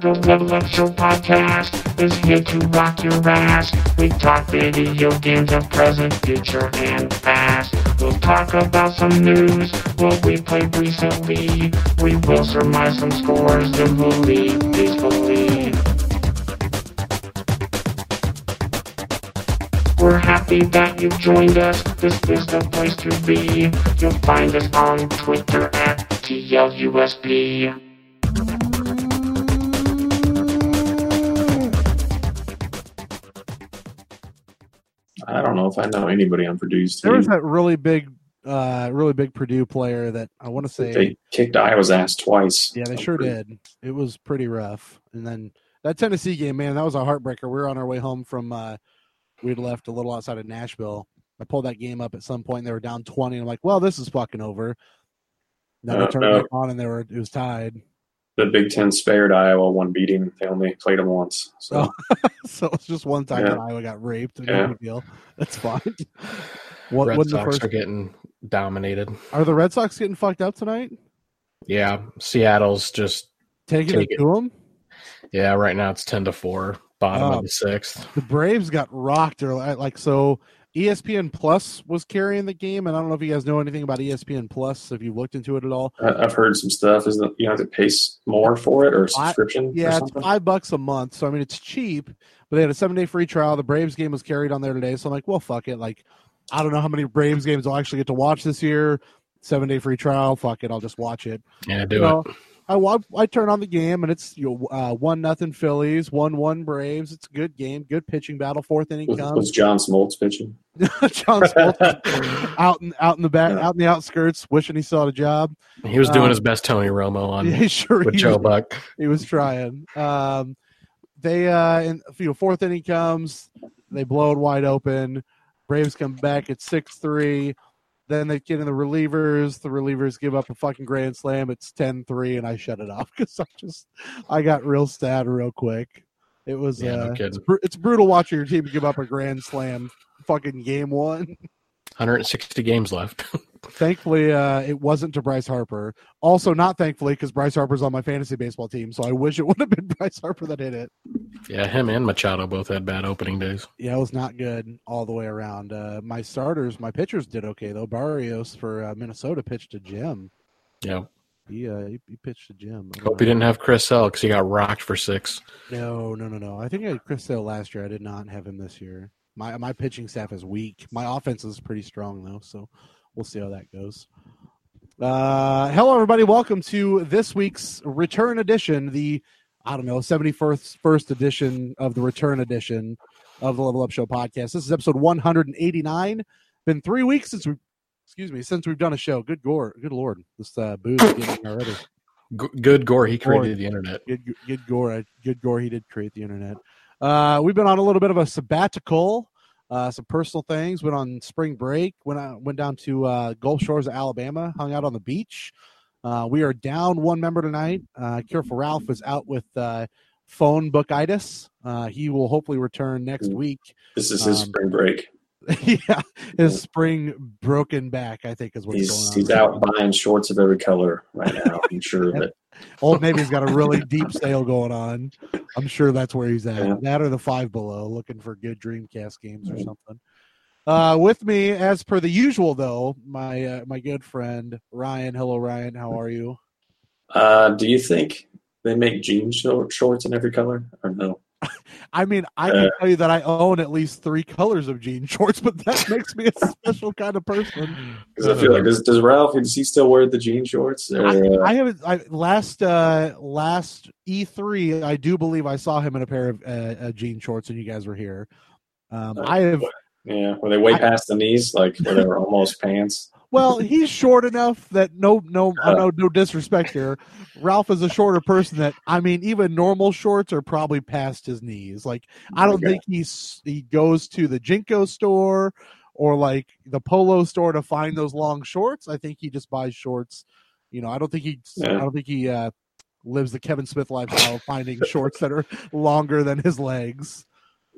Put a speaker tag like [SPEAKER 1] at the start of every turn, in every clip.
[SPEAKER 1] The Level Show podcast is here to rock your ass. We talk video games of present, future, and past. We'll talk about some news, what we played recently. We will surmise some scores, then we'll leave, please believe. We're happy that you've joined us. This is the place to be. You'll find us on Twitter at TLUSB.
[SPEAKER 2] I don't know if I know anybody on Purdue's team.
[SPEAKER 3] There was that really big, uh, really big Purdue player that I want to say.
[SPEAKER 2] They kicked Iowa's ass twice.
[SPEAKER 3] yeah, they sure did. It was pretty rough. And then that Tennessee game, man, that was a heartbreaker. We were on our way home from. Uh, we'd left a little outside of Nashville. I pulled that game up at some point. And they were down twenty. And I'm like, well, this is fucking over. Then
[SPEAKER 2] Uh,
[SPEAKER 3] they turned
[SPEAKER 2] no.
[SPEAKER 3] it on, and they were it was tied.
[SPEAKER 2] The Big Ten spared Iowa one beating. They only played them once. So oh,
[SPEAKER 3] so it's just one time
[SPEAKER 2] Yeah.
[SPEAKER 3] that Iowa got raped.
[SPEAKER 2] Yeah.
[SPEAKER 3] big deal. That's fine. What,
[SPEAKER 4] Red
[SPEAKER 3] wasn't the
[SPEAKER 4] Sox
[SPEAKER 3] first,
[SPEAKER 4] are getting dominated.
[SPEAKER 3] are the Red Sox getting fucked up tonight?
[SPEAKER 4] Yeah, Seattle's just
[SPEAKER 3] Taking
[SPEAKER 4] Take
[SPEAKER 3] it
[SPEAKER 4] it.
[SPEAKER 3] to them.
[SPEAKER 4] yeah. Right now it's ten to four, bottom
[SPEAKER 3] Oh.
[SPEAKER 4] of the sixth.
[SPEAKER 3] The Braves got rocked. Or like so, ESPN Plus was carrying the game, and I don't know if you guys know anything about ESPN Plus. If you've looked into it at all,
[SPEAKER 2] I- I've heard some stuff. Is that you have to pay more for it or a subscription or
[SPEAKER 3] yeah, it's five bucks a month. So I mean, it's cheap. But they had a seven day free trial. The Braves game was carried on there today, so I'm like, well, fuck it. Like, I don't know how many Braves games I'll actually get to watch this year. Seven day free trial. Fuck it, I'll just watch it.
[SPEAKER 4] Yeah, do
[SPEAKER 3] You know,
[SPEAKER 4] it.
[SPEAKER 3] I I turn on the game and it's you know, uh, one nothing Phillies, one one Braves. It's a good game, good pitching battle. Fourth inning
[SPEAKER 2] Was,
[SPEAKER 3] comes.
[SPEAKER 2] was John Smoltz pitching?
[SPEAKER 3] John Smoltz out in out in the back, out in the outskirts, wishing he still had a job.
[SPEAKER 4] He was doing
[SPEAKER 3] um,
[SPEAKER 4] his best Tony Romo on
[SPEAKER 3] Yeah, sure,
[SPEAKER 4] with Joe
[SPEAKER 3] was,
[SPEAKER 4] Buck.
[SPEAKER 3] he was trying. Um, they uh, in you know, fourth inning comes, they blow it wide open. Braves come back at six three. Then they get in the relievers. The relievers give up a fucking grand slam. It's 10-3, and I shut it off because I just I got real sad real quick. It was
[SPEAKER 4] Yeah,
[SPEAKER 3] uh,
[SPEAKER 4] kidding.
[SPEAKER 3] it's, it's brutal watching your team give up a grand slam fucking game one.
[SPEAKER 4] 160 games left.
[SPEAKER 3] Thankfully, uh, it wasn't to Bryce Harper. Also, not thankfully because Bryce Harper's on my fantasy baseball team, so I wish it would have been Bryce Harper that hit it.
[SPEAKER 4] yeah, him and Machado both had bad opening days.
[SPEAKER 3] Yeah, it was not good all the way around. Uh, my starters, my pitchers did okay though. Berrios for uh, Minnesota pitched to Jim.
[SPEAKER 4] Yeah,
[SPEAKER 3] He uh, he, he pitched. I don't
[SPEAKER 4] hope he didn't have Chris Sale because he got rocked for six.
[SPEAKER 3] No, no, no, no. I think I had Chris Sale last year. I did not have him this year. My my pitching staff is weak. My offense is pretty strong though, so we'll see how that goes. Uh, hello, everybody. Welcome to this week's return edition. The I don't know seventy first first edition of the return edition of the Level Up Show podcast. This is episode one hundred and eighty nine. Been three weeks since we, excuse me, since we've done a show. Good gore, good lord, this uh, booze is getting already.
[SPEAKER 4] G- good gore. He
[SPEAKER 3] Gore.
[SPEAKER 4] created the internet.
[SPEAKER 3] Good, good gore. Good gore. He did create the internet. Uh, we've been on a little bit of a sabbatical, uh, some personal things. Went on spring break. Went out, went down to uh, Gulf Shores of Alabama. Hung out on the beach. Uh, we are down one member tonight. Uh, Careful Ralph is out with uh, phone bookitis. Uh, he will hopefully return next
[SPEAKER 2] Mm.
[SPEAKER 3] week.
[SPEAKER 2] This is his
[SPEAKER 3] Um,
[SPEAKER 2] spring break.
[SPEAKER 3] yeah, his spring broken back. I think is what's
[SPEAKER 2] He's
[SPEAKER 3] going on.
[SPEAKER 2] he's out buying shorts of every color right now. I'm sure of it.
[SPEAKER 3] Old Navy's got a really deep sale going on. I'm sure that's where he's at.
[SPEAKER 2] Yeah.
[SPEAKER 3] That or the five below, looking for good Dreamcast games or something. Uh, with me, as per the usual, though, my uh, my good friend Ryan. Hello, Ryan. How are you?
[SPEAKER 2] Uh, do you think they make jean shorts in every color or no?
[SPEAKER 3] I mean, I can
[SPEAKER 2] Uh,
[SPEAKER 3] tell you that I own at least three colors of jean shorts, but that makes me a special kind of person.
[SPEAKER 2] Because I feel like does, does Ralph does he still wear the jean shorts? Or,
[SPEAKER 3] I,
[SPEAKER 2] uh,
[SPEAKER 3] I haven't. I last uh last E3, I do believe I saw him in a pair of uh, uh, jean shorts, and you guys were here. Um, I have.
[SPEAKER 2] yeah, were they way
[SPEAKER 3] I-
[SPEAKER 2] past the knees, like where they were almost pants?
[SPEAKER 3] Well, he's short enough that no, no, uh, no, no disrespect here. Ralph is a shorter person that I mean, even normal shorts are probably past his knees. Like I don't
[SPEAKER 2] Okay.
[SPEAKER 3] think he's he goes to the JNCO store or like the Polo store to find those long shorts. I think he just buys shorts. You know, I don't think he. I don't think he uh, lives the Kevin Smith lifestyle of finding shorts that are longer than his legs.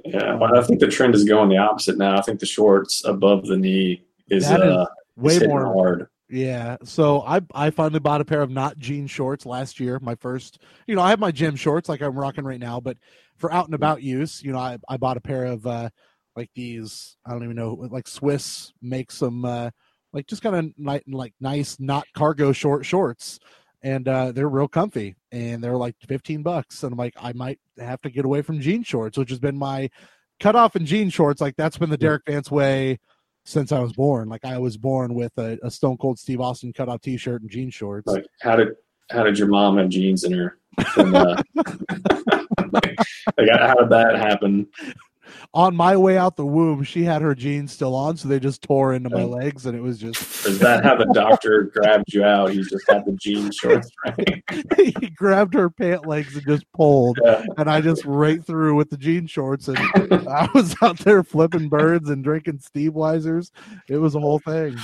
[SPEAKER 2] Yeah, well, I think the trend is going the opposite now. I think the shorts above the knee is
[SPEAKER 3] is
[SPEAKER 2] uh,
[SPEAKER 3] Way more
[SPEAKER 2] hard.
[SPEAKER 3] Yeah, so I I finally bought a pair of not jean shorts last year. My first, you know, I have my gym shorts like I'm rocking right now, but for out and about use, you know, I I bought a pair of uh like these. I don't even know, like Swiss make some uh like just kind of ni- like nice not cargo short shorts, and uh they're real comfy, and they're like 15 bucks, and I'm like I might have to get away from jean shorts, which has been my cutoff in jean shorts. Like that's been the Derek Vance way since I was born. Like I was born with a, a Stone Cold Steve Austin cutoff T-shirt and jean shorts.
[SPEAKER 2] Like, how did how did your mom have jeans in her? From, uh, like, how did that happen?
[SPEAKER 3] On my way out the womb, she had her jeans still on, so they just tore into my legs, and it was just
[SPEAKER 2] Is that how the doctor grabbed you out? He just had the jean shorts, right?
[SPEAKER 3] he grabbed her pant legs and just pulled,
[SPEAKER 2] Yeah.
[SPEAKER 3] and I just right through with the jean shorts, and I was out there flipping birds and drinking Steve Weisers. It was a whole thing.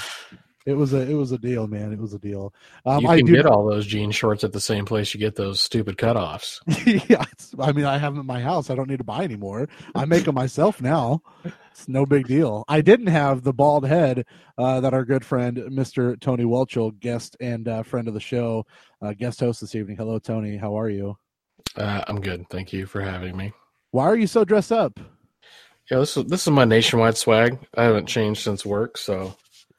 [SPEAKER 3] It was a it was a deal, man. It was a deal. Um,
[SPEAKER 4] you
[SPEAKER 3] I
[SPEAKER 4] can
[SPEAKER 3] do
[SPEAKER 4] get all those jean shorts at the same place you get those stupid cutoffs.
[SPEAKER 3] yeah, I mean, I have them at my house. I don't need to buy anymore. I make them myself now. It's no big deal. I didn't have the bald head uh, that our good friend Mr. Tony Welchel, guest and uh, friend of the show, uh, guest host this evening. Hello, Tony. How are you?
[SPEAKER 4] Uh, I'm good. Thank you for having me.
[SPEAKER 3] Why are you so dressed up?
[SPEAKER 4] Yeah, this is this is my nationwide swag. I haven't changed since work, so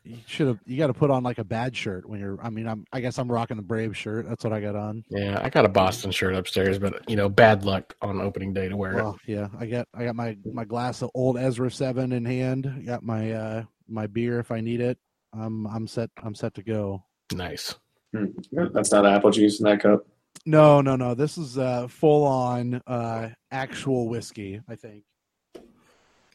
[SPEAKER 3] You should have. You got to put on like a bad shirt when you're. I mean, I'm. I guess I'm rocking the Brave shirt. That's what I got on.
[SPEAKER 4] yeah, I got a Boston shirt upstairs, but you know, bad luck on opening day to wear it.
[SPEAKER 3] Yeah, I got. I got my my glass of old Ezra Seven in hand. Got my uh my beer if I need it. I'm I'm set. I'm set to go.
[SPEAKER 4] Nice.
[SPEAKER 2] Hmm. That's not apple juice in that cup.
[SPEAKER 3] No, no, no. This is uh full on uh actual whiskey, I think.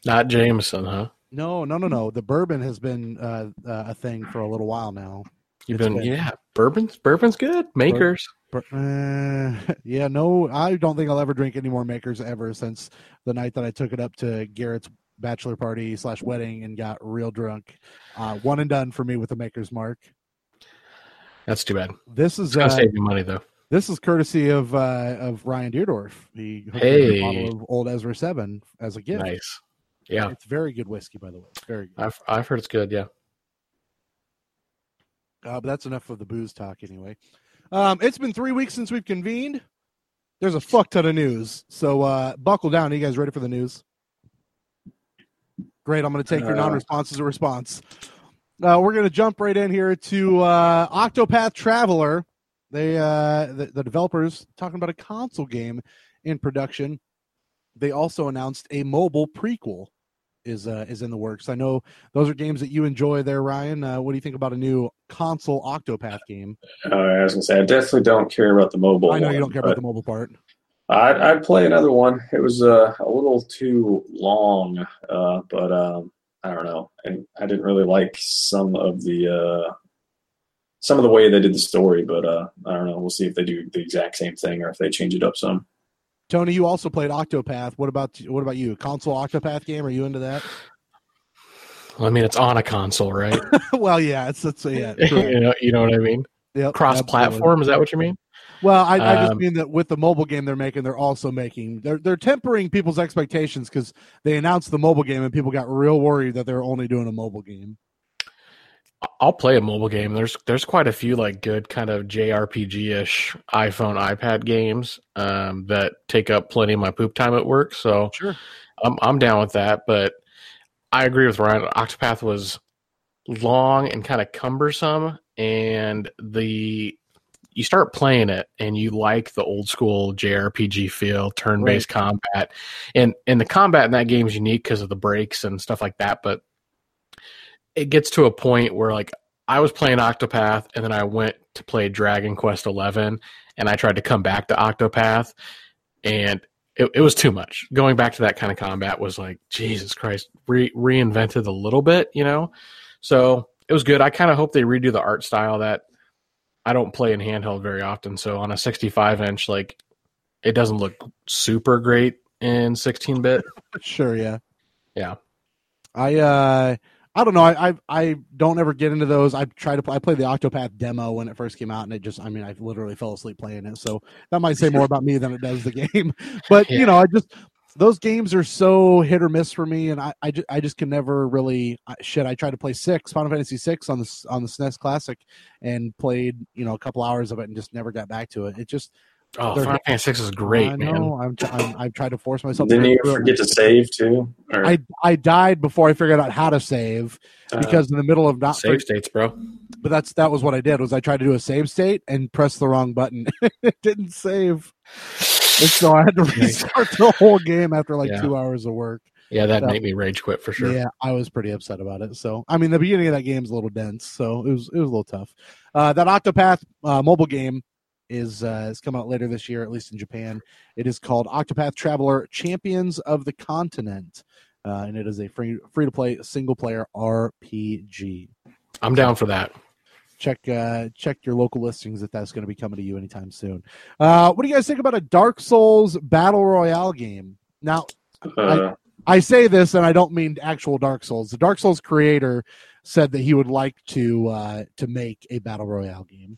[SPEAKER 4] Not Jameson, huh?
[SPEAKER 3] No, no, no, no. The bourbon has been uh, uh, a thing for a little while now.
[SPEAKER 4] You've
[SPEAKER 3] It's
[SPEAKER 4] been yeah, bourbon's bourbon's good. Makers.
[SPEAKER 3] Bur- uh, yeah, no, I don't think I'll ever drink any more makers ever since the night that I took it up to Garrett's bachelor party slash wedding and got real drunk. Uh, one and done for me with the maker's mark.
[SPEAKER 4] That's too bad.
[SPEAKER 3] This is
[SPEAKER 4] gonna
[SPEAKER 3] uh,
[SPEAKER 4] save you money though.
[SPEAKER 3] this is courtesy of uh, of Ryan Deerdorf. He hooked me up a
[SPEAKER 4] Hey.
[SPEAKER 3] bottle of old Ezra Seven as a gift.
[SPEAKER 4] Nice. Yeah,
[SPEAKER 3] It's very good whiskey, by the way. It's very good.
[SPEAKER 4] I've I've heard it's good. Yeah.
[SPEAKER 3] Uh, but that's enough of the booze talk, anyway. Um, it's been three weeks since we've convened. There's a fuck ton of news, so uh, buckle down. Are you guys ready for the news? Great. I'm going to take your
[SPEAKER 2] Uh.
[SPEAKER 3] non-response as a response. Uh, we're going to jump right in here to uh, Octopath Traveler. They uh, the, the developers talking about a console game in production. They also announced a mobile prequel is uh, is in the works. I know those are games that you enjoy there, Ryan. Uh, what do you think about a new console Octopath game?
[SPEAKER 2] Uh, I was gonna say I definitely don't care about the mobile.
[SPEAKER 3] I know you don't care about the mobile part.
[SPEAKER 2] I'd, I'd play another one. It was uh, a little too long, uh, but um, I don't know, and I didn't really like some of the uh, some of the way they did the story. But uh, I don't know. We'll see if they do the exact same thing or if they change it up some.
[SPEAKER 3] Tony, you also played Octopath. What about what about you? Console Octopath game? Are you into that?
[SPEAKER 4] Well, I mean, it's on a console, right?
[SPEAKER 3] well, yeah, it's it's yeah,
[SPEAKER 4] you know, you know what I mean.
[SPEAKER 3] Yep,
[SPEAKER 4] Cross
[SPEAKER 3] absolutely.
[SPEAKER 4] platform. Is that what you mean?
[SPEAKER 3] Well, I, I just
[SPEAKER 4] Um,
[SPEAKER 3] mean that with the mobile game they're making, they're also making they're they're tempering people's expectations because they announced the mobile game and people got real worried that they're only doing a mobile game.
[SPEAKER 4] I'll play a mobile game. There's there's quite a few like good kind of JRPG ish iPhone iPad games um, that take up plenty of my poop time at work. So
[SPEAKER 3] Sure.
[SPEAKER 4] I'm I'm down with that. But I agree with Ryan. Octopath was long and kind of cumbersome, and the you start playing it and you like the old school JRPG feel, turn based combat, and and the combat in that game is unique because of the breaks and stuff like that. But it gets to a point where like I was playing Octopath and then I went to play Dragon Quest Eleven, and I tried to come back to Octopath, and it, it was too much. Going back to that kind of combat was like Jesus Christ, re- reinvented a little bit, you know. So it was good. I kind of hope they redo the art style that I don't play in handheld very often. So on a 65 inch, like it doesn't look super great in 16 bit.
[SPEAKER 3] Sure, yeah.
[SPEAKER 4] Yeah.
[SPEAKER 3] I uh I don't know. I, I I don't ever get into those. I try to play. I played the Octopath demo when it first came out, and it just I mean I literally fell asleep playing it. So that might say more about me than it does the game. But you know, I just those games are so hit or miss for me, and I I just, I just can never really shit. I tried to play six Final Fantasy six on the on the SNES Classic, and played you know a couple hours of it, and just never got back to it. It just
[SPEAKER 4] Oh,
[SPEAKER 3] They're-
[SPEAKER 4] Final Fantasy Six is great,
[SPEAKER 3] I
[SPEAKER 4] man.
[SPEAKER 3] know, I'm, I'm I've tried to force myself.
[SPEAKER 2] Didn't
[SPEAKER 3] to
[SPEAKER 2] you
[SPEAKER 3] go it.
[SPEAKER 2] forget to save too? Or,
[SPEAKER 3] I I died before I figured out how to save
[SPEAKER 2] uh,
[SPEAKER 3] because in the middle of not
[SPEAKER 4] Save states, bro.
[SPEAKER 3] but that's that was what I did was I tried to do a save state and press the wrong button. it didn't save. And so I had to restart the whole game after like
[SPEAKER 4] Yeah.
[SPEAKER 3] two hours of work.
[SPEAKER 4] Yeah, that
[SPEAKER 3] So-
[SPEAKER 4] made me rage quit for sure.
[SPEAKER 3] Yeah, I was pretty upset about it. So I mean, the beginning of that game is a little dense, so it was it was a little tough. Uh, that Octopath uh, mobile game is uh, is coming out later this year, at least in Japan. It is called Octopath Traveler: Champions of the Continent, uh, and it is a free free to play single player RPG.
[SPEAKER 4] I'm down for that.
[SPEAKER 3] check uh check your local listings if that's going to be coming to you anytime soon uh what do you guys think about a dark souls battle royale game now
[SPEAKER 2] uh,
[SPEAKER 3] i say this and i don't mean actual dark souls the dark souls creator said that he would like to uh to make a battle royale game.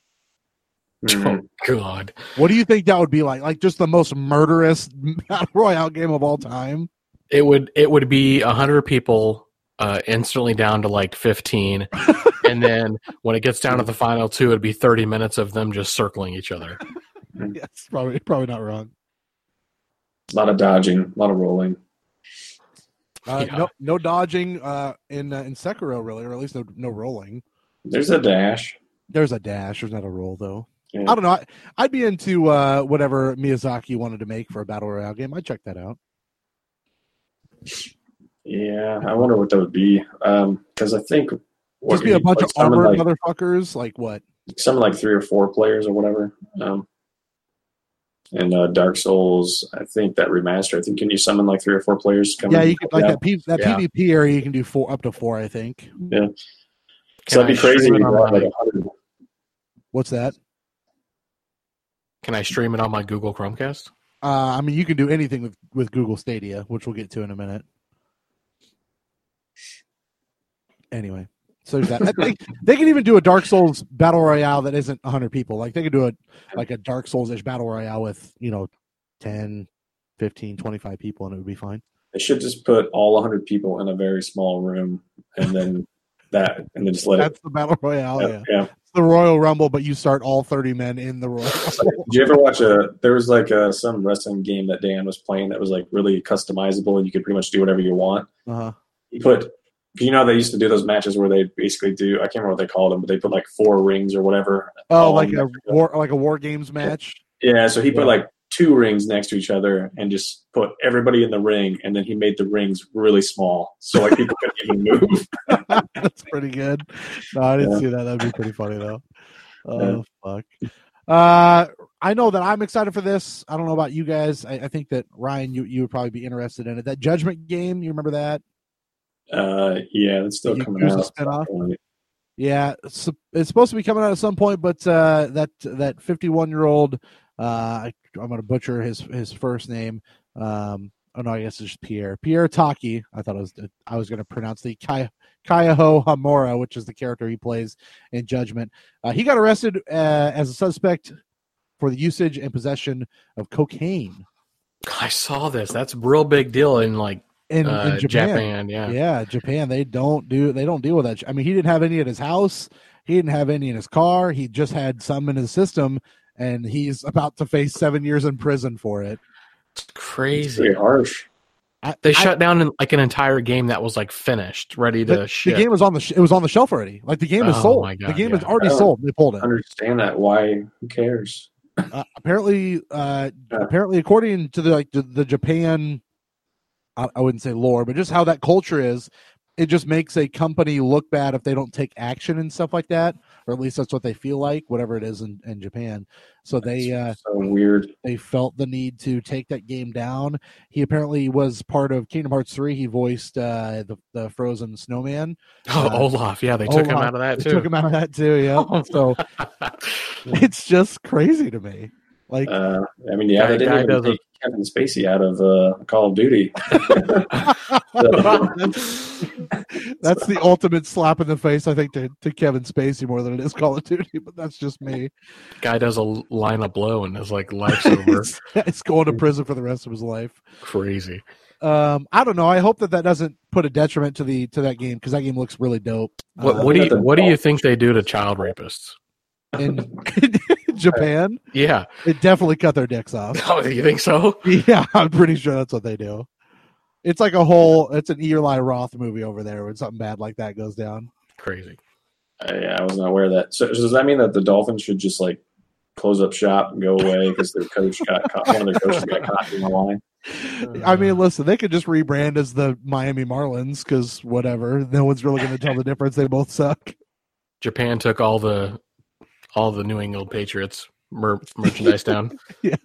[SPEAKER 4] Oh God,
[SPEAKER 3] what do you think that would be like? Like just the most murderous battle royale game of all time?
[SPEAKER 4] It would it would be a hundred people uh, instantly down to like fifteen, and then when it gets down to the final two, it'd be thirty minutes of them just circling each other.
[SPEAKER 3] yes probably probably not wrong.
[SPEAKER 2] A lot of dodging, a lot of rolling.
[SPEAKER 3] uh,
[SPEAKER 4] Yeah.
[SPEAKER 3] no no dodging uh in uh, in sekiro really or at least no no rolling.
[SPEAKER 2] There's a dash.
[SPEAKER 3] there's a dash. There's not a roll though
[SPEAKER 2] Yeah.
[SPEAKER 3] I don't know. I, I'd be into uh, whatever Miyazaki wanted to make for a battle royale game. I'd check that out.
[SPEAKER 2] Yeah, I wonder what that would be. Um, because I think
[SPEAKER 3] Just be a bunch
[SPEAKER 2] play?
[SPEAKER 3] of armored
[SPEAKER 2] like,
[SPEAKER 3] motherfuckers. Like what?
[SPEAKER 2] summon like three or four players or whatever. Um, and uh, Dark Souls, I think that remaster. I think can you summon like three or four players? Come
[SPEAKER 3] Yeah, you can like
[SPEAKER 2] Yeah.
[SPEAKER 3] that. P, that
[SPEAKER 4] Yeah.
[SPEAKER 3] PvP area. You can do four up to four. I think. Yeah.
[SPEAKER 2] So that'd
[SPEAKER 4] I
[SPEAKER 2] be crazy.
[SPEAKER 4] stream
[SPEAKER 2] if
[SPEAKER 4] it
[SPEAKER 2] you
[SPEAKER 4] on
[SPEAKER 2] brought,
[SPEAKER 4] my-
[SPEAKER 2] like,
[SPEAKER 3] What's that?
[SPEAKER 4] Can I stream it on my Google Chromecast?
[SPEAKER 3] Uh, I mean, you can do anything with with Google Stadia, which we'll get to in a minute. Anyway, so that. they, they can even do a Dark Souls battle royale that isn't 100 people. Like they could do a like a Dark Souls ish battle royale with you know 10, 15, 25 people, and it would be fine.
[SPEAKER 2] They should just put all 100 people in a very small room, and then that, and then just let it.
[SPEAKER 3] That's the battle royale.
[SPEAKER 2] it.
[SPEAKER 3] yeah.
[SPEAKER 2] yeah.
[SPEAKER 3] It's the Royal Rumble, but you start all 30 men in the Royal Rumble.
[SPEAKER 2] Did you ever watch a? There was like a, some wrestling game that Dan was playing that was like really customizable, and you could pretty much do whatever you want.
[SPEAKER 3] Uh-huh.
[SPEAKER 2] He put, you know, they used to do those matches where they basically do. I can't remember what they called them, but they put like four rings or whatever.
[SPEAKER 3] Oh, like a war, like a war games match.
[SPEAKER 2] Yeah, so he put
[SPEAKER 3] Yeah.
[SPEAKER 2] like two rings next to each other and just put everybody in the ring, and then he made the rings really small, so like people couldn't even move.
[SPEAKER 3] That's pretty good. No, I didn't
[SPEAKER 2] Yeah.
[SPEAKER 3] see that. That'd be pretty funny though. Oh fuck. Uh, I know that I'm excited for this. I don't know about you guys. I, I think that Ryan, you you would probably be interested in it. That Judgment game, you remember that?
[SPEAKER 2] Uh, yeah, it's still
[SPEAKER 3] You
[SPEAKER 2] coming out.
[SPEAKER 3] Yeah, it's, it's supposed to be coming out at some point, but uh, that that 51 year old, uh, I, I'm going to butcher his his first name. Um, oh no, I guess it's just Pierre Pierre Taki. I thought I was I was going to pronounce the Kai Kyohei Hamura, which is the character he plays in Judgment. Uh, he got arrested uh, as a suspect for the usage and possession of cocaine
[SPEAKER 4] I saw this. That's a real big deal in like
[SPEAKER 3] in,
[SPEAKER 4] uh,
[SPEAKER 3] in Japan.
[SPEAKER 4] Japan. Yeah.
[SPEAKER 3] Yeah, Japan. They don't do they don't deal with that. I mean, he didn't have any at his house. He didn't have any in his car. He just had some in his system, and he's about to face seven years in prison for it.
[SPEAKER 4] It's
[SPEAKER 2] It's
[SPEAKER 4] crazy.
[SPEAKER 2] pretty harsh.
[SPEAKER 3] I,
[SPEAKER 4] They
[SPEAKER 3] I-
[SPEAKER 4] shut down an, like an entire game that was like finished, ready to
[SPEAKER 3] the, the game was on the sh- it was on the shelf already. Like the game is
[SPEAKER 4] Oh
[SPEAKER 3] sold.
[SPEAKER 4] my God,
[SPEAKER 3] the game is already sold. They pulled it.
[SPEAKER 2] Understand that? Why? Who cares?
[SPEAKER 3] uh, apparently uh
[SPEAKER 2] Yeah.
[SPEAKER 3] apparently according to the like the, the japan I, I wouldn't say lore but just how that culture is it just makes a company look bad if they don't take action and stuff like that or at least that's what they feel like whatever it is in, in japan so they uh
[SPEAKER 2] so weird.
[SPEAKER 3] they felt the need to take that game down he apparently was part of kingdom hearts 3 he voiced uh the, the frozen snowman
[SPEAKER 4] oh,
[SPEAKER 3] uh,
[SPEAKER 4] Olaf. Yeah, they took him out of that
[SPEAKER 3] they
[SPEAKER 4] too.
[SPEAKER 3] took him out of that too yeah so it's just crazy to me like
[SPEAKER 2] Uh, I mean, yeah,
[SPEAKER 4] Guy-
[SPEAKER 2] they didn't even take Kevin Spacey out of uh, Call of Duty.
[SPEAKER 3] that's the ultimate slap in the face, I think, to, to Kevin Spacey more than it is Call of Duty, but that's just me.
[SPEAKER 4] Guy does a line of blow and is like life's over.
[SPEAKER 3] It's, it's going to prison for the rest of his life.
[SPEAKER 4] Crazy.
[SPEAKER 3] Um, I don't know. I hope that that doesn't put a detriment to the to that game because that game looks really dope.
[SPEAKER 4] What,
[SPEAKER 3] Uh,
[SPEAKER 4] what do you what do you think they do to child rapists?
[SPEAKER 3] in, in Japan,
[SPEAKER 4] Yeah.
[SPEAKER 3] it definitely cut their dicks off.
[SPEAKER 4] Oh, you think so?
[SPEAKER 3] Yeah, I'm pretty sure that's what they do. It's like a whole. It's an Eli Roth movie over there when something bad like that goes down.
[SPEAKER 4] Crazy.
[SPEAKER 2] Uh, yeah, I was not aware of that. So, so does that mean that the Dolphins should just like close up shop and go away because their coach got caught, one of their coaches got caught in the line?
[SPEAKER 3] I mean, listen, they could just rebrand as the Miami Marlins because whatever. No one's really going to tell the difference. They both suck.
[SPEAKER 4] Japan took all the all the New England Patriots mer- merchandise down.
[SPEAKER 3] Yeah,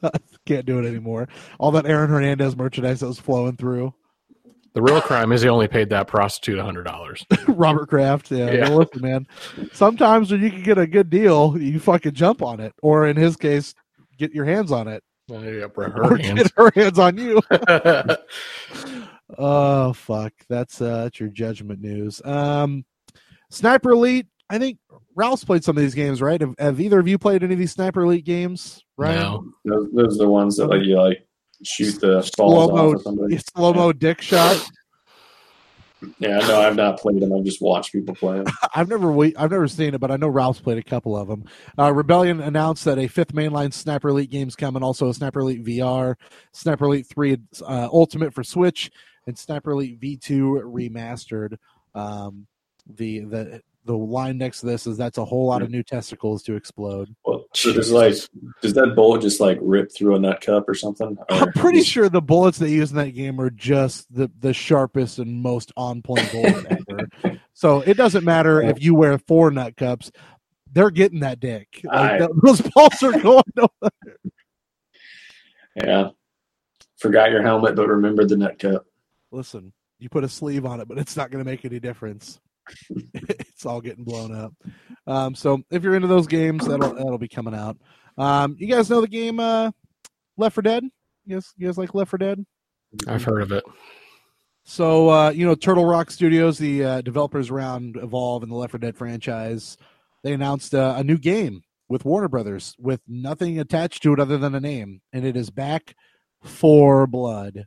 [SPEAKER 3] can't do it anymore. All that Aaron Hernandez merchandise that was flowing through.
[SPEAKER 4] The real crime is he only paid that prostitute a hundred dollars.
[SPEAKER 3] Robert Kraft. Yeah,
[SPEAKER 4] Yeah.
[SPEAKER 3] well, listen, man. Sometimes when you can get a good deal, you fucking jump on it, or in his case, get your hands on it,
[SPEAKER 4] yeah, bro,
[SPEAKER 3] or
[SPEAKER 4] hands.
[SPEAKER 3] get her hands on you. Oh fuck, that's uh, that's your judgment news. Um, Sniper Elite. I think Ralph's played some of these games, right? Have, have either of you played any of these Sniper Elite games? Right.
[SPEAKER 4] No.
[SPEAKER 2] Those, those are the ones that like you like shoot the balls
[SPEAKER 3] Slow
[SPEAKER 2] off
[SPEAKER 3] mo,
[SPEAKER 2] of somebody.
[SPEAKER 3] slow mo dick shot.
[SPEAKER 2] Yeah, no, I've not played them. I've just watched people play them.
[SPEAKER 3] I've never I've never seen it, but I know Ralph's played a couple of them. Uh, Rebellion announced that a fifth mainline Sniper Elite game's coming, also a Sniper Elite VR, Sniper Elite Three uh, Ultimate for Switch, and Sniper Elite V Two remastered. Um, the the the line next to this is that's a whole lot of hmm. new testicles to explode.
[SPEAKER 2] Well, so there's like, does that bullet just like rip through a nut cup or something?
[SPEAKER 3] I'm pretty sure the bullets they use in that game are just the the sharpest and most on point bullet ever. So it doesn't matter if you wear four nut cups; they're getting that dick. Like,
[SPEAKER 2] I-
[SPEAKER 3] th- those balls are going. over.
[SPEAKER 2] Yeah. Forgot your helmet, but remembered the nut cup.
[SPEAKER 3] Listen, you put a sleeve on it, but it's not going to make any difference. It's all getting blown up. Um, so if you're into those games, that'll that'll be coming out. Um, you guys know the game uh, Left 4 Dead? You guys, you guys like Left 4 Dead?
[SPEAKER 4] I've heard of it.
[SPEAKER 3] So uh, you know, Turtle Rock Studios, the uh, developers around Evolve and the Left 4 Dead franchise, they announced uh, a new game with Warner Brothers with nothing attached to it other than a name, and it is Back 4 Blood,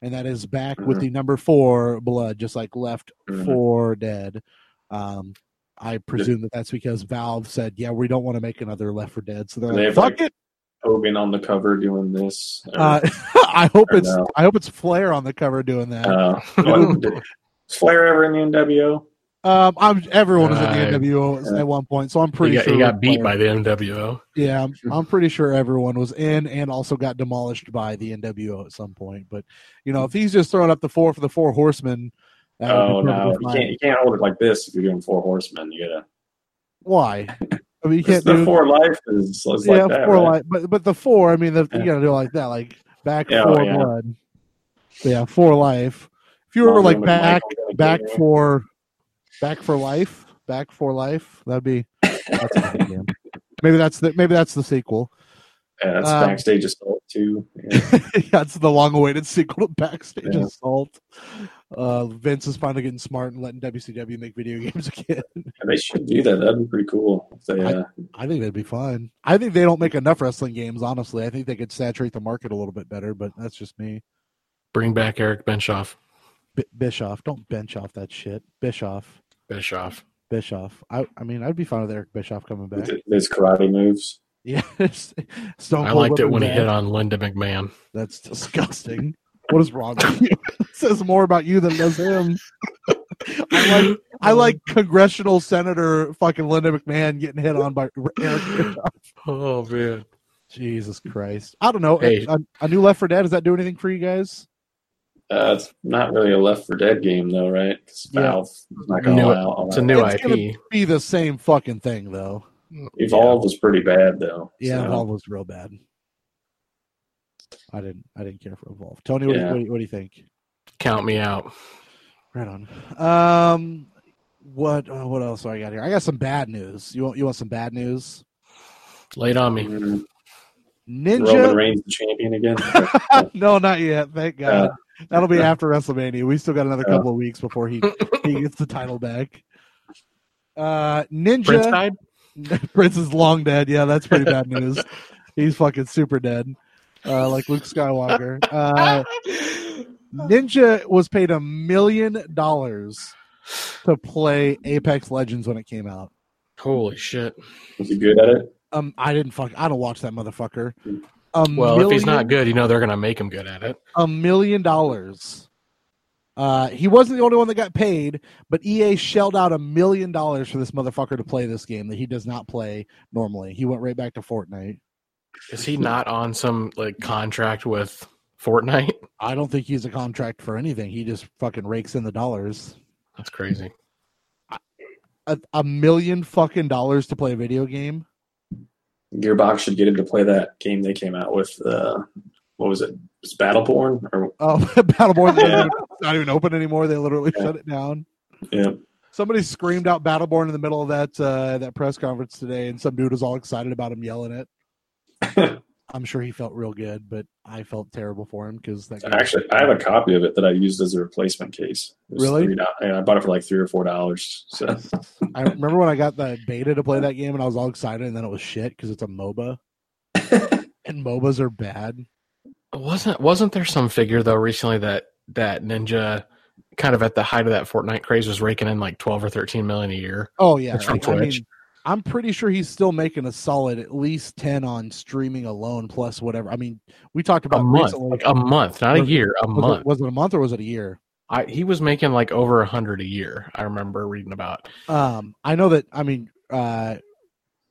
[SPEAKER 3] and that is back with
[SPEAKER 2] Mhm.
[SPEAKER 3] the number four blood, just like Left
[SPEAKER 2] Mhm.
[SPEAKER 3] 4 Dead. Um, I presume that that's because Valve said, "Yeah, we don't want to make another Left 4 Dead," so they're
[SPEAKER 2] And they
[SPEAKER 3] like,
[SPEAKER 2] have,
[SPEAKER 3] "Fuck
[SPEAKER 2] like,
[SPEAKER 3] it."
[SPEAKER 2] Hogan on the cover doing this. or-
[SPEAKER 3] Uh, I hope it's
[SPEAKER 2] no.
[SPEAKER 3] I hope it's Flair on the cover doing that.
[SPEAKER 2] uh, what- is Flair ever in the NWO?
[SPEAKER 3] Um, I'm everyone was in the NWO
[SPEAKER 2] Yeah.
[SPEAKER 3] at one point, so I'm
[SPEAKER 4] He
[SPEAKER 3] pretty
[SPEAKER 4] got,
[SPEAKER 3] sure
[SPEAKER 4] he got beat
[SPEAKER 3] Flair.
[SPEAKER 4] by the NWO.
[SPEAKER 3] Yeah, I'm, I'm pretty sure everyone was in and also got demolished by the NWO at some point. But you know, if he's just throwing up the four for the four horsemen, that would
[SPEAKER 2] Oh no, you can't. You can't hold it like this if you're doing four horsemen. You gotta.
[SPEAKER 3] Why? I mean, you can't
[SPEAKER 2] the
[SPEAKER 3] do
[SPEAKER 2] four life is, is
[SPEAKER 3] yeah
[SPEAKER 2] like that,
[SPEAKER 3] four
[SPEAKER 2] right?
[SPEAKER 3] like, but but the four. I mean, the, you gotta do it like that, like back
[SPEAKER 2] Yeah,
[SPEAKER 3] for
[SPEAKER 2] oh, yeah.
[SPEAKER 3] blood. Yeah, for life. If you were like back
[SPEAKER 2] Michael
[SPEAKER 3] back for back for life, back for life, that'd be that's game. Maybe that's the maybe that's the sequel.
[SPEAKER 2] Yeah, that's
[SPEAKER 3] Um,
[SPEAKER 2] backstage assault too. Yeah.
[SPEAKER 3] yeah, it's the long-awaited sequel to Backstage
[SPEAKER 2] Yeah.
[SPEAKER 3] Assault. Uh, Vince is finally getting smart and letting WCW make video games again.
[SPEAKER 2] they should do that. That'd be pretty cool. If they, uh,
[SPEAKER 3] I think that'd be fun. I think they don't make enough wrestling games. Honestly, I think they could saturate the market a little bit better. But that's just me.
[SPEAKER 4] Bring back Eric Bischoff.
[SPEAKER 3] B- Bischoff, don't bench off that shit. Bischoff,
[SPEAKER 4] Bischoff.
[SPEAKER 3] Bischoff. I, I mean, I'd be fine with Eric Bischoff coming back.
[SPEAKER 2] with his karate moves.
[SPEAKER 3] Yeah, Stone
[SPEAKER 4] I liked it
[SPEAKER 3] whipping
[SPEAKER 4] when he hit on Linda McMahon.
[SPEAKER 3] That's disgusting. What is wrong with you? it says more about you than does him. I like I like congressional senator fucking Linda McMahon getting hit on by Eric Bischoff.
[SPEAKER 4] Oh man.
[SPEAKER 3] Jesus Christ! I don't know.
[SPEAKER 4] Hey.
[SPEAKER 3] A, a new Left 4 Dead does that do anything for you guys?
[SPEAKER 2] Uh, it's not really a Left 4 Dead game though, right?
[SPEAKER 3] Yeah.
[SPEAKER 2] Valve not
[SPEAKER 4] New-
[SPEAKER 2] to allow. on
[SPEAKER 4] It's a new
[SPEAKER 3] It's
[SPEAKER 4] IP.
[SPEAKER 3] Be the same fucking thing though.
[SPEAKER 2] Evolve was pretty bad though.
[SPEAKER 3] Yeah,
[SPEAKER 2] so-
[SPEAKER 3] Evolve was real bad. I didn't. I didn't care for Evolve. Tony, what, do, you,
[SPEAKER 2] Yeah.
[SPEAKER 3] what, do you, what do you think?
[SPEAKER 4] Count me out.
[SPEAKER 3] Right on. Um, what uh, what else do I got here? I got some bad news. You want you want some bad news?
[SPEAKER 4] Lay it on me.
[SPEAKER 2] Mm, Roman
[SPEAKER 3] Ninja.
[SPEAKER 2] Reigns the champion again.
[SPEAKER 3] no, not yet. Thank God. That'll be
[SPEAKER 2] Yeah.
[SPEAKER 3] after WrestleMania. We still got another
[SPEAKER 2] Yeah.
[SPEAKER 3] couple of weeks before he he gets the title back. Uh, Ninja
[SPEAKER 4] Prince died.
[SPEAKER 3] Prince is long dead. Yeah, that's pretty bad news. He's fucking super dead, uh, like Luke Skywalker. Uh, Ninja was paid a million dollars to play Apex Legends when it came out.
[SPEAKER 4] Holy shit!
[SPEAKER 2] Was he good at it?
[SPEAKER 3] Um, I didn't fuck. I don't watch that motherfucker. A
[SPEAKER 4] Well, if he's not good, you know they're gonna make him good at it.
[SPEAKER 3] a million dollars. Uh, he wasn't the only one that got paid, but EA shelled out a million dollars for this motherfucker to play this game that he does not play normally. He went right back to Fortnite.
[SPEAKER 4] Is he not on some like contract with Fortnite?
[SPEAKER 3] I don't think he's a contract for anything. He just fucking rakes in the dollars.
[SPEAKER 4] That's crazy.
[SPEAKER 3] A, a million fucking dollars to play a video game.
[SPEAKER 2] Gearbox should get him to play that game they came out with. Uh, what was it? Was Battleborn? Or
[SPEAKER 3] Oh, Battleborn
[SPEAKER 2] Yeah.
[SPEAKER 3] yeah. not even open anymore. They literally
[SPEAKER 2] Yeah.
[SPEAKER 3] shut it down.
[SPEAKER 2] yeah,
[SPEAKER 3] Somebody screamed out Battleborn in the middle of that uh, that press conference today, and some dude was all excited about him yelling it. I'm sure he felt real good, but I felt terrible for him because that. game-
[SPEAKER 2] actually, I have a copy of it that I used as a replacement case.
[SPEAKER 3] Really?
[SPEAKER 2] $3 I bought it for like three or four dollars. So
[SPEAKER 3] I remember when I got the beta to play that game, and I was all excited, and then it was shit because it's a MOBA, and MOBAs are bad.
[SPEAKER 4] Wasn't wasn't there some figure though recently that that Ninja, kind of at the height of that Fortnite craze, was raking in like twelve or thirteen million a year?
[SPEAKER 3] Oh yeah,
[SPEAKER 4] That's from
[SPEAKER 3] like, I
[SPEAKER 4] Twitch.
[SPEAKER 3] mean, I'm pretty sure he's still making a solid at least ten on streaming alone, plus whatever. I mean, we talked about
[SPEAKER 4] A
[SPEAKER 3] about
[SPEAKER 4] month,
[SPEAKER 3] recently.
[SPEAKER 4] like a month, not a
[SPEAKER 3] Was it-
[SPEAKER 4] year, a
[SPEAKER 3] was,
[SPEAKER 4] month.
[SPEAKER 3] it, was it a month or was it a year?
[SPEAKER 4] I, he was making like over a hundred a year. I remember reading about.
[SPEAKER 3] Um, I know that. I mean, uh,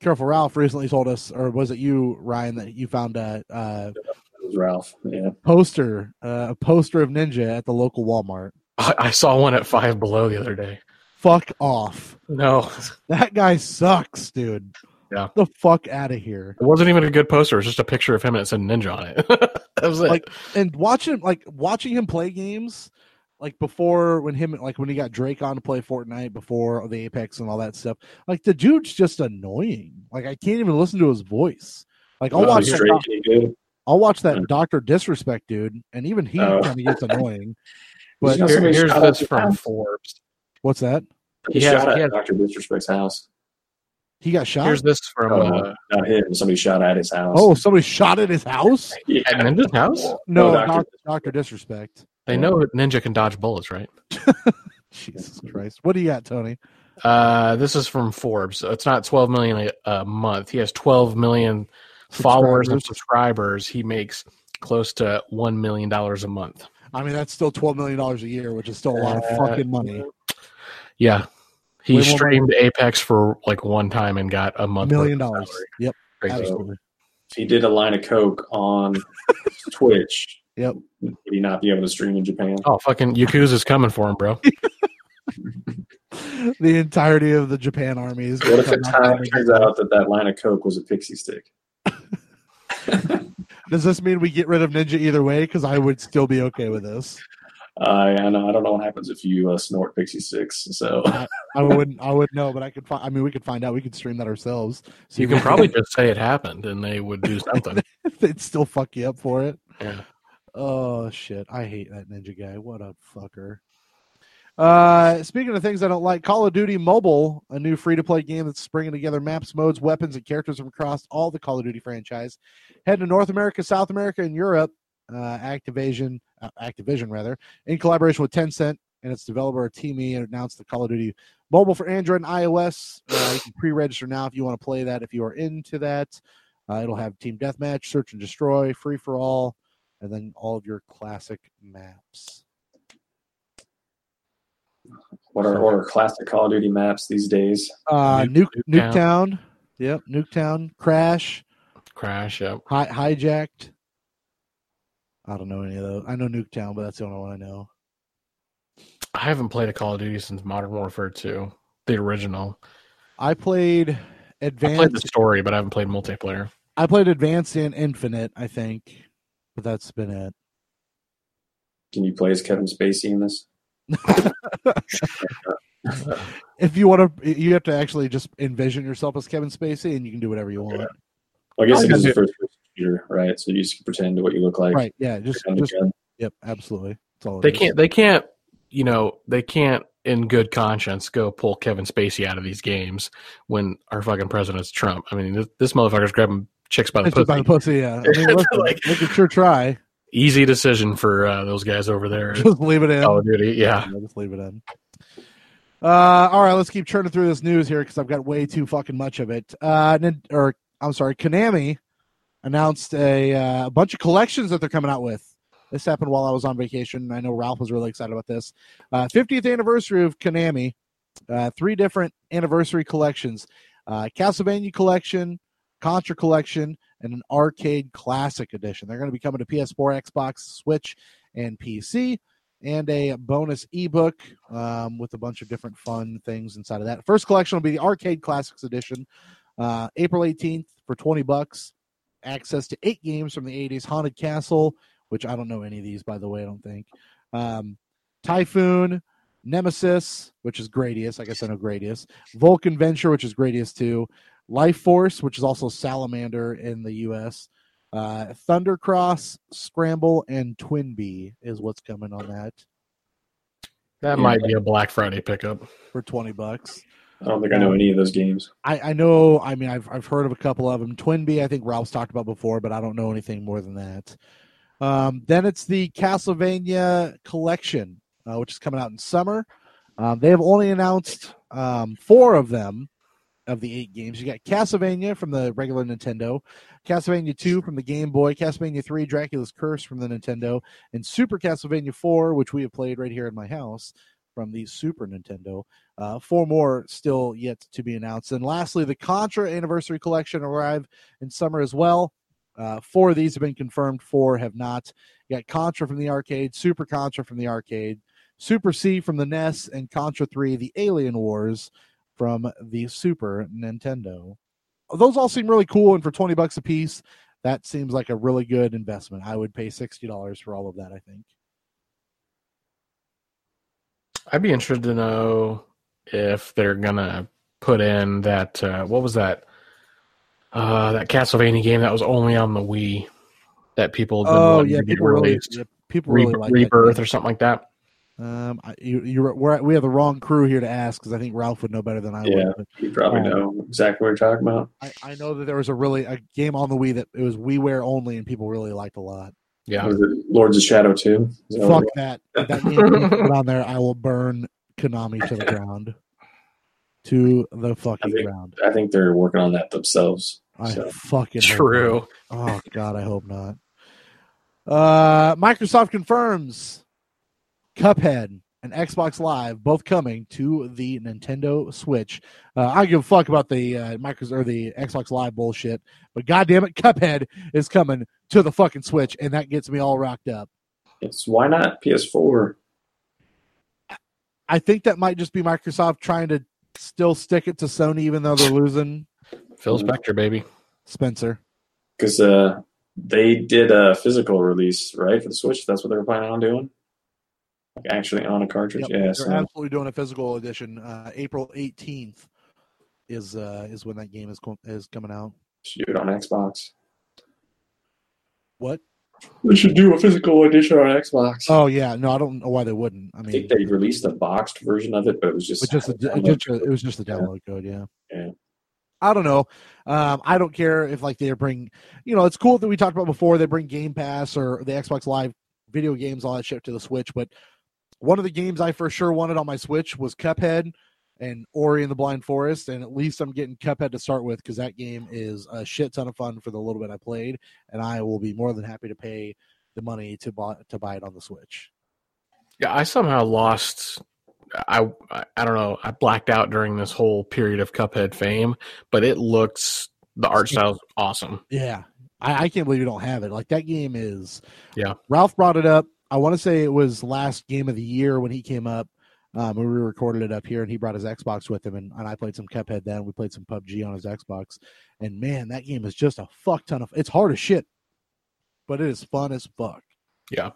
[SPEAKER 3] Careful Ralph recently told us, or was it you, Ryan, that you found a, a
[SPEAKER 2] it was Ralph. Yeah,
[SPEAKER 3] poster, uh, a poster of Ninja at the local Walmart?
[SPEAKER 4] I, I saw one at Five Below the other day.
[SPEAKER 3] Fuck off.
[SPEAKER 4] No,
[SPEAKER 3] That guy sucks, dude.
[SPEAKER 4] Yeah.
[SPEAKER 3] The fuck out of here.
[SPEAKER 4] it wasn't even a good poster. It was just a picture of him and it said Ninja on it. that was it.
[SPEAKER 3] Like, and watching like watching him play games, like before when him like when he got Drake on to play Fortnite before the Apex and all that stuff. Like the dude's just annoying. Like I can't even listen to his voice. Like I'll
[SPEAKER 2] Was
[SPEAKER 3] watch that
[SPEAKER 2] straight
[SPEAKER 3] doc-
[SPEAKER 2] any?
[SPEAKER 3] I'll watch that
[SPEAKER 2] Hmm.
[SPEAKER 3] Doctor Disrespect dude, and even he
[SPEAKER 2] Oh.
[SPEAKER 3] kind of gets annoying. But
[SPEAKER 4] Here- here's this from? Forbes.
[SPEAKER 3] What's that?
[SPEAKER 2] He,
[SPEAKER 4] He
[SPEAKER 2] shot
[SPEAKER 4] he
[SPEAKER 2] at
[SPEAKER 4] has-
[SPEAKER 2] Doctor Disrespect's house.
[SPEAKER 3] He got shot.
[SPEAKER 4] Here's this from
[SPEAKER 2] Oh,
[SPEAKER 4] uh,
[SPEAKER 2] not him. Somebody shot at his house.
[SPEAKER 3] oh, somebody shot at his house.
[SPEAKER 2] yeah.
[SPEAKER 4] at Ninja's house.
[SPEAKER 3] No,
[SPEAKER 2] Dr.
[SPEAKER 3] Doctor Doctor Disrespect.
[SPEAKER 4] They know Ninja can dodge bullets, right?
[SPEAKER 3] Jesus Christ! What do you got, Tony?
[SPEAKER 4] Uh, this is from Forbes. It's not 12 million a, a month. He has 12 million followers and subscribers. He makes close to one million dollars a month.
[SPEAKER 3] I mean, that's still twelve million dollars a year, which is still a lot of
[SPEAKER 4] Uh,
[SPEAKER 3] fucking money.
[SPEAKER 4] Yeah, he
[SPEAKER 3] Way more
[SPEAKER 4] streamed Apex for like one time and got a
[SPEAKER 3] A
[SPEAKER 4] month.
[SPEAKER 3] million dollars.
[SPEAKER 4] salary.
[SPEAKER 3] Yep,
[SPEAKER 4] Crazy.
[SPEAKER 3] absolutely.
[SPEAKER 2] He did a line of coke on Twitch,
[SPEAKER 3] Yep.
[SPEAKER 2] would he not be able to stream in Japan?
[SPEAKER 4] Oh, fucking Yakuza's coming for him, bro.
[SPEAKER 3] The entirety of the Japan army is.
[SPEAKER 2] What if it
[SPEAKER 3] come out
[SPEAKER 2] turns, turns out that that line of coke was a pixie stick?
[SPEAKER 3] Does this mean we get rid of Ninja either way? Because I would still be okay with this.
[SPEAKER 2] I I know I don't know what happens if you uh, snort pixie sticks. So
[SPEAKER 3] I wouldn't. I wouldn't know, but I could. Find, I mean, we could find out. We could stream that ourselves.
[SPEAKER 4] So you can probably just say it happened, and they would do something.
[SPEAKER 3] they'd still fuck you up for it.
[SPEAKER 4] Yeah.
[SPEAKER 3] Oh shit! I hate that ninja guy. What a fucker. Uh, speaking of things I don't like, Call of Duty Mobile, a new free-to-play game that's bringing together maps, modes, weapons, and characters from across all the Call of Duty franchise. Head to North America, South America, and Europe. Uh, Activision, uh, Activision rather, in collaboration with Tencent and its developer TiMi, announced the Call of Duty Mobile for Android and iOS. Uh, you can pre-register now if you want to play that. If you are into that, uh, it'll have Team Deathmatch, Search and Destroy, Free for All, and then all of your classic maps.
[SPEAKER 2] what are what are classic Call of Duty maps these days?
[SPEAKER 3] Uh, Nuke,
[SPEAKER 4] Nuke-
[SPEAKER 3] Nuketown. Yep, Nuketown. Crash.
[SPEAKER 4] Crash. Yep.
[SPEAKER 3] Hi, hijacked. I don't know any of those. I know Nuketown, but that's the only one I know.
[SPEAKER 4] I haven't played a Call of Duty since Modern Warfare 2, the original.
[SPEAKER 3] I played Advanced.
[SPEAKER 4] I played the story, but I haven't played multiplayer.
[SPEAKER 3] I played Advanced and Infinite, I think, but that's been it.
[SPEAKER 2] Can you play as Kevin Spacey in this?
[SPEAKER 3] If you want to, you have to actually just envision yourself as Kevin Spacey, and you can do whatever you want.
[SPEAKER 2] Well, I guess
[SPEAKER 4] I
[SPEAKER 2] it is
[SPEAKER 4] can
[SPEAKER 2] a first computer, right? So you just pretend to what you look like.
[SPEAKER 3] Right. Yeah. Just, just yep. Absolutely. That's all.
[SPEAKER 4] They
[SPEAKER 3] is.
[SPEAKER 4] can't. They can't. You know, they can't, in good conscience, go pull Kevin Spacey out of these games when our fucking president's Trump. I mean, this, this motherfucker's grabbing chicks by the
[SPEAKER 3] It's just by
[SPEAKER 4] pussy.
[SPEAKER 3] the pussy. Yeah. I mean, listen,
[SPEAKER 4] Like-
[SPEAKER 3] they could sure try.
[SPEAKER 4] Easy decision for uh, those guys over there.
[SPEAKER 3] Just leave it in.
[SPEAKER 4] Call of Duty. Yeah.
[SPEAKER 3] Yeah, just leave it in. Uh, all right, let's keep churning through this news here because I've got way too fucking much of it. Uh, or I'm sorry, Konami announced a uh, bunch of collections that they're coming out with. This happened while I was on vacation. I know Ralph was really excited about this. Uh, 50th anniversary of Konami. Uh, three different anniversary collections: uh, Castlevania collection, Contra collection, and an arcade classic edition. They're going to be coming to PS4, Xbox, Switch, and PC and a bonus ebook um, with a bunch of different fun things inside of that. First collection will be the Arcade Classics Edition, uh, April 18th for 20 bucks. Access to eight games from the 80s Haunted Castle, which I don't know any of these, by the way, I don't think. Um, Typhoon, Nemesis, which is Gradius. I guess I know Gradius. Vulcan Venture, which is Gradius 2. Life Force, which is also Salamander in the US. Uh, Thundercross, Scramble, and Twin Bee is what's coming on that
[SPEAKER 4] That
[SPEAKER 2] Yeah.
[SPEAKER 4] might be a Black Friday pickup.
[SPEAKER 3] for twenty bucks.
[SPEAKER 2] I don't think I know any of those games.
[SPEAKER 3] I, I know. I mean, I've I've heard of a couple of them. Twin Bee, I think Ralph's talked about before, but I don't know anything more than that. Um, then it's the Castlevania collection, uh, which is coming out in summer. Um, they have only announced um, four of them of the eight games. You got Castlevania from the regular Nintendo, Castlevania 2 from the Game Boy, Castlevania 3 Dracula's Curse from the Nintendo, and Super Castlevania 4, which we have played right here in my house from the Super Nintendo. Uh, four more still yet to be announced. And lastly, the Contra Anniversary Collection arrive in summer as well. Uh, four of these have been confirmed, four have not. You got Contra from the arcade, Super Contra from the arcade, Super C from the NES, and Contra 3, the Alien Wars from the Super Nintendo. Those all seem really cool, and for 20 bucks a piece, that seems like a really good investment. I would pay $60 for all of that, I think.
[SPEAKER 4] I'd be interested to know if they're gonna put in that uh, what was that uh, that Castlevania game that was only on the Wii that people have been
[SPEAKER 3] Oh,
[SPEAKER 4] wanting
[SPEAKER 3] yeah,
[SPEAKER 4] to get
[SPEAKER 3] people really,
[SPEAKER 4] released.
[SPEAKER 3] yeah, people
[SPEAKER 4] Re-
[SPEAKER 3] really like
[SPEAKER 4] Rebirth
[SPEAKER 3] game.
[SPEAKER 4] or something like that.
[SPEAKER 3] Um, you, you're we're, we have the wrong crew here to ask because I think Ralph would know better than I
[SPEAKER 2] Yeah.
[SPEAKER 3] would. But
[SPEAKER 2] You probably
[SPEAKER 3] Um,
[SPEAKER 2] know exactly what you're talking about.
[SPEAKER 3] I, I know that there was a really a game on the Wii that it was WiiWare only, and people really liked a lot.
[SPEAKER 4] Yeah,
[SPEAKER 2] Was it Lords of Shadow too. That
[SPEAKER 3] Fuck that! If that game put on there, I will burn Konami to the ground, to the fucking
[SPEAKER 2] I think-
[SPEAKER 3] ground.
[SPEAKER 2] I think they're working on that themselves.
[SPEAKER 3] I
[SPEAKER 2] So,
[SPEAKER 3] fucking hope
[SPEAKER 4] true.
[SPEAKER 3] not. Oh God, I hope not. Uh, Microsoft confirms Cuphead and Xbox Live both coming to the Nintendo Switch. Uh, I don't give a fuck about the uh, Microsoft or the Xbox Live bullshit, but goddamn it, Cuphead is coming to the fucking Switch, and that gets me all rocked up.
[SPEAKER 2] it's why not PS4?
[SPEAKER 3] I think that might just be Microsoft trying to still stick it to Sony, even though they're losing
[SPEAKER 4] Phil Spector, baby.
[SPEAKER 3] Spencer.
[SPEAKER 2] Because uh, they did a physical release, right, for the Switch. That's what they were planning on doing. Like actually on a cartridge.
[SPEAKER 3] Yep,
[SPEAKER 2] Yeah.
[SPEAKER 3] they're
[SPEAKER 2] So
[SPEAKER 3] absolutely doing a physical edition. Uh, April eighteenth is uh, is when that game is co- is coming out.
[SPEAKER 2] Shoot on Xbox.
[SPEAKER 3] What?
[SPEAKER 2] They should do a physical edition on Xbox.
[SPEAKER 3] Oh yeah, no, I don't know why they wouldn't. I
[SPEAKER 2] I
[SPEAKER 3] mean,
[SPEAKER 2] think they released a boxed version of it, but it was just
[SPEAKER 3] just a, it, just a, it was just the download code, yeah.
[SPEAKER 2] Yeah.
[SPEAKER 3] I don't know. Um, I don't care if like they bring, you know, it's cool that we talked about before. They bring Game Pass or the Xbox Live video games, all that shit to the Switch. But one of the games I for sure wanted on my Switch was Cuphead and Ori and the Blind Forest, and at least I'm getting Cuphead to start with because that game is a shit ton of fun for the little bit I played, and I will be more than happy to pay the money to buy to buy it on the Switch.
[SPEAKER 4] Yeah, I somehow lost. I I don't know. I blacked out during this whole period of Cuphead fame, but it looks the art style's awesome.
[SPEAKER 3] Yeah. I, I can't believe you don't have it. Like that game is
[SPEAKER 4] Yeah.
[SPEAKER 3] Ralph brought it up. I want to say it was last game of the year when he came up. Um, we recorded it up here and he brought his Xbox with him and, and I played some Cuphead then. We played some PUBG on his Xbox. And man, that game is just a fuck ton of it's hard as shit. But it is fun as fuck.
[SPEAKER 4] Yeah.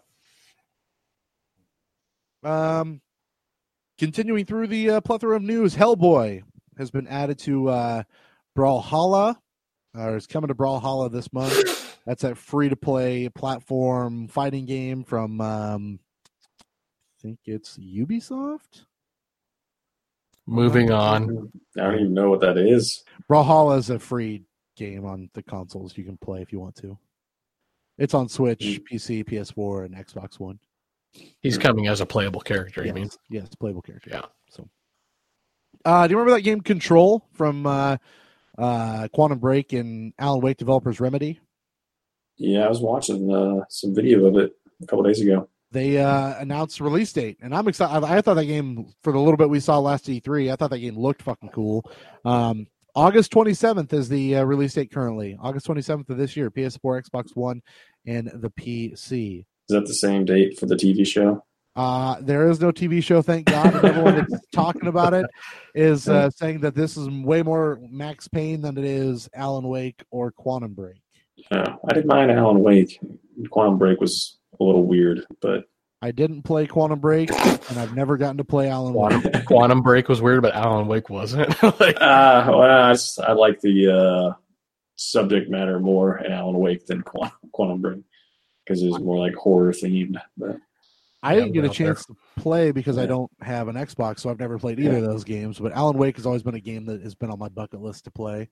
[SPEAKER 3] Um, continuing through the uh, plethora of news, Hellboy has been added to uh, Brawlhalla, or is coming to Brawlhalla this month. That's a free to play platform fighting game from um, I think it's Ubisoft.
[SPEAKER 4] Moving on.
[SPEAKER 2] I don't even know what that is.
[SPEAKER 3] Brawlhalla is a free game on the consoles you can play if you want to. It's on Switch,
[SPEAKER 2] Mm.
[SPEAKER 3] PC, PS4, and Xbox One.
[SPEAKER 4] He's coming as a playable character. You
[SPEAKER 3] yes,
[SPEAKER 4] mean?
[SPEAKER 3] yes, playable character.
[SPEAKER 4] Yeah.
[SPEAKER 3] So, uh, do you remember that game Control from uh, uh, Quantum Break and Alan Wake developers Remedy?
[SPEAKER 2] Yeah, I was watching uh, some video of it a couple days ago.
[SPEAKER 3] They uh, announced release date, and I'm excited. I, I thought that game for the little bit we saw last E3, I thought that game looked fucking cool. Um, August 27th is the uh, release date currently. August 27th of this year, PS4, Xbox One, and the PC.
[SPEAKER 2] Is that the same date for the TV show?
[SPEAKER 3] Uh, there is no TV show, thank God. Everyone that's talking about it is uh, saying that this is way more Max Payne than it is Alan Wake or Quantum Break.
[SPEAKER 2] Yeah, I didn't mind Alan Wake. Quantum Break was a little weird, but
[SPEAKER 3] I didn't play Quantum Break, and I've never gotten to play Alan Wake.
[SPEAKER 4] Quantum, Quantum Break was weird, but Alan Wake wasn't. like,
[SPEAKER 2] uh, well, I, just, I like the uh, subject matter more in Alan Wake than Quantum, Quantum Break because it was more like horror themed. But
[SPEAKER 3] I didn't get a
[SPEAKER 4] out there.
[SPEAKER 3] chance to play because I don't have an Xbox, so I've never played either
[SPEAKER 2] Yeah.
[SPEAKER 3] of those games. But Alan Wake has always been a game that has been on my bucket list to play.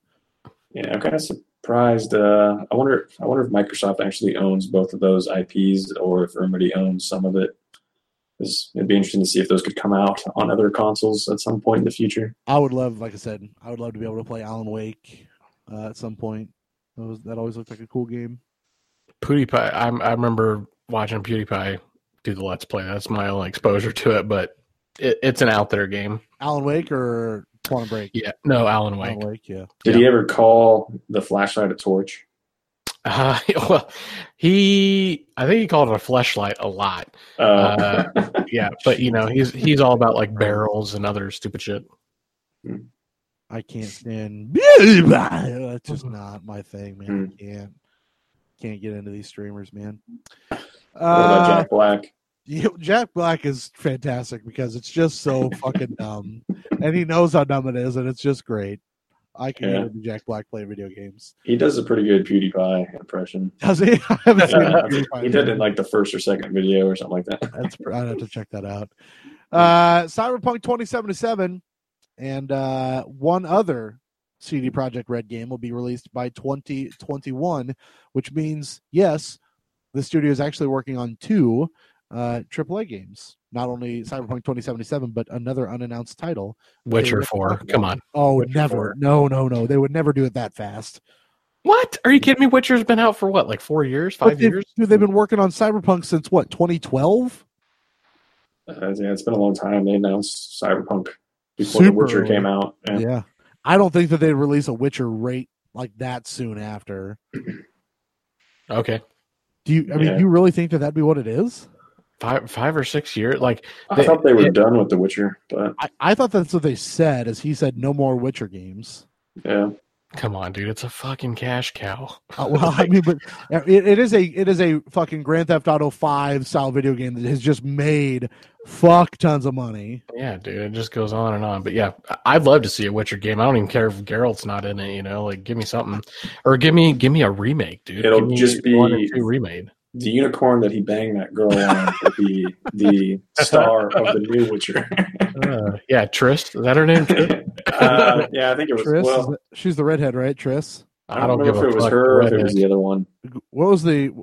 [SPEAKER 2] Yeah, I'm kind of surprised. Uh, I wonder. I wonder if Microsoft actually owns both of those IPs, or if Remedy owns some of it. It'd be interesting to see if those could come out on other consoles at some point in the future.
[SPEAKER 3] I would love, like I said, I would love to be able to play Alan Wake uh, at some point. That, was, that always looked like a cool game.
[SPEAKER 4] PewDiePie. I'm, I remember watching PewDiePie do the Let's Play. That's my only exposure to it, but it, it's an out there game.
[SPEAKER 3] Alan Wake or Quantum Break?
[SPEAKER 4] Yeah. No, Alan Wake.
[SPEAKER 3] Alan Wake, yeah.
[SPEAKER 2] Did he ever call the flashlight a torch?
[SPEAKER 4] Uh, well, he. I think he called it a fleshlight a lot.
[SPEAKER 2] Uh,
[SPEAKER 4] Yeah, but you know, he's he's all about like barrels and other stupid shit.
[SPEAKER 3] I can't stand. That's just not my thing, man. I can't can't get into these streamers, man.
[SPEAKER 2] what about
[SPEAKER 3] Uh,
[SPEAKER 2] Jack Black?
[SPEAKER 3] you- Jack Black is fantastic because it's just so fucking dumb, and he knows how dumb it is, and it's just great. I can
[SPEAKER 2] Yeah.
[SPEAKER 3] Jack Black play video games.
[SPEAKER 2] He does a pretty good PewDiePie impression.
[SPEAKER 3] Does he? I haven't seen
[SPEAKER 2] Uh, he did it in like the first or second video or something like that.
[SPEAKER 3] That's I'd have to check that out. Uh, Cyberpunk 2077 and uh, one other CD Projekt Red game will be released by 2021, which means yes, the studio is actually working on two uh, AAA games. Not only Cyberpunk 2077, but another unannounced title.
[SPEAKER 4] Witcher Four. Come on.
[SPEAKER 3] Oh,
[SPEAKER 2] Witcher
[SPEAKER 3] never!
[SPEAKER 2] 4.
[SPEAKER 3] No, no, no! They would never do it that fast.
[SPEAKER 4] What? Are you kidding me? Witcher's been out for what, like four years, five
[SPEAKER 3] they've-
[SPEAKER 4] years?
[SPEAKER 3] Dude, they've been working on Cyberpunk since what 2012.
[SPEAKER 2] Uh, yeah, it's been a long time. They announced Cyberpunk before The Witcher
[SPEAKER 3] early.
[SPEAKER 2] came out. Yeah.
[SPEAKER 3] Yeah. I don't think that they'd release a Witcher rate like that soon after.
[SPEAKER 4] Okay,
[SPEAKER 3] Do you? I mean,
[SPEAKER 2] Yeah.
[SPEAKER 3] you really think that that'd be what it is?
[SPEAKER 4] Five, five or six years. Like
[SPEAKER 2] I thought they were
[SPEAKER 4] yeah.
[SPEAKER 2] done with The Witcher, but
[SPEAKER 3] I, I thought that's what they said. As he said, no more Witcher games.
[SPEAKER 2] yeah.
[SPEAKER 4] Come on, dude! It's a fucking cash cow.
[SPEAKER 3] Uh, well, I mean, but it, it is a it is a fucking Grand Theft Auto Five style video game that has just made fuck tons of money.
[SPEAKER 4] Yeah, dude, it just goes on and on. But yeah, I- I'd love to see a Witcher game. I don't even care if Geralt's not in it. You know, like give me something, or give me give me a remake, dude.
[SPEAKER 2] It'll
[SPEAKER 4] Give me
[SPEAKER 2] just be-
[SPEAKER 4] one and two remade.
[SPEAKER 2] The unicorn that he banged that girl on will be the star of the new Witcher.
[SPEAKER 4] Uh, yeah, Triss. Is that her name?
[SPEAKER 2] Uh, yeah, I think it was.
[SPEAKER 3] Triss,
[SPEAKER 2] well,
[SPEAKER 3] that- she's the redhead, right? Triss.
[SPEAKER 2] I don't, remember if it was her or if it was the other one.
[SPEAKER 3] What was the?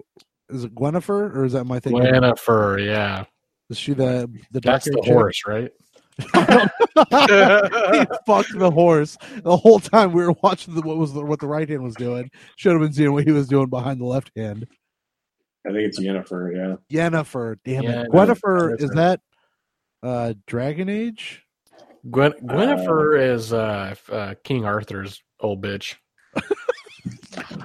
[SPEAKER 3] Is it Gwenifer or is that my thing?
[SPEAKER 4] Jennifer. Yeah,
[SPEAKER 3] Is she the the
[SPEAKER 4] that's the
[SPEAKER 3] dark-haired chick?
[SPEAKER 4] horse, right?
[SPEAKER 3] he fucked the horse the whole time we were watching the, what was the, what the right hand was doing. Should have been seeing what he was doing behind the left hand.
[SPEAKER 2] I think it's Jennifer. Yeah.
[SPEAKER 3] Yennefer, damn
[SPEAKER 4] Yeah,
[SPEAKER 3] it, Gwenifer
[SPEAKER 4] Yennefer.
[SPEAKER 3] is that uh Dragon Age?
[SPEAKER 4] Gwen Gwenifer is uh, uh, King Arthur's old bitch,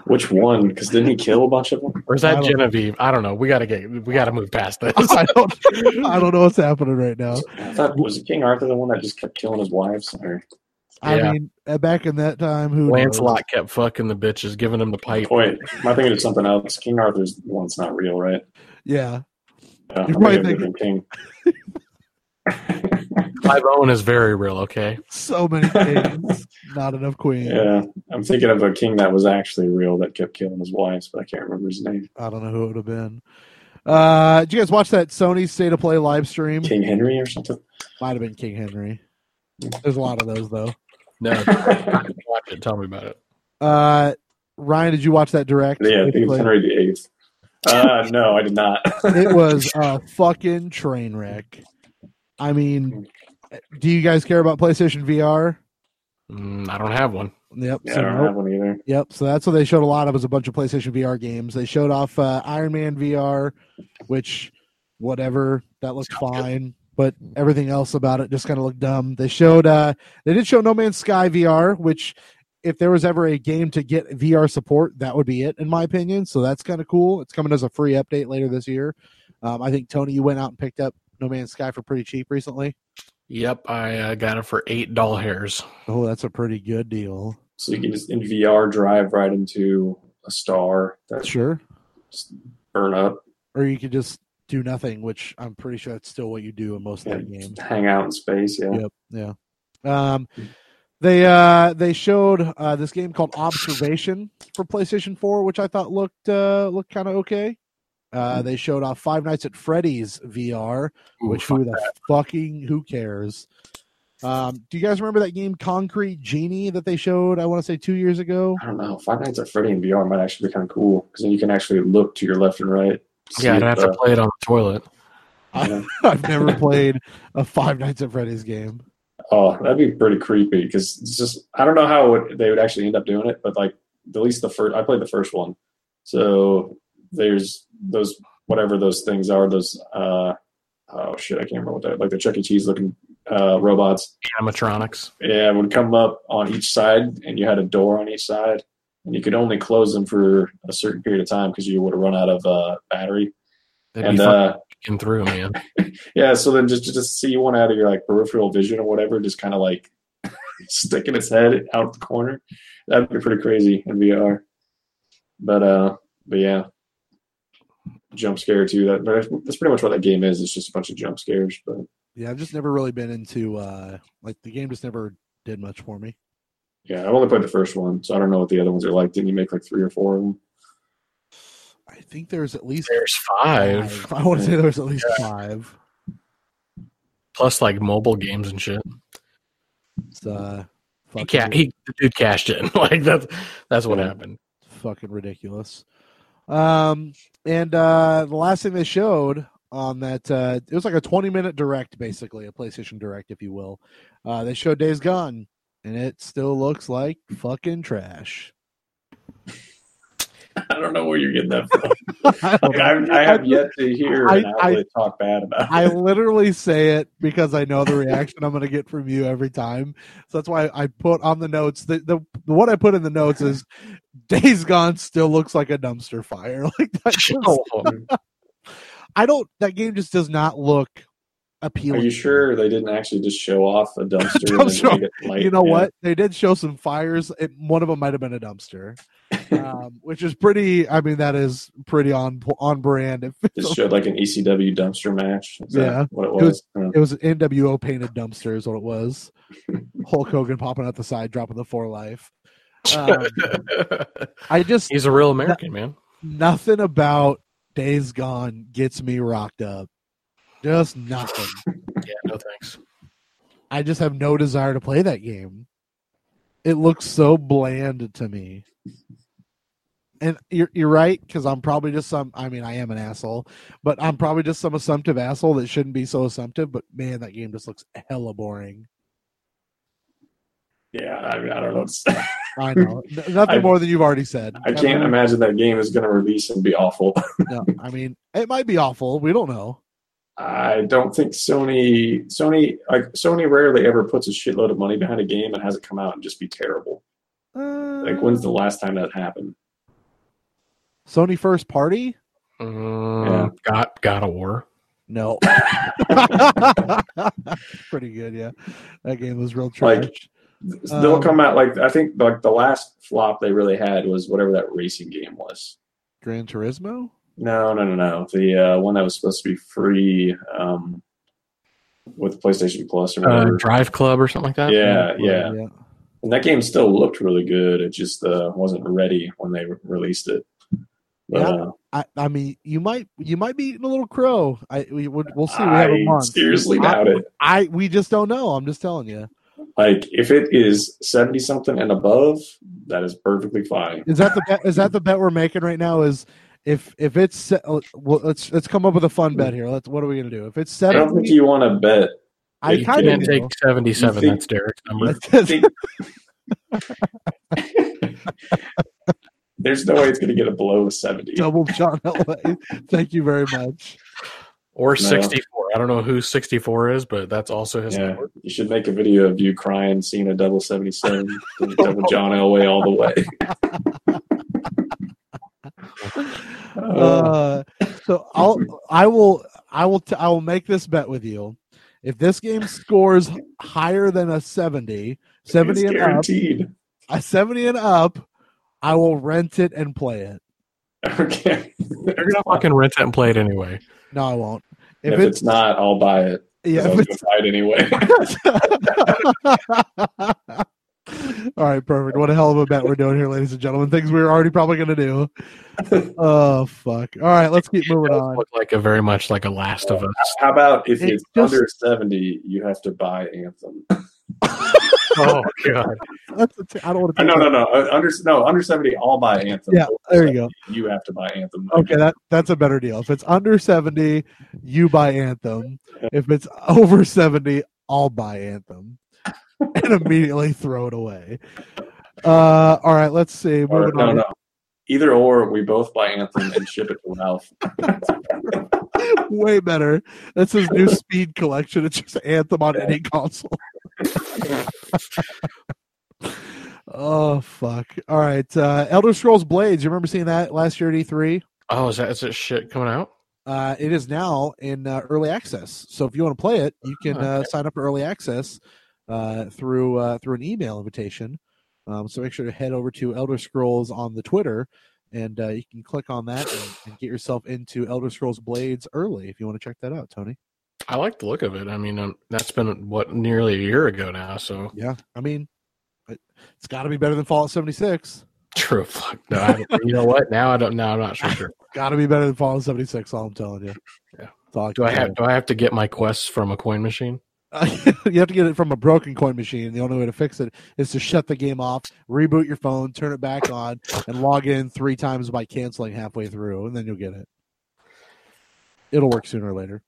[SPEAKER 2] Which one? Because didn't he kill a bunch of them?
[SPEAKER 4] or is that
[SPEAKER 3] don't-
[SPEAKER 4] Genevieve? I don't know. We gotta get. We gotta move past this.
[SPEAKER 3] I don't, I don't know what's happening right now.
[SPEAKER 2] I thought was King Arthur the one that just kept killing his wives? Or
[SPEAKER 3] I
[SPEAKER 4] Yeah.
[SPEAKER 3] mean, uh, back in that time, who knows?
[SPEAKER 4] Lancelot kept fucking the bitches, giving him the pipe.
[SPEAKER 2] wait, am I thinking of something else? King Arthur's the one's not real, right?
[SPEAKER 3] Yeah,
[SPEAKER 2] Uh,
[SPEAKER 3] You're
[SPEAKER 2] I'm
[SPEAKER 3] probably
[SPEAKER 2] thinking of a different king.
[SPEAKER 4] Five Owen is very real. Okay.
[SPEAKER 3] so many kings, not enough queens.
[SPEAKER 2] Yeah, I'm thinking of a king that was actually real that kept killing his wives, but I can't remember his name.
[SPEAKER 3] I don't know who it would have been. Uh, did you guys watch that Sony State of Play live stream?
[SPEAKER 2] King Henry or something.
[SPEAKER 3] Might have been King Henry. There's a lot of those though.
[SPEAKER 4] No, watch it. Tell me about it.
[SPEAKER 3] Uh, Ryan, did you watch that direct?
[SPEAKER 2] Yeah, I think it's Henry the Eighth. Uh, no, I did not.
[SPEAKER 3] it was a fucking train wreck. I mean, do you guys care about PlayStation VR?
[SPEAKER 4] Mm, I don't have one.
[SPEAKER 3] Yep.
[SPEAKER 2] Yeah,
[SPEAKER 3] so
[SPEAKER 2] I don't
[SPEAKER 3] nope.
[SPEAKER 2] have one either.
[SPEAKER 3] Yep. So that's what they showed a lot of was a bunch of PlayStation VR games. They showed off uh, Iron Man VR, which whatever that looked
[SPEAKER 4] Sounds good.
[SPEAKER 3] Fine, but everything else about it just kind of looked dumb. They showed uh they did show No Man's Sky VR, which if there was ever a game to get VR support, that would be it in my opinion. So that's kind of cool. It's coming as a free update later this year. Um, I think Tony, you went out and picked up No Man's Sky for pretty cheap recently.
[SPEAKER 4] Yep, I uh, got it for eight doll hairs.
[SPEAKER 3] Oh, that's a pretty good deal.
[SPEAKER 2] So you can just in VR drive right into a star that
[SPEAKER 3] Sure.
[SPEAKER 2] just burn up,
[SPEAKER 3] Or you could just do nothing, which I'm pretty sure that's still what you do in most of
[SPEAKER 2] yeah,
[SPEAKER 3] that game.
[SPEAKER 2] just hang out in space. Yeah,
[SPEAKER 3] Yep. Yeah. Um, they uh they showed uh this game called Observation for PlayStation 4, which I thought looked uh looked kind of okay. Uh, they showed off Five Nights at Freddy's VR, which
[SPEAKER 4] Ooh,
[SPEAKER 3] who the fucking who cares? Um, do you guys remember that game Concrete Genie that they showed? I want to say two years ago.
[SPEAKER 2] I don't know. Five Nights at Freddy in VR might actually be kind of cool because then you can actually look to your left and right. See
[SPEAKER 4] yeah, I'd
[SPEAKER 2] if,
[SPEAKER 4] have
[SPEAKER 2] uh,
[SPEAKER 4] to play it on the toilet.
[SPEAKER 2] yeah.
[SPEAKER 3] I've never played a Five Nights at Freddy's game.
[SPEAKER 2] Oh, that'd be pretty creepy because it's just I don't know how it, they would actually end up doing it, but like at least the first I played the first one, so there's those whatever those things are those uh oh shit I can't remember what that like the Chuck E. Cheese looking uh robots
[SPEAKER 4] Animatronics.
[SPEAKER 2] yeah would come up on each side and you had a door on each side and you could only close them for a certain period of time because you would have run out of uh battery
[SPEAKER 4] That'd
[SPEAKER 2] and
[SPEAKER 4] be fun
[SPEAKER 2] uh
[SPEAKER 4] through, man.
[SPEAKER 2] yeah, so then just just see one out of your like peripheral vision or whatever, just kind of like sticking its head out the corner. That'd be pretty crazy in VR. But uh, but yeah, jump scare too. That that's pretty much what that game is. It's just a bunch of jump scares. But
[SPEAKER 3] Yeah, I've just never really been into uh like the game just never did much for me.
[SPEAKER 2] Yeah, I've only played the first one, so I don't know what the other ones are like. Didn't you make like three or four of them?
[SPEAKER 3] I think there's at least
[SPEAKER 4] There's five.
[SPEAKER 3] I want to say there's at least five.
[SPEAKER 4] plus like mobile games and shit.
[SPEAKER 3] It's uh
[SPEAKER 4] He, ca- he the dude cashed in. like that's that's what
[SPEAKER 2] Yeah.
[SPEAKER 4] happened.
[SPEAKER 3] fucking ridiculous. Um and uh the last thing they showed on that uh it was like a 20 minute direct basically, a PlayStation direct if you will. Uh they showed Days Gone and it still looks like fucking trash.
[SPEAKER 2] I don't know where you're getting that from.
[SPEAKER 3] I,
[SPEAKER 2] Like. I, I have yet to hear
[SPEAKER 3] I-
[SPEAKER 2] an outlet talk bad about
[SPEAKER 3] I
[SPEAKER 2] it.
[SPEAKER 3] literally say it because I know the reaction I'm going to get from you every time. So that's why I put on the notes. The, the what I put in the notes is Days Gone still looks like a dumpster fire. Like that. Just, I don't. That game just does not look
[SPEAKER 2] Are you sure they didn't actually just show off a dumpster?
[SPEAKER 3] Dumpster.
[SPEAKER 2] and then make it light?
[SPEAKER 3] You know
[SPEAKER 2] Yeah.
[SPEAKER 3] what? They did show some fires. It, one of them might have been a dumpster, um, which is pretty. I mean, that is pretty on on brand. It
[SPEAKER 2] Just showed like an ECW dumpster match. Is that
[SPEAKER 3] Yeah.
[SPEAKER 2] what it
[SPEAKER 3] It
[SPEAKER 2] was.
[SPEAKER 3] was-
[SPEAKER 2] Uh,
[SPEAKER 3] It was an NWO painted dumpster, is what it was. Hulk Hogan popping out the side, dropping the four life. Um, I just
[SPEAKER 4] He's a real American, man.
[SPEAKER 3] nothing about Days Gone gets me rocked up. Just nothing.
[SPEAKER 4] Yeah, no thanks.
[SPEAKER 3] I just have no desire to play that game. It looks so bland to me. And you're you're right because I'm probably just some. I mean, I am an asshole, but I'm probably just some assumptive asshole that shouldn't be so assumptive. But man, that game just looks hella boring.
[SPEAKER 2] yeah, I mean, I don't know. what to say.
[SPEAKER 3] I know nothing
[SPEAKER 2] I-
[SPEAKER 3] more than you've already said.
[SPEAKER 2] I can't imagine that game is going to release and be awful.
[SPEAKER 3] No, I mean, it might be awful. We don't know.
[SPEAKER 2] I don't think Sony, Sony, like Sony, rarely ever puts a shitload of money behind a game and has it come out and just be terrible.
[SPEAKER 3] Uh,
[SPEAKER 2] Like, when's the last time that happened?
[SPEAKER 3] Sony first party?
[SPEAKER 4] Mm, Got God of War.
[SPEAKER 3] No. Pretty good, yeah. That game was real trash.
[SPEAKER 2] Like, They'll
[SPEAKER 3] Um,
[SPEAKER 2] come out like I think like the last flop they really had was whatever that racing game was.
[SPEAKER 3] Gran Turismo?
[SPEAKER 2] No, no, no, no. The uh, one that was supposed to be free. Um, with PlayStation Plus or
[SPEAKER 4] Uh,
[SPEAKER 2] whatever.
[SPEAKER 4] Drive Club or something like that.
[SPEAKER 2] yeah, yeah,
[SPEAKER 3] yeah.
[SPEAKER 2] And that game still looked really good. It just uh, wasn't ready when they re- released it. But,
[SPEAKER 3] Yeah.
[SPEAKER 2] uh,
[SPEAKER 3] I, I mean, you might you might be eating a little crow. I we would we'll see. We have a
[SPEAKER 2] I
[SPEAKER 3] month.
[SPEAKER 2] seriously
[SPEAKER 3] I-
[SPEAKER 2] doubt it.
[SPEAKER 3] I we just don't know. I'm just telling you.
[SPEAKER 2] Like if it is seventy something and above, that is perfectly fine.
[SPEAKER 3] Is that the bet? Is that the bet we're making right now? Is if if it's uh, well, let's let's come up with a fun bet here. Let's what are we gonna do? If it's
[SPEAKER 2] I don't think
[SPEAKER 3] seventy,
[SPEAKER 2] you want to bet.
[SPEAKER 3] I
[SPEAKER 2] you
[SPEAKER 3] kind
[SPEAKER 4] Can't
[SPEAKER 3] of
[SPEAKER 4] take seventy-seven.
[SPEAKER 2] Think-
[SPEAKER 4] That's Derek's number.
[SPEAKER 2] think- There's no way it's going to get a below seventy.
[SPEAKER 3] double John Elway. Thank you very much.
[SPEAKER 4] Or
[SPEAKER 2] No.
[SPEAKER 4] sixty-four. I don't know who sixty-four is, but that's also his
[SPEAKER 2] Yeah,
[SPEAKER 4] number.
[SPEAKER 2] you should make a video of you crying, seeing a double seventy-seven, double John Elway all the way. Uh,
[SPEAKER 3] so I'll I will I will t- I will make this bet with you. If this game scores higher than a 70, 70 and up,
[SPEAKER 2] guaranteed.
[SPEAKER 3] a 70 and up, I will rent it and play it.
[SPEAKER 2] Okay.
[SPEAKER 4] You're gonna fucking rent it and play it anyway.
[SPEAKER 3] No, I won't.
[SPEAKER 2] If,
[SPEAKER 3] If,
[SPEAKER 2] it's, not, I'll buy it.
[SPEAKER 3] yeah,
[SPEAKER 2] I
[SPEAKER 3] if
[SPEAKER 2] was
[SPEAKER 3] it's
[SPEAKER 2] buy it anyway.
[SPEAKER 3] All right, perfect. What a hell of a bet we're doing here, ladies and gentlemen. Things we were already probably going to do. Oh fuck! All right, let's keep
[SPEAKER 4] It
[SPEAKER 3] moving
[SPEAKER 4] does
[SPEAKER 3] on.
[SPEAKER 4] look like a very much like a Last of Us.
[SPEAKER 2] How about if
[SPEAKER 3] It's
[SPEAKER 2] it's,
[SPEAKER 3] just-
[SPEAKER 2] under seventy, you have to buy Anthem?
[SPEAKER 4] oh god.
[SPEAKER 3] That's a t- I don't want to.
[SPEAKER 2] Uh, no, no, no. uh, Under no under seventy, I'll buy Anthem.
[SPEAKER 3] Yeah, there you go.
[SPEAKER 2] You have to buy Anthem.
[SPEAKER 3] Okay, that that's a better deal. If it's under seventy, you buy Anthem. If it's over seventy, I'll buy Anthem, and immediately throw it away. Uh, all right, let's see.
[SPEAKER 2] Or, no,
[SPEAKER 3] on.
[SPEAKER 2] no. Either or, we both buy Anthem and ship it to Ralph.
[SPEAKER 3] Way better. That's his new Speed collection. It's just Anthem on any console. oh fuck! All right, uh, Elder Scrolls Blades. You remember seeing that last year at E3?
[SPEAKER 4] Oh, is that is that shit coming out?
[SPEAKER 3] Uh, it is now in uh, early access. So if you want to play it, you can uh, sign up for early access uh, through uh, through an email invitation. Um, so make sure to head over to Elder Scrolls on the Twitter, and uh, you can click on that and, and get yourself into Elder Scrolls Blades early if you want to check that out, Tony.
[SPEAKER 4] I like the look of it. I mean, um, that's been what nearly a year ago now. So
[SPEAKER 3] Yeah, I mean, it, it's got to be better than Fallout 76.
[SPEAKER 4] true. Fuck no. I, you know what? Now I don't. Now I'm not sure. sure.
[SPEAKER 3] Got to be better than Fallout 76. All I'm telling you.
[SPEAKER 4] Yeah. Do I have? Do I have to get my quests from a coin machine?
[SPEAKER 3] you have to get it from a broken coin machine. The only way to fix it is to shut the game off, reboot your phone, turn it back on, and log in three times by canceling halfway through, and then you'll get it. It'll work sooner or later.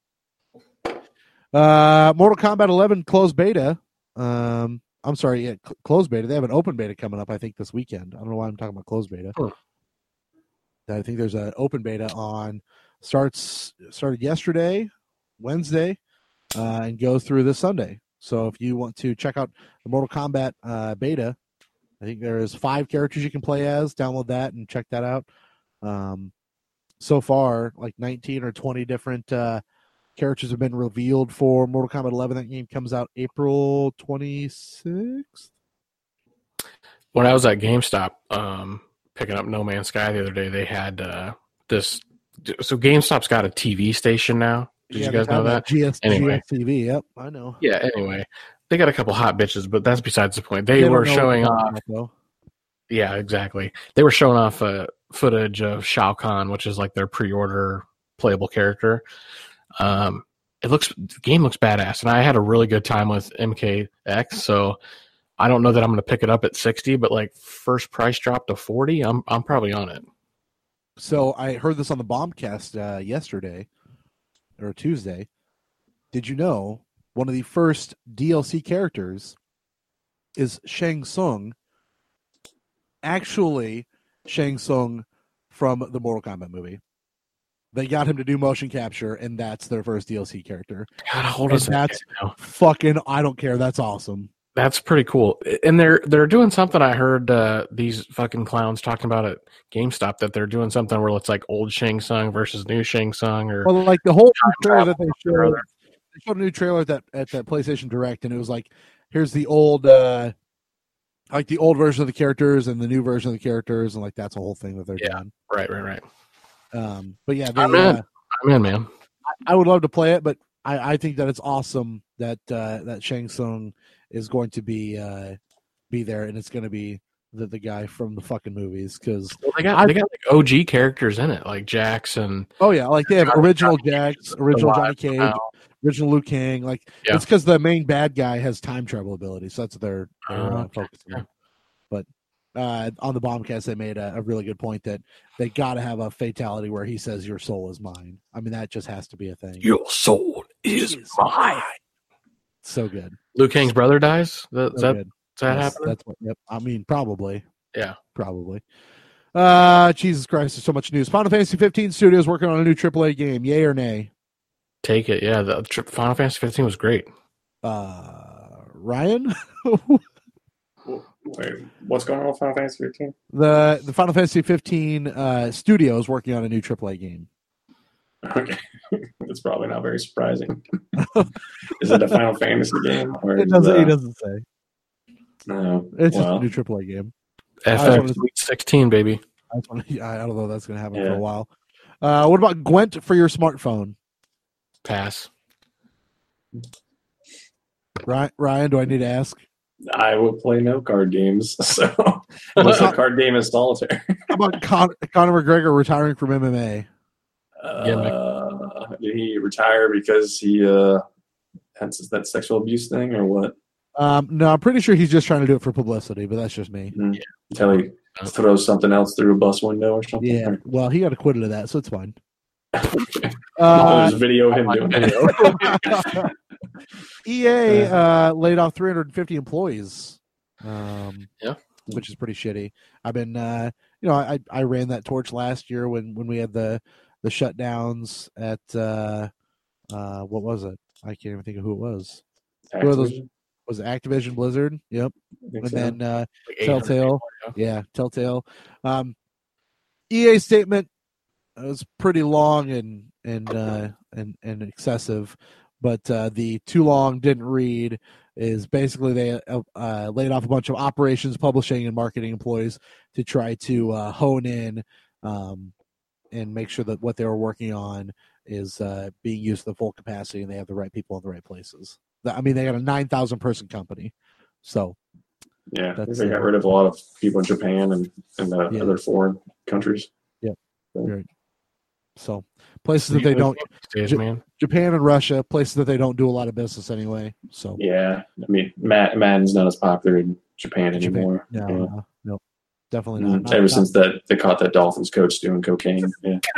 [SPEAKER 3] Uh, Mortal Kombat 11 closed beta. Um, I'm sorry, yeah, cl- closed beta. They have an open beta coming up. I think this weekend. I don't know why I'm talking about closed beta. I think there's an open beta on starts started yesterday, Wednesday, uh, and go through this Sunday. So if you want to check out the Mortal Kombat uh, beta, I think there is five characters you can play as. Download that and check that out. Um, so far, like 19 or 20 different uh, characters have been revealed for Mortal Kombat 11. That game comes out April 26th.
[SPEAKER 4] When I was at GameStop, um, picking up No Man's Sky the other day, they had uh, this. So GameStop's got a TV station now. Did you guys know that?
[SPEAKER 3] GS,
[SPEAKER 4] Anyway.
[SPEAKER 3] GSTV. Yep, I know.
[SPEAKER 4] Yeah. Anyway, they got a couple hot bitches, but that's besides the point. They,
[SPEAKER 3] don't
[SPEAKER 4] were showing off.
[SPEAKER 3] though.
[SPEAKER 4] Yeah, exactly. They were showing off uh, footage of Shao Kahn, which is like their pre-order playable character. Um, it looks the game looks badass, and I had a really good time with MKX. So I don't know that I'm going to pick it up at sixty, but like first price drop to forty, I'm I'm probably on it.
[SPEAKER 3] So I heard this on the Bombcast uh, yesterday or Tuesday. Did you know one of the first DLC characters is Shang Tsung? Actually, Shang Tsung from the Mortal Kombat movie. They got him to do motion capture, and that's their first DLC character.
[SPEAKER 4] God, how old
[SPEAKER 3] And
[SPEAKER 4] that
[SPEAKER 3] that's- Fucking, I don't care. That's awesome.
[SPEAKER 4] That's pretty cool. And they're they're doing something. I heard uh, these fucking clowns talking about at GameStop that they're doing something where it's like old Shang Tsung versus new Shang Tsung, or
[SPEAKER 3] Well, like the whole new trailer that they showed, they showed a new trailer at that at that PlayStation Direct, and it was like, here's the old, uh like the old version of the characters and the new version of the characters, and like that's a whole thing that they're
[SPEAKER 4] Yeah.
[SPEAKER 3] doing.
[SPEAKER 4] right, right, right.
[SPEAKER 3] Um, but yeah, they,
[SPEAKER 4] I'm in.
[SPEAKER 3] uh,
[SPEAKER 4] I'm in, man.
[SPEAKER 3] I would love to play it, but I, I think that it's awesome that uh, that Shang Tsung is going to be uh, be there, and it's going to be the the guy from the fucking movies. Because
[SPEAKER 4] Well, they got they got like OG characters in it, like Jackson.
[SPEAKER 3] oh yeah, like they have
[SPEAKER 4] Johnny-
[SPEAKER 3] original
[SPEAKER 4] Johnny
[SPEAKER 3] Jax, original Johnny Cage,
[SPEAKER 4] now.
[SPEAKER 3] original Liu Kang. Like
[SPEAKER 4] Yeah.
[SPEAKER 3] it's because the main bad guy has time travel abilities. So that's their, they're, they're
[SPEAKER 4] Oh,
[SPEAKER 3] uh,
[SPEAKER 4] okay.
[SPEAKER 3] focusing
[SPEAKER 4] Yeah.
[SPEAKER 3] But uh, on the bombcast, they made a, a really good point that they got to have a fatality where he says, "Your soul is mine." I mean, that just has to be a thing.
[SPEAKER 4] Your soul is
[SPEAKER 3] Is
[SPEAKER 4] mine.
[SPEAKER 3] So good.
[SPEAKER 4] Liu Kang's brother dies. That,
[SPEAKER 3] So
[SPEAKER 4] that,
[SPEAKER 3] good.
[SPEAKER 4] does that
[SPEAKER 3] Yes,
[SPEAKER 4] happen?
[SPEAKER 3] That's what. Yep. I mean, probably.
[SPEAKER 4] Yeah.
[SPEAKER 3] Probably. Uh, Jesus Christ! There's so much news. Final Fantasy 15 Studios working on a new AAA game. Yay or nay?
[SPEAKER 4] Take it. Yeah, the tri- Final Fantasy 15 was great.
[SPEAKER 3] Uh, Ryan.
[SPEAKER 2] Wait, what's going on with Final Fantasy 15?
[SPEAKER 3] the the Final Fantasy 15 uh, studio is working on a new AAA game.
[SPEAKER 2] Okay, it's probably not very surprising. is it a Final Fantasy game or
[SPEAKER 3] It
[SPEAKER 2] is
[SPEAKER 3] doesn't.
[SPEAKER 2] uh,
[SPEAKER 3] He doesn't say.
[SPEAKER 2] No,
[SPEAKER 3] It's just a new AAA game.
[SPEAKER 4] FX
[SPEAKER 3] wanna-
[SPEAKER 4] 16, baby.
[SPEAKER 3] I, just wanna, I don't know if that's going to happen for a while. Uh, what about Gwent for your smartphone?
[SPEAKER 4] Pass.
[SPEAKER 3] Ryan, Ryan, do I need to ask?
[SPEAKER 2] I would play no card games, so unless the card game is solitaire.
[SPEAKER 3] How about Con- Conor McGregor retiring from MMA?
[SPEAKER 4] Yeah,
[SPEAKER 2] Uh, did he retire because he uh, had that sexual abuse thing, or what?
[SPEAKER 3] Um, no, I'm pretty sure he's just trying to do it for publicity, but that's just me.
[SPEAKER 2] Until he throws something else through a bus window or something.
[SPEAKER 3] Yeah, well, he got acquitted of that, so it's fine. Uh,
[SPEAKER 2] there's video of him
[SPEAKER 4] Oh,
[SPEAKER 2] doing it.
[SPEAKER 3] EA uh, laid off 350 employees. Um,
[SPEAKER 4] Yeah.
[SPEAKER 3] which is pretty shitty. I've been, uh, you know, I I ran that torch last year when when we had the the shutdowns at uh, uh, what was it? I can't even think of who it was. Who are those? Was it Activision Blizzard? Yep. And
[SPEAKER 2] so.
[SPEAKER 3] then uh,
[SPEAKER 4] Like
[SPEAKER 3] Telltale.
[SPEAKER 4] people,
[SPEAKER 3] Yeah, Telltale. Um, EA statement was pretty long and and uh, and and excessive, but uh, the too long didn't read is basically they uh, uh, laid off a bunch of operations, publishing, and marketing employees to try to uh, hone in um, and make sure that what they were working on is uh, being used to the full capacity and they have the right people in the right places. I mean, they got a nine thousand person company, so
[SPEAKER 2] yeah,
[SPEAKER 3] that's,
[SPEAKER 2] they got
[SPEAKER 3] uh,
[SPEAKER 2] rid of a lot of people in Japan and, and uh,
[SPEAKER 3] Yeah.
[SPEAKER 2] other foreign countries. Yeah.
[SPEAKER 3] So places that they don't J-
[SPEAKER 4] man.
[SPEAKER 3] Japan and Russia, places that they don't do a lot of business anyway. So
[SPEAKER 2] Yeah, I mean, Matt, Madden's not as popular in Japan
[SPEAKER 3] Japan-
[SPEAKER 2] anymore.
[SPEAKER 3] no,
[SPEAKER 2] Yeah.
[SPEAKER 3] no, no, definitely
[SPEAKER 2] Mm,
[SPEAKER 3] not. Not-
[SPEAKER 2] Ever
[SPEAKER 3] not-
[SPEAKER 2] since that they caught that Dolphins coach doing cocaine. Yeah.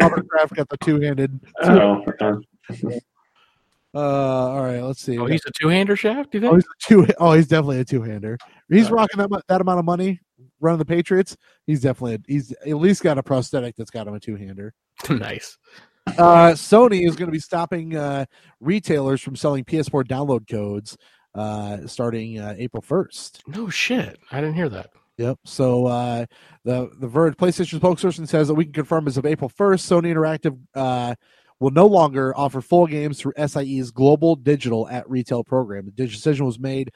[SPEAKER 3] Robert Kraft got the two-handed.
[SPEAKER 2] oh, uh,
[SPEAKER 3] all right, let's see.
[SPEAKER 4] oh, he's a two-hander shaft. Do you
[SPEAKER 3] Oh,
[SPEAKER 4] think?
[SPEAKER 3] he's a two. Oh, he's definitely a two-hander. He's
[SPEAKER 2] Uh,
[SPEAKER 3] rocking that that amount of money running the Patriots. He's definitely he's at least got a prosthetic that's got him a two-hander.
[SPEAKER 4] nice.
[SPEAKER 3] Uh, Sony is going to be stopping uh, retailers from selling PS4 download codes uh, starting uh, April first.
[SPEAKER 4] No shit. I didn't hear that.
[SPEAKER 3] Yep. So uh, the the Verge PlayStation spokesperson says that we can confirm as of April first, Sony Interactive uh, will no longer offer full games through SIE's global digital at retail program. The decision was made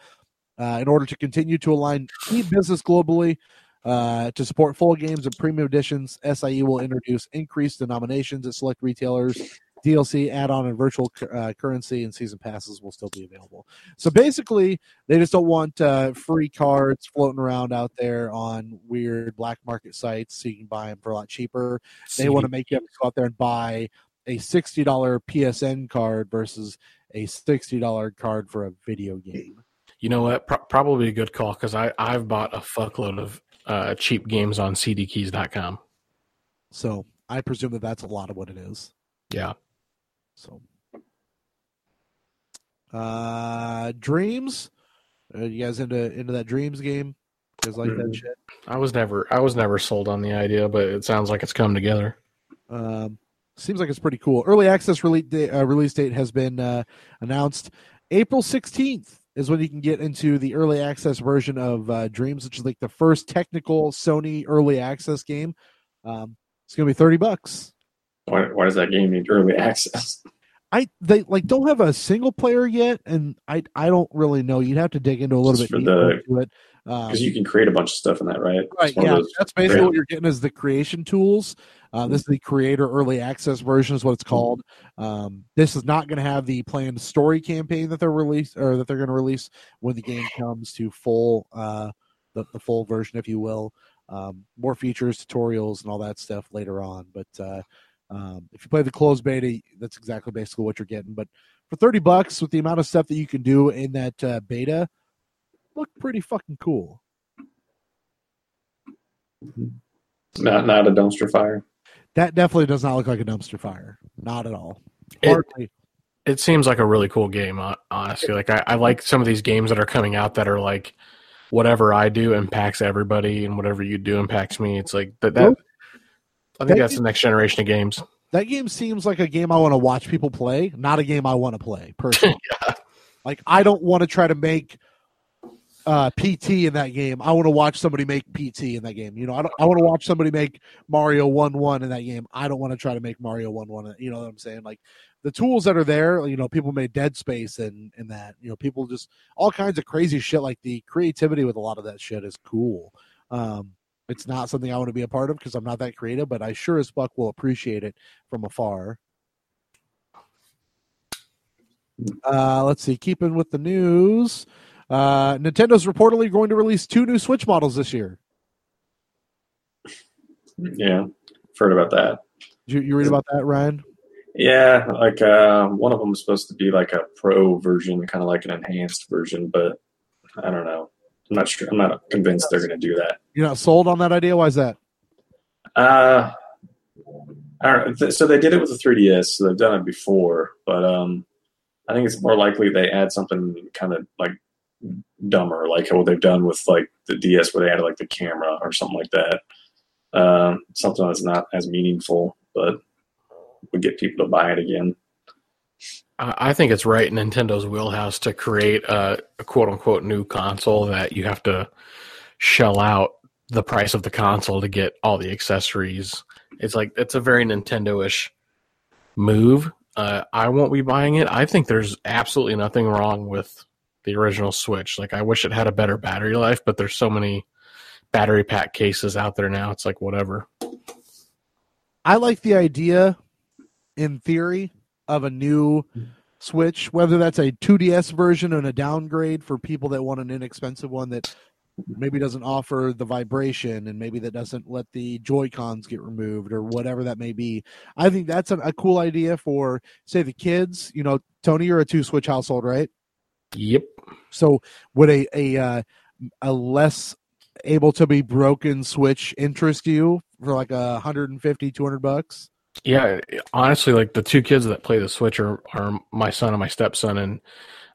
[SPEAKER 3] uh, in order to continue to align key business globally. Uh, to support full games and premium editions, SIE will introduce increased denominations at select retailers. DLC, add-on, and virtual uh, currency and season passes will still be available. So basically, they just don't want uh, free cards floating around out there on weird black market sites so you can buy them for a lot cheaper. They want to make you have to go out there and buy a $60 PSN card versus a $60 card for a video game.
[SPEAKER 4] You know what? Pro- probably a good call because I I've bought a fuckload of uh, cheap games on CDKeys.com.
[SPEAKER 3] So I presume that that's a lot of what it is.
[SPEAKER 4] Yeah.
[SPEAKER 3] So, uh, Dreams. Are you guys into into that Dreams game? You guys like that
[SPEAKER 2] Mhm.
[SPEAKER 3] shit?
[SPEAKER 4] I was never I was never sold on the idea, but it sounds like it's come together.
[SPEAKER 3] Um, seems like it's pretty cool. Early access release date, uh, release date has been uh, announced. April 16th is when you can get into the early access version of uh, Dreams, which is like the first technical Sony early access game. Um, it's gonna be 30 bucks.
[SPEAKER 2] Why, why does that game need early access?
[SPEAKER 3] I they like don't have a single player yet, and I I don't really know. You'd have to dig into a little
[SPEAKER 2] Just
[SPEAKER 3] bit deeper
[SPEAKER 2] the-
[SPEAKER 3] into it. Um,
[SPEAKER 2] Because you can create a bunch of stuff in that, right?
[SPEAKER 3] Right,
[SPEAKER 2] It's one of
[SPEAKER 3] yeah, that's basically what you're getting is the creation tools. Uh, this is the creator early access version, is what it's called. Um, this is not going to have the planned story campaign that they're release or that they're going to release when the game comes to full, uh, the, the full version, if you will. Um, more features, tutorials, and all that stuff later on. But uh, um, if you play the closed beta, that's exactly basically what you're getting. But for thirty bucks, with the amount of stuff that you can do in that uh, beta, look pretty fucking cool.
[SPEAKER 2] not not a dumpster fire.
[SPEAKER 3] That definitely does not look like a dumpster fire. Not at all.
[SPEAKER 4] It-
[SPEAKER 3] Hardly.
[SPEAKER 4] it seems like a really cool game honestly like I, I like some of these games that are coming out that are like whatever i do impacts everybody and whatever you do impacts me it's like that, that
[SPEAKER 3] Well,
[SPEAKER 4] i think
[SPEAKER 3] that
[SPEAKER 4] that's
[SPEAKER 3] game-
[SPEAKER 4] the next generation of games
[SPEAKER 3] that game seems like a game I want to watch people play, not a game I want to play personally. Like I don't want to try to make uh, PT in that game. I want to watch somebody make PT in that game. You know, I don't. I want to watch somebody make Mario one one in that game. I don't want to try to make Mario one one. You know what I'm saying? Like the tools that are there. You know, people made Dead Space and and that. You know, people just all kinds of crazy shit. Like the creativity with a lot of that shit is cool. Um, it's not something I want to be a part of because I'm not that creative, but I sure as fuck will appreciate it from afar. Uh, let's see. Keeping with the news, uh, Nintendo's reportedly going to release two new Switch models this year.
[SPEAKER 2] Yeah, I've heard about that.
[SPEAKER 3] Did you, you read about that, Ryan?
[SPEAKER 2] Yeah, like uh, one of them is supposed to be like a pro version, kind of like an enhanced version, but I don't know. I'm not sure. I'm not convinced they're going to do that.
[SPEAKER 3] You're not sold on that idea? Why is that?
[SPEAKER 2] Uh, I don't know. So they did it with the 3DS, so they've done it before, but um, I think it's more likely they add something kind of like dumber, like what they've done with like the DS, where they added like the camera or something like that. Um, something that's not as meaningful, but would get people to buy it again.
[SPEAKER 4] I think it's right in Nintendo's wheelhouse to create a, a quote unquote new console that you have to shell out the price of the console to get all the accessories. It's like it's a very Nintendo ish move. Uh, I won't be buying it. I think there's absolutely nothing wrong with the original Switch. Like I wish it had a better battery life, but there's so many battery pack cases out there now. It's like whatever.
[SPEAKER 3] I like the idea, in theory, of a new Switch, whether that's a 2DS version and a downgrade for people that want an inexpensive one that maybe doesn't offer the vibration and maybe that doesn't let the Joy Cons get removed or whatever that may be. I think that's a, a cool idea for, say, the kids. You know, Tony, you're a two Switch household, right?
[SPEAKER 4] Yep.
[SPEAKER 3] So would a a uh, a less able to be broken Switch interest you for like a 150, 200 bucks?
[SPEAKER 4] Yeah, honestly, like the two kids that play the Switch are, are my son and my stepson, and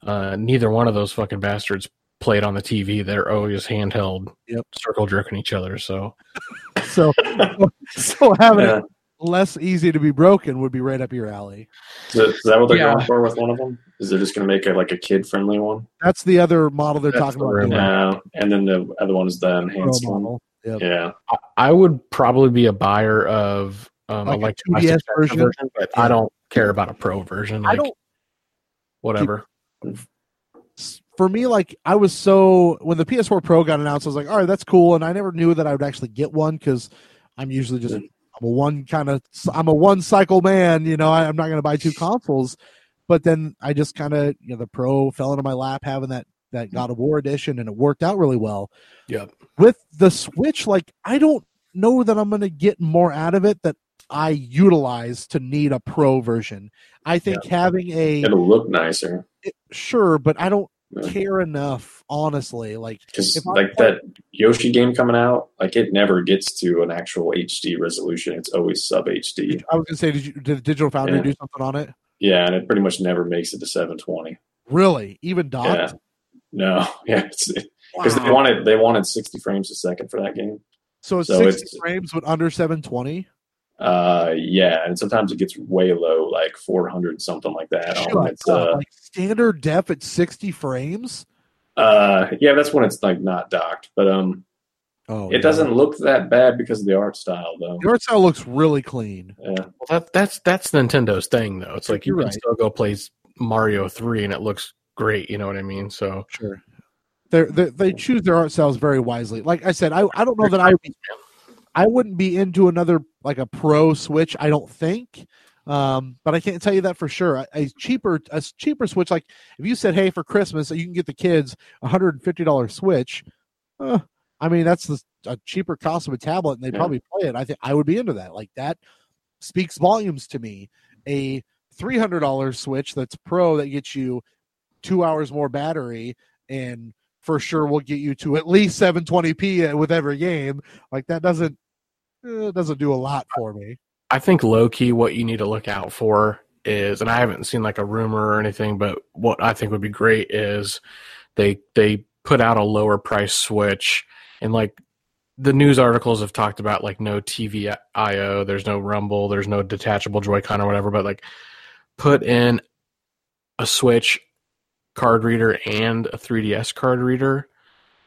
[SPEAKER 4] uh, neither one of those fucking bastards played on the TV. They're always handheld,
[SPEAKER 3] Yep.
[SPEAKER 4] circle jerking each other. So
[SPEAKER 3] So so having
[SPEAKER 2] Yeah.
[SPEAKER 3] it less easy to be broken would be right up your alley.
[SPEAKER 2] Is, it- is that what they're
[SPEAKER 4] Yeah.
[SPEAKER 2] going for with one of them? Is they're just going to make it like a kid friendly one?
[SPEAKER 3] That's the other model they're
[SPEAKER 4] That's
[SPEAKER 3] talking
[SPEAKER 4] the
[SPEAKER 3] about.
[SPEAKER 4] rumor.
[SPEAKER 3] doing,
[SPEAKER 2] No, and then the other one is the
[SPEAKER 3] Pro
[SPEAKER 2] enhanced one.
[SPEAKER 3] model. Yep.
[SPEAKER 2] Yeah,
[SPEAKER 4] I, I would probably be a buyer of um,
[SPEAKER 3] Like a
[SPEAKER 4] like
[SPEAKER 3] 2DS version?
[SPEAKER 4] but
[SPEAKER 3] Yeah.
[SPEAKER 4] I don't care about a pro version.
[SPEAKER 3] I
[SPEAKER 4] Like,
[SPEAKER 3] don't
[SPEAKER 4] whatever.
[SPEAKER 3] for me, like I was so when the PS4 Pro got announced, I was like, all right, that's cool, and I never knew that I would actually get one because I'm usually just I'm a one kind of I'm a one cycle man, you know. I, I'm not going to buy two consoles, but then I just kind of you know the Pro fell into my lap having that that God of War edition, and it worked out really well.
[SPEAKER 4] Yep.
[SPEAKER 3] With the Switch, like I don't know that I'm going to get more out of it that I utilize to need a Pro version. I think having a
[SPEAKER 2] it'll look nicer
[SPEAKER 3] sure, but I don't
[SPEAKER 2] Yeah.
[SPEAKER 3] care enough, honestly. Like
[SPEAKER 2] because
[SPEAKER 3] I
[SPEAKER 2] like that Yoshi game coming out, like it never gets to an actual HD resolution. It's always sub HD.
[SPEAKER 3] I was gonna say, did you did Digital Foundry
[SPEAKER 2] Yeah.
[SPEAKER 3] do something on it?
[SPEAKER 2] Yeah, and it pretty much never makes it to 720.
[SPEAKER 3] Really, even
[SPEAKER 2] Yeah, no, yeah, because they
[SPEAKER 3] Wow.
[SPEAKER 2] wanted they wanted 60 frames a second for that game.
[SPEAKER 3] So it's
[SPEAKER 2] so
[SPEAKER 3] sixty
[SPEAKER 2] it's-
[SPEAKER 3] frames but under seven twenty.
[SPEAKER 2] Uh, yeah, and sometimes it gets way low, like 400 something like that. Um, it's uh,
[SPEAKER 3] like standard def at sixty frames.
[SPEAKER 2] uh, yeah, that's when it's like not docked, but um,
[SPEAKER 3] Oh,
[SPEAKER 2] it doesn't look that bad because of the art style though.
[SPEAKER 3] The art style looks really clean.
[SPEAKER 2] Yeah,
[SPEAKER 4] Well, that that's that's Nintendo's thing, though. It's like you
[SPEAKER 3] You're
[SPEAKER 4] can
[SPEAKER 3] right.
[SPEAKER 4] still go play Mario three, and it looks great. You know what I mean? So
[SPEAKER 3] Sure. They're, they they choose their art styles very wisely. Like I said, I, I don't know that I I wouldn't be into another like a pro Switch. I don't think, um, but I can't tell you that for sure. A, a cheaper a cheaper Switch, like if you said, "Hey, for Christmas, you can get the kids a hundred and fifty dollar Switch," uh, I mean that's the a cheaper cost of a tablet, and they
[SPEAKER 2] Yeah.
[SPEAKER 3] probably play it. I think I would be into that. Like that speaks volumes to me. A three hundred dollar Switch that's pro that gets you two hours more battery and for sure will get you to at least 720p with every game. Like that doesn't eh, doesn't do a lot for me.
[SPEAKER 4] I think low key what you need to look out for is, and I haven't seen like a rumor or anything, but what I think would be great is they they put out a lower price Switch, and like the news articles have talked about like no TV I/O, there's no Rumble, there's no detachable Joy-Con or whatever, but like put in a Switch card reader and a 3DS card reader,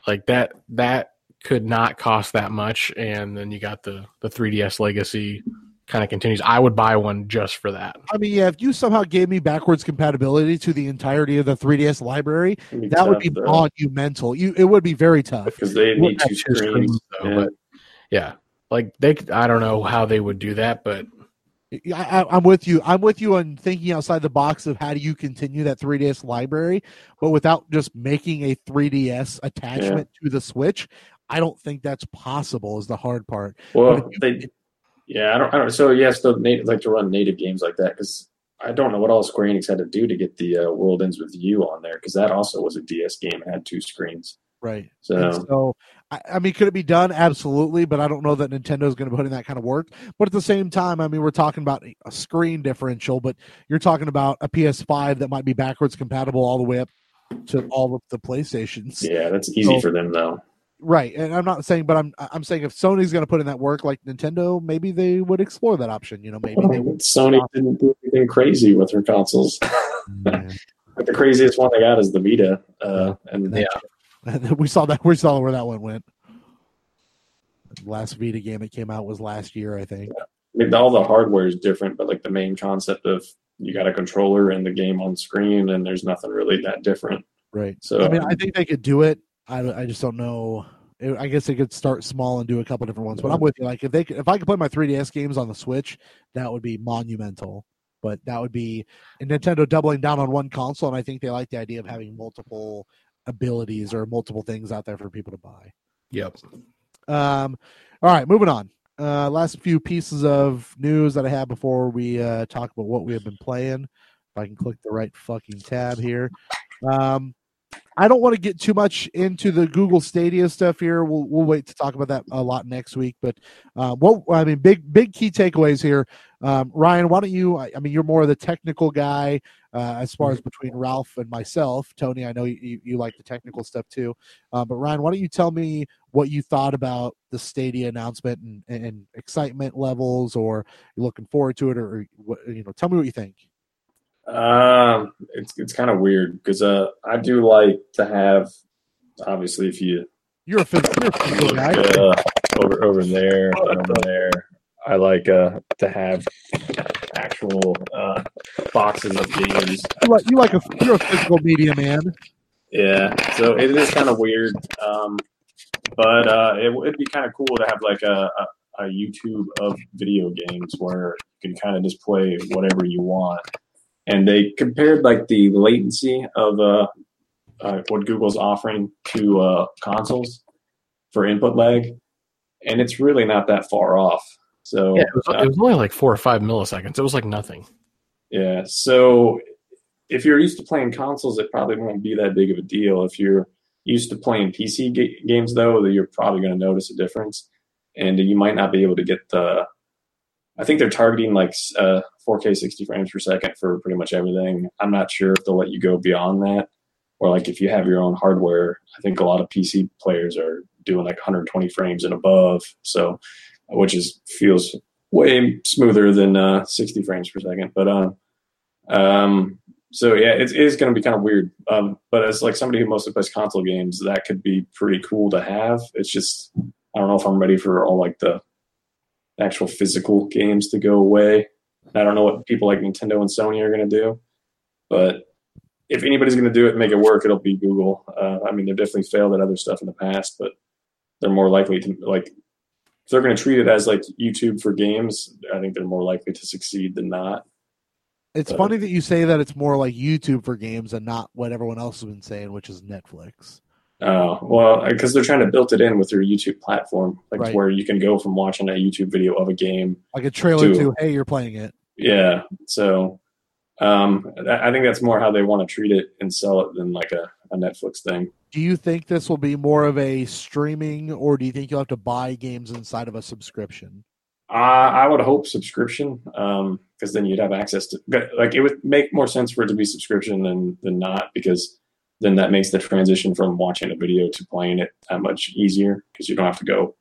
[SPEAKER 4] like that that could not cost that much, and then you got the the 3DS Legacy kind of continues. I would buy one just for that.
[SPEAKER 3] I mean, yeah, if you somehow gave me backwards compatibility to the entirety of the 3DS library, that would be monumental. You it would be very tough.
[SPEAKER 2] because they need two
[SPEAKER 4] two
[SPEAKER 2] screens.
[SPEAKER 4] screens, though,
[SPEAKER 2] yeah.
[SPEAKER 4] but yeah, like they. I don't know how they would do that, but
[SPEAKER 3] I, I, I'm with you. I'm with you on thinking outside the box of how do you continue that 3DS library, but without just making a 3DS attachment to the Switch. I don't think that's possible. Is the hard part.
[SPEAKER 2] Well, they, yeah, I don't, I don't. So yes, the native like to run native games like that because I don't know what all Square Enix had to do to get the uh, World Ends with You on there because that also was a DS game and had two screens.
[SPEAKER 3] Right.
[SPEAKER 2] So
[SPEAKER 3] And so, I, I mean, could it be done? Absolutely, but I don't know that Nintendo is going to put in that kind of work. But at the same time, I mean, we're talking about a screen differential, but you're talking about a PS5 that might be backwards compatible all the way up to all of the PlayStations.
[SPEAKER 2] yeah, that's easy
[SPEAKER 3] So-
[SPEAKER 2] for them though.
[SPEAKER 3] Right. And I'm not saying, but I'm I'm saying if Sony's going to put in that work like Nintendo, maybe they would explore that option. You know, maybe they would.
[SPEAKER 2] Sony didn't do anything crazy with their consoles.
[SPEAKER 3] Yeah.
[SPEAKER 2] Like the craziest one they got is the Vita, uh, and
[SPEAKER 4] Yeah.
[SPEAKER 3] we saw that. We saw where that one went. The last Vita game that came out was last year, I think.
[SPEAKER 2] I mean, all the hardware is different, but like the main concept of you got a controller and the game on screen, and there's nothing really that different.
[SPEAKER 3] Right.
[SPEAKER 2] So
[SPEAKER 3] I mean, I think they could do it. I, I just don't know. I guess they could start small and do a couple different ones. But I'm with you. Like if they could, if I could play my 3DS games on the Switch, that would be monumental. But that would be Nintendo doubling down on one console, and I think they like the idea of having multiple abilities or multiple things out there for people to buy.
[SPEAKER 4] yep.
[SPEAKER 3] Um, all right, moving on. Uh, last few pieces of news that I have before we uh, talk about what we have been playing. If I can click the right fucking tab here. Um, I don't want to get too much into the Google Stadia stuff here. We'll we'll wait to talk about that a lot next week. But um, what I mean, big big key takeaways here. Um, Ryan, why don't you? I I mean, you're more of the technical guy uh, as far as between Ralph and myself. Tony, I know you, you, you like the technical stuff too. Uh, but Ryan, why don't you tell me what you thought about the Stadia announcement and, and excitement levels, or you're looking forward to it, or, or you know, tell me what you think.
[SPEAKER 2] Um, it's it's kind of weird because uh, I do like to have. Obviously, if you
[SPEAKER 3] You're a physical, you're a physical guy.
[SPEAKER 2] uh, over over there, over there, I like uh to have actual uh boxes of games.
[SPEAKER 3] You like, you like a you're a physical media man.
[SPEAKER 2] Yeah, so it is kind of weird, um, but uh, it, it'd be kind of cool to have like a, a, a YouTube of video games where you can kind of just play whatever you want. And they compared like the latency of uh, uh, what Google's offering to uh, consoles for input lag, and it's really not that far off. So
[SPEAKER 4] Yeah, it was,
[SPEAKER 2] uh,
[SPEAKER 4] it was only like four or five milliseconds. It was like nothing.
[SPEAKER 2] Yeah. So if you're used to playing consoles, it probably won't be that big of a deal. If you're used to playing PC ga- games, though, you're probably going to notice a difference, and you might not be able to get the. I think they're targeting like uh, 4K 60 frames per second for pretty much everything. I'm not sure if they'll let you go beyond that, or like if you have your own hardware. I think a lot of PC players are doing like 120 frames and above, so which is feels way smoother than uh, 60 frames per second. But um, um, so yeah, it is going to be kind of weird. Um, but as like somebody who mostly plays console games, that could be pretty cool to have. It's just I don't know if I'm ready for all like the actual physical games to go away. I don't know what people like Nintendo and Sony are going to do, but if anybody's going to do it and make it work, it'll be Google. Uh, I mean, they've definitely failed at other stuff in the past, but they're more likely to like if they're going to treat it as like YouTube for games. I think they're more likely to succeed than not.
[SPEAKER 3] It's
[SPEAKER 2] But-
[SPEAKER 3] funny that you say that it's more like YouTube for games and not what everyone else has been saying, which is Netflix.
[SPEAKER 2] Oh well, because they're trying to build it in with their YouTube platform, like
[SPEAKER 3] Right.
[SPEAKER 2] where you can go from watching a YouTube video of a game
[SPEAKER 3] Like a trailer
[SPEAKER 2] Do-
[SPEAKER 3] to, hey, you're playing it.
[SPEAKER 2] Yeah. So um, I think that's more how they want to treat it and sell it than like a, a Netflix thing.
[SPEAKER 3] Do you think this will be more of a streaming, or do you think you'll have to buy games inside of a subscription?
[SPEAKER 2] I would hope subscription because then you'd have access to like it would make more sense for it to be subscription than than not because then that makes the transition from watching a video to playing it that much easier because you don't have to go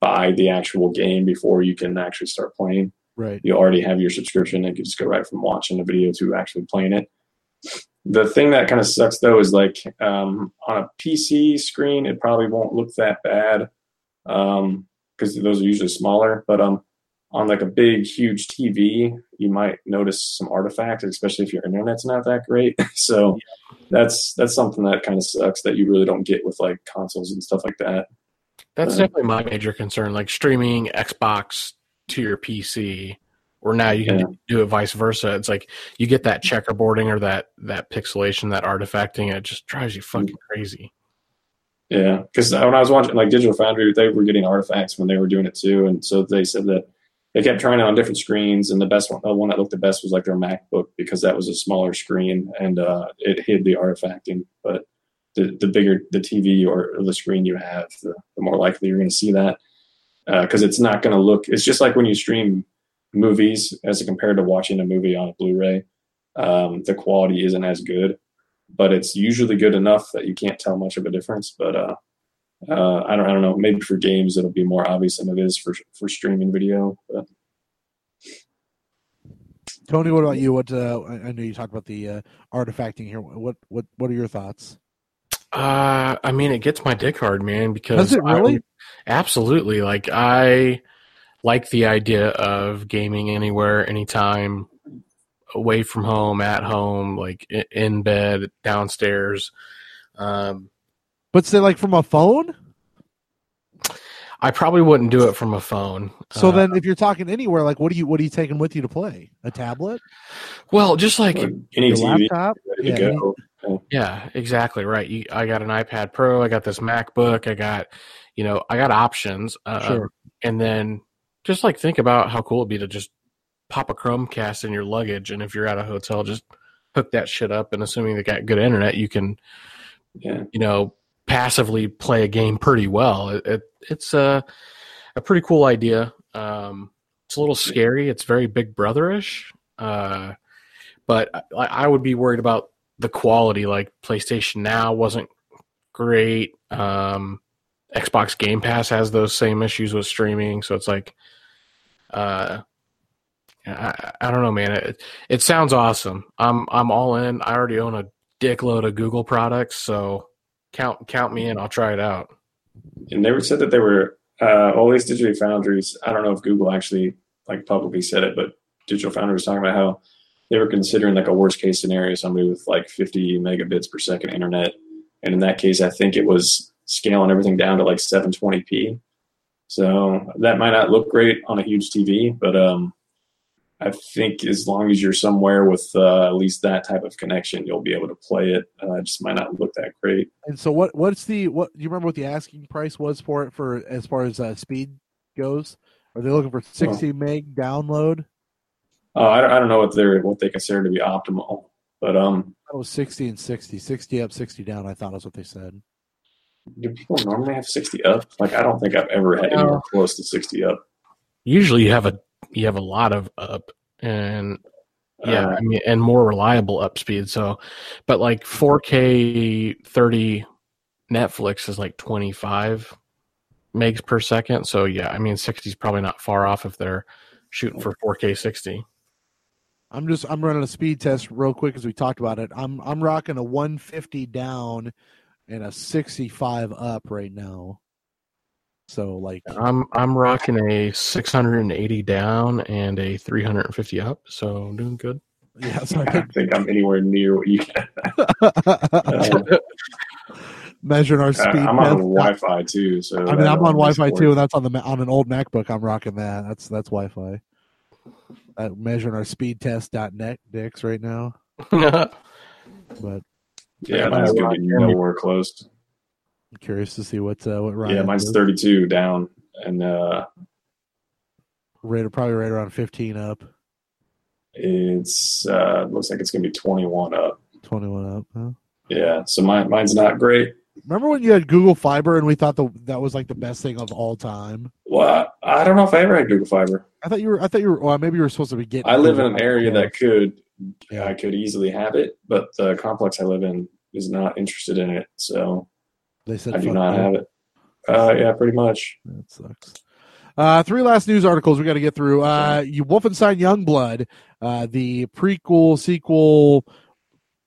[SPEAKER 2] buy the actual game before you can actually start playing.
[SPEAKER 3] Right.
[SPEAKER 2] you already have your subscription and you just go right from watching a video to actually playing it. The thing that kind of sucks though is like um, on a PC screen, it probably won't look that bad because those are usually smaller. But um, on like a big, huge TV, you might notice some artifacts, especially if your internet's not that great. so that's that's something that kind of sucks that you really don't get with like consoles and stuff like that.
[SPEAKER 4] That's
[SPEAKER 2] Uh,
[SPEAKER 4] definitely my major concern. Like streaming Xbox to your PC, or now you can
[SPEAKER 2] Yeah.
[SPEAKER 4] do it vice versa. It's like you get that checkerboarding or that that pixelation, that artifacting, and it just drives you fucking crazy.
[SPEAKER 2] Yeah, because when I was watching like Digital Foundry, they were getting artifacts when they were doing it too, and so they said that they kept trying it on different screens, and the best one, the one that looked the best was like their MacBook because that was a smaller screen and uh, it hid the artifacting. But the the bigger the TV or, the screen you have, the, the more likely you're going to see that because it's not going to look. It's just like when you stream movies as compared to watching a movie on a Blu-ray. Um, the quality isn't as good but it's usually good enough that you can't tell much of a difference. But uh, uh, I don't, I don't know. Maybe for games it'll be more obvious than it is for for streaming video. But
[SPEAKER 3] Tony, what about you? What uh, I I know you talked about the uh, artifacting here. What what what are your thoughts?
[SPEAKER 4] Uh, I mean, it gets my dick hard, man. Because
[SPEAKER 3] Does it
[SPEAKER 4] I-
[SPEAKER 3] really?
[SPEAKER 4] absolutely. Like I like the idea of gaming anywhere, anytime, away from home, at home, like in bed, downstairs. Um,
[SPEAKER 3] But say like from a phone.
[SPEAKER 4] I probably wouldn't do it from a phone.
[SPEAKER 3] So
[SPEAKER 4] Uh,
[SPEAKER 3] then, if you're talking anywhere, like what are you what are you taking with you to play? A tablet,
[SPEAKER 4] well, just like
[SPEAKER 2] or any TV
[SPEAKER 3] laptop? Yeah,
[SPEAKER 2] go.
[SPEAKER 4] Yeah, exactly right. You, I got an iPad Pro. I got this MacBook. I got, you know, I got options. Uh,
[SPEAKER 3] Sure.
[SPEAKER 4] And then just like think about how cool it'd be to just pop a Chromecast in your luggage, and if you're at a hotel, just hook that shit up. And assuming they got good internet, you can,
[SPEAKER 2] Yeah,
[SPEAKER 4] you know, passively play a game pretty well. It, it it's a a pretty cool idea. Um, it's a little scary. It's very Big Brotherish. Uh, but I, I would be worried about the quality. Like PlayStation Now wasn't great. Um, Xbox Game Pass has those same issues with streaming, so it's like, uh, I, I don't know, man. It it sounds awesome. I'm I'm all in. I already own a dickload of Google products, so count count me in. I'll try it out.
[SPEAKER 2] and they were said that they were uh, at least Digital Foundries. I don't know if Google actually like publicly said it, but Digital Foundry was talking about how they were considering like a worst case scenario, somebody with like 50 megabits per second internet, and in that case, I think it was scaling everything down to like 720p. So that might not look great on a huge TV, but um, I think as long as you're somewhere with uh, at least that type of connection, you'll be able to play it. Uh, it just might not look that great.
[SPEAKER 3] And so what what's the what do you remember what the asking price was for it for as far as uh, speed goes? Are they looking for 60 meg download?
[SPEAKER 2] Uh, I, don't, I don't know what they're what they consider to be optimal, but um,
[SPEAKER 3] That was 60 and 60. 60 up, 60 down, I thought was what they said.
[SPEAKER 2] do people normally have sixty up? Like I don't think I've ever had anywhere close to sixty up.
[SPEAKER 4] Usually, you have a you have a lot of up, and yeah,
[SPEAKER 2] Uh,
[SPEAKER 4] I mean, and more reliable up speed. So, but like 4K 30 Netflix is like 25 megs per second. So yeah, I mean, 60 is probably not far off if they're shooting for 4K 60.
[SPEAKER 3] I'm just I'm running a speed test real quick as we talked about it. I'm I'm rocking a 150 down and a 65 up right now. So like
[SPEAKER 4] I'm I'm rocking a 680 down and a 350 up. So doing good.
[SPEAKER 3] Yeah, so
[SPEAKER 2] I
[SPEAKER 3] I
[SPEAKER 2] don't think I'm anywhere near what you.
[SPEAKER 3] think measuring our
[SPEAKER 2] Uh,
[SPEAKER 3] speed.
[SPEAKER 2] I'm on. Wi-Fi too, so
[SPEAKER 3] I mean, I'm on Wi-Fi
[SPEAKER 2] supports-
[SPEAKER 3] too, and that's on the ma- on an old MacBook. I'm rocking that. That's that's Wi-Fi. Uh, measuring our speed test.net dicks right now, but
[SPEAKER 2] Yeah, mine's gonna be nowhere close.
[SPEAKER 3] I'm curious to see what uh, what Ryan.
[SPEAKER 2] Yeah, mine's
[SPEAKER 3] does.
[SPEAKER 2] 32 down, and uh,
[SPEAKER 3] Right, probably right around 15 up,
[SPEAKER 2] it's uh, looks like it's gonna be 21 up.
[SPEAKER 3] 21 up. Huh?
[SPEAKER 2] Yeah, so mine mine's not great.
[SPEAKER 3] Remember when you had Google Fiber and we thought the, that was like the best thing of all time?
[SPEAKER 2] Well, I I don't know if I ever had Google Fiber.
[SPEAKER 3] I thought you were. I thought you were. Well, maybe you were supposed to be getting.
[SPEAKER 2] I live in an area
[SPEAKER 3] Fiber.
[SPEAKER 2] that could
[SPEAKER 3] Yeah.
[SPEAKER 2] I could easily have it, but the complex I live in is not interested in it, so
[SPEAKER 3] they said
[SPEAKER 2] I do not
[SPEAKER 3] you.
[SPEAKER 2] have it. Uh, yeah, pretty much.
[SPEAKER 3] That sucks. Uh, three last news articles we got to get through. Uh, you Wolfenstein Youngblood, uh, the prequel, sequel,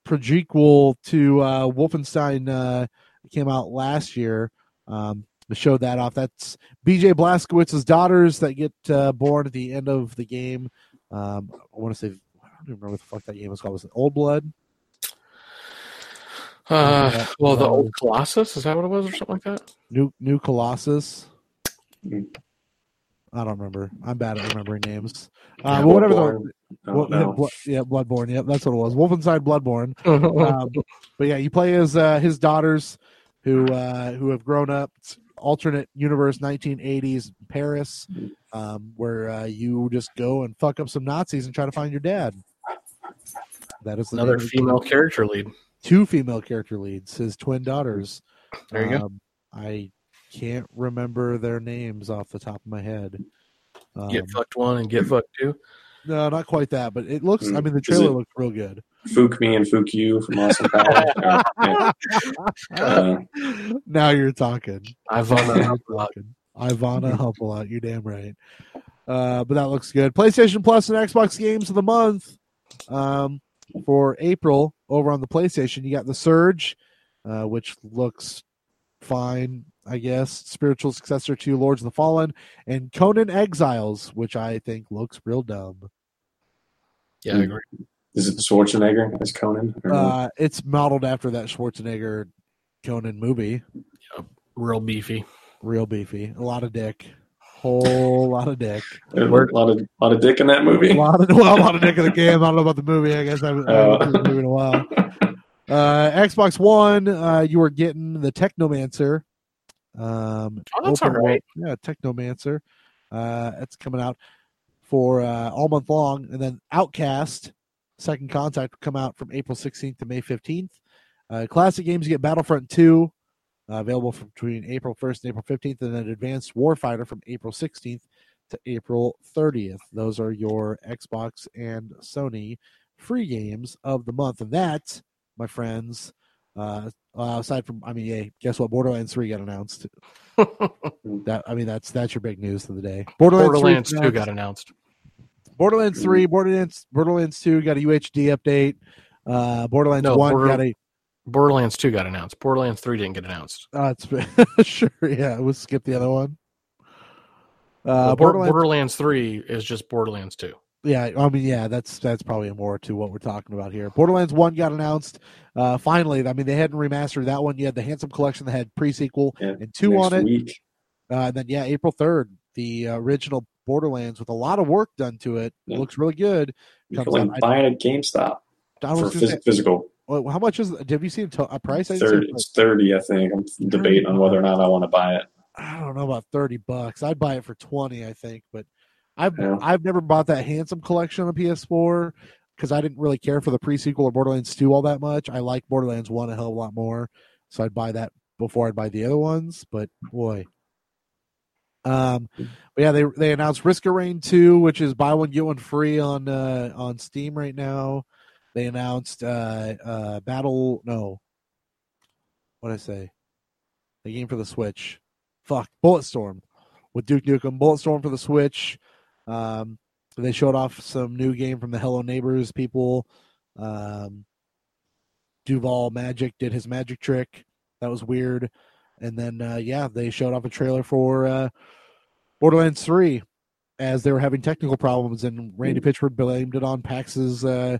[SPEAKER 3] prequel to uh, Wolfenstein uh, came out last year. Um, to show that off. That's BJ Blazkowicz's daughters that get uh, born at the end of the game. Um, I want to say I don't even remember what the fuck that game was called. Was it Old Blood?
[SPEAKER 4] Uh, well, the old Colossus is that what it was, or something like that?
[SPEAKER 3] New New Colossus.
[SPEAKER 2] Mm.
[SPEAKER 3] I don't remember. I'm bad at remembering names. Uh,
[SPEAKER 2] Yeah,
[SPEAKER 3] whatever. The,
[SPEAKER 2] Bloodborne. I
[SPEAKER 3] well, yeah,
[SPEAKER 2] know.
[SPEAKER 3] Yeah, Bloodborne. Yep, that's what it was. Wolfenstein Bloodborne. Um, but yeah, you play as uh, his daughters, who uh, who have grown up. Alternate universe, 1980s Paris, um, where uh, you just go and fuck up some Nazis and try to find your dad. That is
[SPEAKER 4] Another
[SPEAKER 3] name of the
[SPEAKER 4] female character lead.
[SPEAKER 3] Two female character leads, his twin daughters.
[SPEAKER 4] There you go.
[SPEAKER 3] Um, I can't remember their names off the top of my head. Um,
[SPEAKER 4] Get fucked one and get fucked two.
[SPEAKER 3] no, not quite that, but it looks. I
[SPEAKER 2] Mm.
[SPEAKER 3] mean, the
[SPEAKER 2] Is
[SPEAKER 3] trailer
[SPEAKER 2] it-
[SPEAKER 3] looks real good.
[SPEAKER 2] Fook me and Fook you from Austin Powers. Uh. Uh,
[SPEAKER 3] now you're talking.
[SPEAKER 4] I've
[SPEAKER 3] Now
[SPEAKER 4] on.
[SPEAKER 3] Ivana help a lot. You're damn right. Uh, but that looks good. PlayStation Plus and Xbox games of the month um, for April over on the PlayStation. You got the Surge, uh, which looks fine, I guess. Spiritual successor to Lords of the Fallen, and Conan Exiles, which I think looks real dumb.
[SPEAKER 4] Yeah, I agree.
[SPEAKER 2] is it Schwarzenegger as Conan?
[SPEAKER 3] Uh, it's modeled after that Schwarzenegger Conan movie.
[SPEAKER 4] Real beefy.
[SPEAKER 3] Real beefy, a lot of dick, whole lot of dick.
[SPEAKER 2] There's a lot of lot of dick in that movie.
[SPEAKER 3] A
[SPEAKER 2] movie.
[SPEAKER 3] lot of well, a lot of dick in the game. I don't know about the movie. I guess I haven't, I haven't seen the movie in a while. Uh, Xbox One, uh, you are getting the Technomancer. Um,
[SPEAKER 4] Oh, that's all right.
[SPEAKER 3] world- Yeah, Technomancer. Uh, it's coming out for uh, all month long, and then Outcast, Second Contact, will come out from April 16th to May 15th. Uh, classic games, you get Battlefront 2, uh, available from between April 1st and April 15th, and then Advanced Warfighter from April 16th to April 30th. Those are your Xbox and Sony free games of the month. And that, my friends, uh, aside from, I mean, yeah, guess what? Borderlands 3 got announced. That I mean, that's that's your big news of the day. Borderlands, 3
[SPEAKER 4] 2 got announced.
[SPEAKER 3] Borderlands 3, Borderlands, Borderlands 2 got a UHD update. Uh, Borderlands
[SPEAKER 4] No,
[SPEAKER 3] 1
[SPEAKER 4] Border-
[SPEAKER 3] got a,
[SPEAKER 4] Borderlands 2 got announced. Borderlands 3 didn't get announced.
[SPEAKER 3] uh, it's, sure, yeah, we'll skip the other one. Uh,
[SPEAKER 4] Well,
[SPEAKER 3] Borderlands,
[SPEAKER 4] Borderlands 3 is just Borderlands 2.
[SPEAKER 3] yeah, I mean, yeah, that's that's probably more to what we're talking about here. Borderlands One got announced. Uh, finally, I mean, they hadn't remastered that one. You had the Handsome Collection that had pre-sequel
[SPEAKER 2] Yeah,
[SPEAKER 3] and two on it.
[SPEAKER 2] Week.
[SPEAKER 3] Uh, and then yeah, April third, the uh, original Borderlands with a lot of work done to it.
[SPEAKER 2] Yeah.
[SPEAKER 3] Looks really good.
[SPEAKER 2] You
[SPEAKER 3] Comes
[SPEAKER 2] can
[SPEAKER 3] out-
[SPEAKER 2] like buy it at GameStop
[SPEAKER 3] I
[SPEAKER 2] for
[SPEAKER 3] was gonna
[SPEAKER 2] phys- physical.
[SPEAKER 3] Well, how much is? Have you seen a, price? I,
[SPEAKER 2] it's thirty, I think. I'm debating on whether or not I want to buy it.
[SPEAKER 3] I don't know about thirty bucks. I'd buy it for twenty, I think. But I've
[SPEAKER 2] Yeah.
[SPEAKER 3] I've never bought that Handsome Collection on PS4 because I didn't really care for the pre-sequel or Borderlands Two all that much. I like Borderlands One a hell of a lot more, so I'd buy that before I'd buy the other ones. But boy. Um, but yeah, they they announced Risk of Rain two, which is buy one get one free on uh on Steam right now. They announced uh uh Battle no, what did I say? The game for the Switch. Fuck, Bulletstorm with Duke Nukem. Bulletstorm for the Switch. Um, they showed off some new game from the Hello Neighbors people. Um, Duval Magic did his magic trick. That was weird. And then, uh, yeah, they showed off a trailer for uh, Borderlands 3 as they were having technical problems, and Randy Pitchford blamed it on PAX's uh,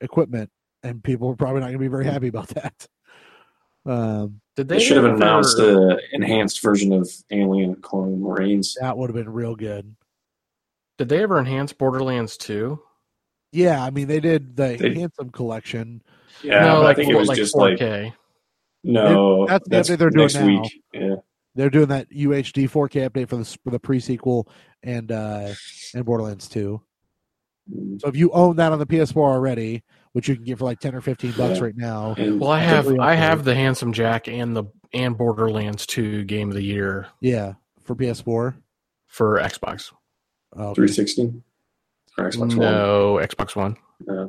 [SPEAKER 3] equipment, and people are probably not going to be very happy about that. Um,
[SPEAKER 4] Did
[SPEAKER 2] They
[SPEAKER 4] they
[SPEAKER 2] should have announced the enhanced version of Alien Colonial Marines.
[SPEAKER 3] that would have been real good.
[SPEAKER 4] Did they ever enhance Borderlands 2?
[SPEAKER 3] Yeah, I mean they did the
[SPEAKER 2] They-
[SPEAKER 3] handsome collection.
[SPEAKER 2] Yeah,
[SPEAKER 4] no, like,
[SPEAKER 2] I think it was
[SPEAKER 4] like
[SPEAKER 2] just
[SPEAKER 4] 4K.
[SPEAKER 2] like no.
[SPEAKER 3] That's the
[SPEAKER 2] that's
[SPEAKER 3] update they're doing
[SPEAKER 2] next
[SPEAKER 3] now.
[SPEAKER 2] week. Yeah,
[SPEAKER 3] They're doing that UHD 4K update for the for the pre sequel and uh and Borderlands 2. So if you own that on the PS4 already, which you can get for like ten or fifteen bucks right now,
[SPEAKER 4] Well, I have I have the Handsome Jack and the and Borderlands 2 game of the year
[SPEAKER 3] yeah, for PS4.
[SPEAKER 4] for Xbox.
[SPEAKER 3] Oh, okay.
[SPEAKER 2] 360 or Xbox One.
[SPEAKER 4] no, Xbox One.
[SPEAKER 2] Yeah.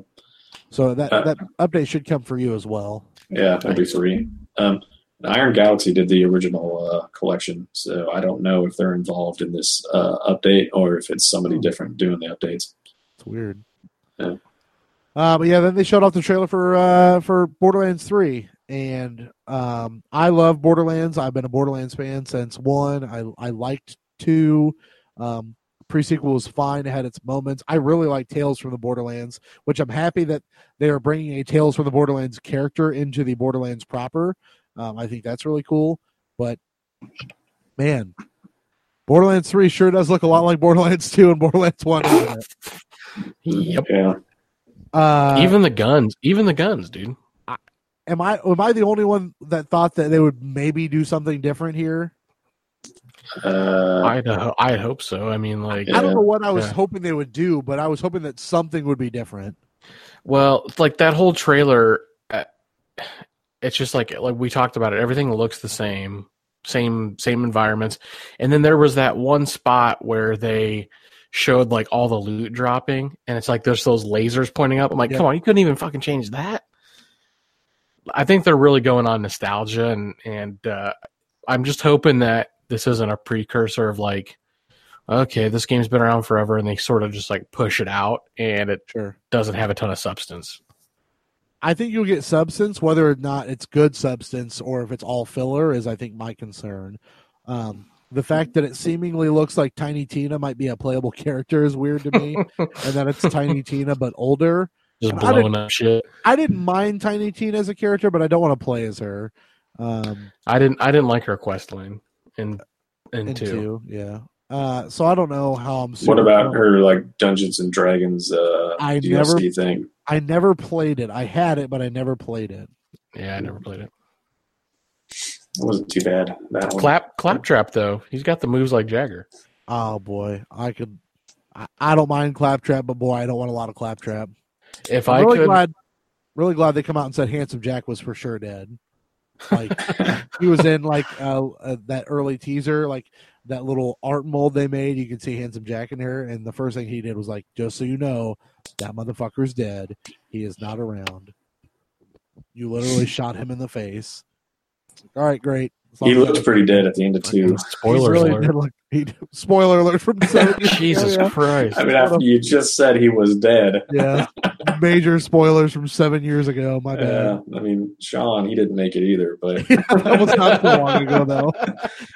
[SPEAKER 3] So that
[SPEAKER 2] Uh,
[SPEAKER 3] that update should come for you as well.
[SPEAKER 2] Yeah, that'd be three. Um, Iron Galaxy did the original uh, collection, so I don't know if they're involved in this uh, update or if it's somebody
[SPEAKER 3] Hmm.
[SPEAKER 2] different doing the updates
[SPEAKER 3] weird.
[SPEAKER 2] Yeah.
[SPEAKER 3] Uh, but yeah, then they showed off the trailer for uh, for Borderlands Three, and um, I love Borderlands. I've been a Borderlands fan since one. I I liked two. Um, Pre-sequel was fine. It had its moments. I really like Tales from the Borderlands, which I'm happy that they are bringing a Tales from the Borderlands character into the Borderlands proper. Um, I think that's really cool. But man, Borderlands 3 sure does look a lot like Borderlands 2 and Borderlands 1.
[SPEAKER 4] Yep.
[SPEAKER 2] Yeah.
[SPEAKER 3] Uh,
[SPEAKER 4] even the guns, even the guns, dude.
[SPEAKER 3] am I am I the only one that thought that they would maybe do something different here?
[SPEAKER 2] Uh,
[SPEAKER 4] I'd uh, I'd hope so. I mean, like,
[SPEAKER 3] I don't know what I was
[SPEAKER 4] Yeah.
[SPEAKER 3] hoping they would do, but I was hoping that something would be different.
[SPEAKER 4] well, like that whole trailer. uh, It's just like like we talked about it. Everything looks the same, same same environments, and then there was that one spot where they showed like all the loot dropping, and it's like there's those lasers pointing up. I'm like,
[SPEAKER 3] Yeah.
[SPEAKER 4] come on, you couldn't even fucking change that. I think they're really going on nostalgia, and and uh, I'm just hoping that this isn't a precursor of like, okay, this game's been around forever, and they sort of just like push it out, and it
[SPEAKER 3] Sure.
[SPEAKER 4] doesn't have a ton of substance.
[SPEAKER 3] I think you'll get substance, whether or not it's good substance or if it's all filler is I think my concern. Um, the fact that it seemingly looks like Tiny Tina might be a playable character is weird to me, and that it's Tiny Tina but older.
[SPEAKER 4] Just
[SPEAKER 3] I
[SPEAKER 4] blowing up shit.
[SPEAKER 3] I didn't mind Tiny Tina as a character, but I don't want to play as her. Um,
[SPEAKER 4] I didn't. I didn't like her quest line in in
[SPEAKER 3] in
[SPEAKER 4] two.
[SPEAKER 3] two, yeah. Uh, so I don't know how I'm.
[SPEAKER 2] what about her like Dungeons and Dragons uh,
[SPEAKER 3] I
[SPEAKER 2] DLC
[SPEAKER 3] never-
[SPEAKER 2] thing?
[SPEAKER 3] I never played it. I had it, but I never played it.
[SPEAKER 4] Yeah, I never played it.
[SPEAKER 2] It wasn't too bad. That one.
[SPEAKER 4] Clap Claptrap though, he's got the moves like Jagger.
[SPEAKER 3] Oh boy, I could. I, I don't mind claptrap, but boy, I don't want a lot of claptrap.
[SPEAKER 4] If
[SPEAKER 3] I'm
[SPEAKER 4] I
[SPEAKER 3] really
[SPEAKER 4] could,
[SPEAKER 3] glad, really glad they come out and said Handsome Jack was for sure dead. Like he was in like uh, uh, that early teaser, like that little art mold they made. You can see Handsome Jack in here, and the first thing he did was like, "Just so you know, that motherfucker's dead. He is not around. You literally shot him in the face." All right, great.
[SPEAKER 2] He looked pretty dead at the end of two.
[SPEAKER 3] He
[SPEAKER 4] spoilers
[SPEAKER 3] really
[SPEAKER 4] alert.
[SPEAKER 3] look. He, spoiler alert from the 70s.
[SPEAKER 4] Jesus
[SPEAKER 3] Yeah,
[SPEAKER 4] Christ!
[SPEAKER 2] I mean, after you just said he was dead.
[SPEAKER 3] yeah. major spoilers from seven years ago. My bad.
[SPEAKER 2] Yeah, I mean, Sean, he didn't make it either, but
[SPEAKER 3] that was not so long ago, though.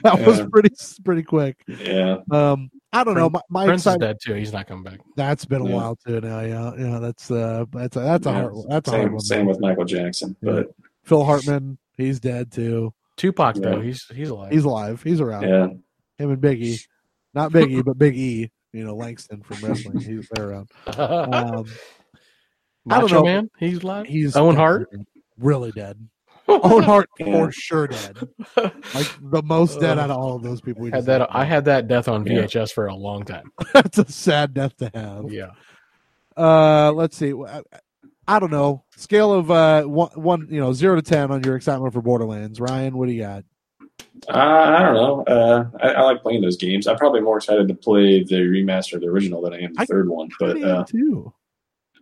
[SPEAKER 3] That was pretty pretty quick.
[SPEAKER 2] yeah,
[SPEAKER 3] Um, I don't know. My, my
[SPEAKER 4] Prince is dead too. He's not coming back.
[SPEAKER 3] That's been a
[SPEAKER 2] Yeah.
[SPEAKER 3] while too now. Yeah, yeah. That's uh, that's a, that's a
[SPEAKER 2] Yeah,
[SPEAKER 3] hard that's a hard one.
[SPEAKER 2] same with Michael Jackson. But
[SPEAKER 3] Phil Hartman. He's dead too.
[SPEAKER 4] Tupac though, he's he's alive.
[SPEAKER 3] He's alive. He's around.
[SPEAKER 2] yeah,
[SPEAKER 3] Him and Biggie, not Biggie, but Big E. You know Langston from wrestling. He's there around. Um, I don't
[SPEAKER 4] Macho
[SPEAKER 3] know.
[SPEAKER 4] Man, he's alive.
[SPEAKER 3] he's
[SPEAKER 4] Owen
[SPEAKER 3] dead.
[SPEAKER 4] Hart.
[SPEAKER 3] really dead. Owen Hart
[SPEAKER 2] Yeah.
[SPEAKER 3] for sure dead. Like the most dead out of all of those people. We
[SPEAKER 4] had
[SPEAKER 3] just
[SPEAKER 4] that.
[SPEAKER 3] named.
[SPEAKER 4] I had that death on
[SPEAKER 2] Yeah.
[SPEAKER 4] VHS for a long time.
[SPEAKER 3] That's a sad death to have.
[SPEAKER 4] Yeah.
[SPEAKER 3] Uh, let's see. I, I don't know. Scale of uh one, one, you know, zero to ten on your excitement for Borderlands. Ryan, what do you got?
[SPEAKER 2] uh, I don't know. Uh, I, I like playing those games. I'm probably more excited to play the remaster of the original than I am the
[SPEAKER 3] I-
[SPEAKER 2] third one. But
[SPEAKER 3] Pretty
[SPEAKER 2] uh,
[SPEAKER 3] too.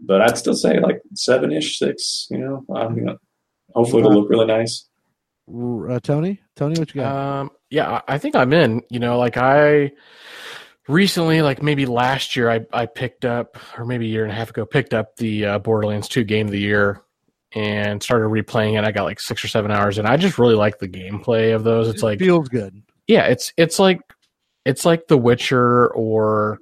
[SPEAKER 2] but I'd still say like seven ish, six. You know, um, you know, hopefully it'll look really nice.
[SPEAKER 3] Uh, Tony, Tony, what you got?
[SPEAKER 4] Um, yeah, I I think I'm in. You know, like I recently, like maybe last year, I I picked up, or maybe a year and a half ago, picked up the uh, Borderlands 2 Game of the Year and started replaying it. I got like six or seven hours, and I just really like the gameplay of those. It's
[SPEAKER 3] It
[SPEAKER 4] like,
[SPEAKER 3] feels good.
[SPEAKER 4] yeah, it's it's like it's like The Witcher or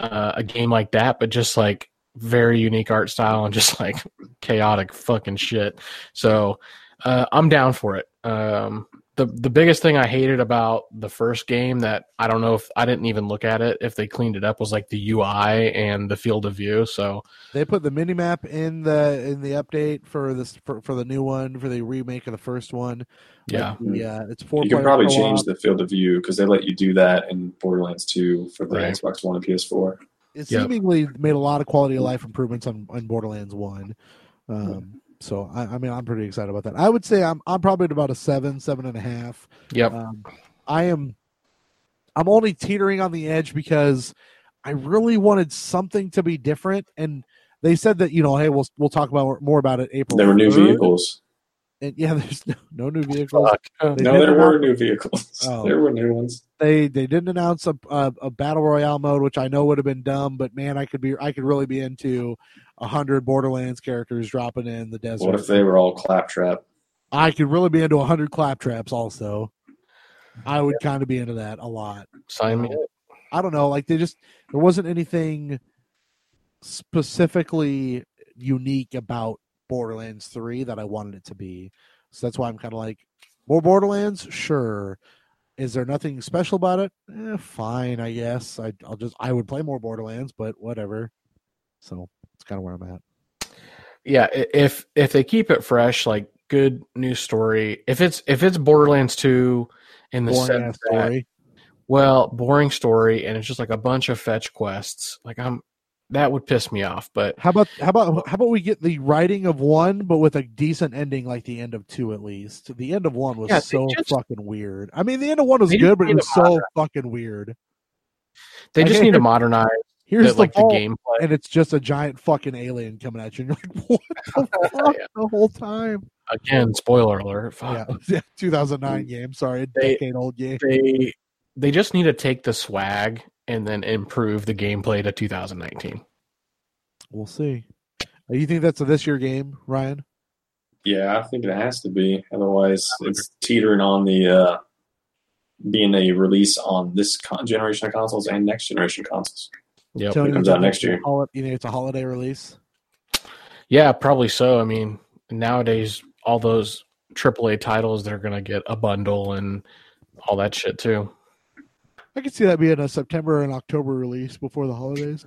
[SPEAKER 4] uh, a game like that, but just like very unique art style and just like chaotic fucking shit. So uh, I'm down for it. Um, the the biggest thing I hated about the first game that I don't know if I didn't even look at it if they cleaned it up was like the UI and the field of view. So
[SPEAKER 3] They put the mini map in the in the update for this for, for the new one for the remake of the first one.
[SPEAKER 4] yeah,
[SPEAKER 3] Like, yeah, it's four.
[SPEAKER 2] You can probably change the field of view because they let you do that in Borderlands 2 for the
[SPEAKER 4] Right.
[SPEAKER 2] Xbox One and PS4.
[SPEAKER 3] It
[SPEAKER 4] Yep.
[SPEAKER 3] seemingly made a lot of quality of life improvements on, on Borderlands One. Um, so I, I mean, I'm pretty excited about that. I would say I'm I'm probably at about a seven, seven and a half.
[SPEAKER 4] yep,
[SPEAKER 3] Um, I am. I'm only teetering on the edge because I really wanted something to be different, and they said that you know, hey, we'll we'll talk about more about it April.
[SPEAKER 2] There were new vehicles.
[SPEAKER 3] and yeah, there's no, no new vehicles.
[SPEAKER 4] Fuck.
[SPEAKER 2] No, there
[SPEAKER 3] announce-
[SPEAKER 2] were new vehicles.
[SPEAKER 3] Oh.
[SPEAKER 2] There were new ones.
[SPEAKER 3] They they didn't announce a, a a battle royale mode, which I know would have been dumb, but man, I could be I could really be into a hundred Borderlands characters dropping in the desert.
[SPEAKER 2] What if they were all claptrap?
[SPEAKER 3] I could really be into a hundred claptraps also. I would kind of be into that a lot.
[SPEAKER 4] sign me. up.
[SPEAKER 3] I don't know, like they just there wasn't anything specifically unique about Borderlands 3 that I wanted it to be. So that's why I'm kind of like more Borderlands, sure. Is there nothing special about it? Eh, fine, I guess. I I'll just I would play more Borderlands, but whatever. So that's kind of where I'm at.
[SPEAKER 4] yeah if if they keep it fresh like good new story if it's if it's borderlands 2 in the
[SPEAKER 3] Boring
[SPEAKER 4] sense that,
[SPEAKER 3] story.
[SPEAKER 4] well boring story and it's just like a bunch of fetch quests like i'm that would piss me off but
[SPEAKER 3] How about how about how about we get the writing of one, but with a decent ending, like the end of two at least. The end of one was
[SPEAKER 4] Yeah,
[SPEAKER 3] so
[SPEAKER 4] just-
[SPEAKER 3] fucking weird. I mean, the end of one was good, but it was so fucking weird.
[SPEAKER 4] they just need to modernize
[SPEAKER 3] Here's
[SPEAKER 4] the,
[SPEAKER 3] the,
[SPEAKER 4] like the
[SPEAKER 3] vault,
[SPEAKER 4] gameplay
[SPEAKER 3] and it's just a giant fucking alien coming at you. And you're like, what the fuck
[SPEAKER 4] Yeah.
[SPEAKER 3] the whole time?
[SPEAKER 4] again spoiler alert
[SPEAKER 3] Yeah,
[SPEAKER 4] fuck.
[SPEAKER 3] yeah, 2009 game. Sorry,
[SPEAKER 4] They-
[SPEAKER 3] decade old game.
[SPEAKER 4] they they just need to take the swag and then improve the gameplay to 2019
[SPEAKER 3] We'll see. Uh, You think that's a this year game, Ryan?
[SPEAKER 2] Yeah, I think it has to be. Otherwise, it's teetering on the uh, being a release on this con- generation of consoles and next generation consoles.
[SPEAKER 4] Yep
[SPEAKER 3] Tony,
[SPEAKER 2] comes out next
[SPEAKER 3] it's a
[SPEAKER 2] year.
[SPEAKER 3] holi- You think it's a holiday release?
[SPEAKER 4] yeah probably so i mean nowadays all those AAA titles they're gonna get a bundle and all that shit too
[SPEAKER 3] I could see that being a September and October release before the holidays.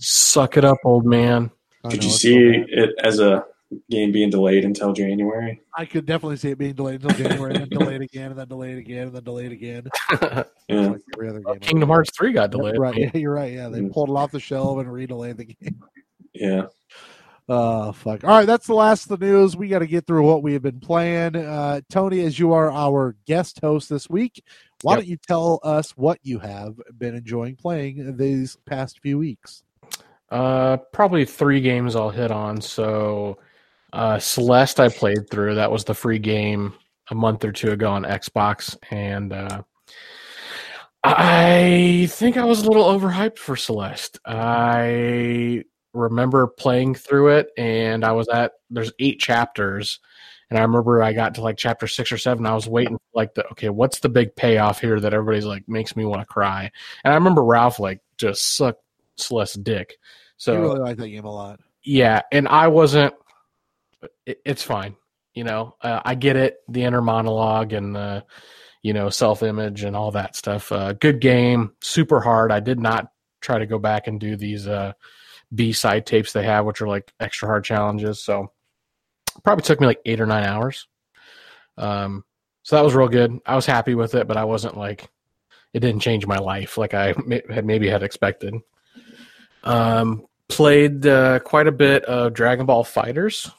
[SPEAKER 4] suck it up old man
[SPEAKER 3] I
[SPEAKER 2] Did
[SPEAKER 3] know,
[SPEAKER 2] you see
[SPEAKER 3] so
[SPEAKER 2] it as a game being delayed until January?
[SPEAKER 3] I could definitely see it being delayed until January, and then delayed again, and then delayed again, and then delayed again.
[SPEAKER 2] Yeah,
[SPEAKER 3] Like every other game.
[SPEAKER 4] kingdom hearts 3 got
[SPEAKER 3] Yep,
[SPEAKER 4] delayed
[SPEAKER 3] right? Yeah, you're right. Yeah, they
[SPEAKER 2] Mm.
[SPEAKER 3] pulled it off the shelf and redelayed the game.
[SPEAKER 2] yeah.
[SPEAKER 3] Oh fuck! All right, that's the last of the news. We got to get through what we have been playing. Uh, Tony, as you are our guest host this week, why
[SPEAKER 4] Yep.
[SPEAKER 3] don't you tell us what you have been enjoying playing these past few weeks?
[SPEAKER 4] Uh, probably three games I'll hit on. So, uh, Celeste I played through. That was the free game a month or two ago on Xbox, and uh, I think I was a little overhyped for Celeste. I remember playing through it, and I was at there's eight chapters. And I remember I got to like chapter six or seven. I was waiting for like the okay, what's the big payoff here that everybody's like makes me want to cry. And I remember Ralph like just sucked Celeste's dick. So
[SPEAKER 3] you really like that game a lot.
[SPEAKER 4] yeah, and I wasn't. It, it's fine, you know. Uh, I get it, the inner monologue and the, you know, self image and all that stuff. Uh, good game, super hard. I did not try to go back and do these uh, B side tapes they have, which are like extra hard challenges. So probably took me like eight or nine hours. Um, so that was real good. I was happy with it, but I wasn't like it didn't change my life like I had maybe had expected. Um, played uh, quite a bit of Dragon Ball Fighters.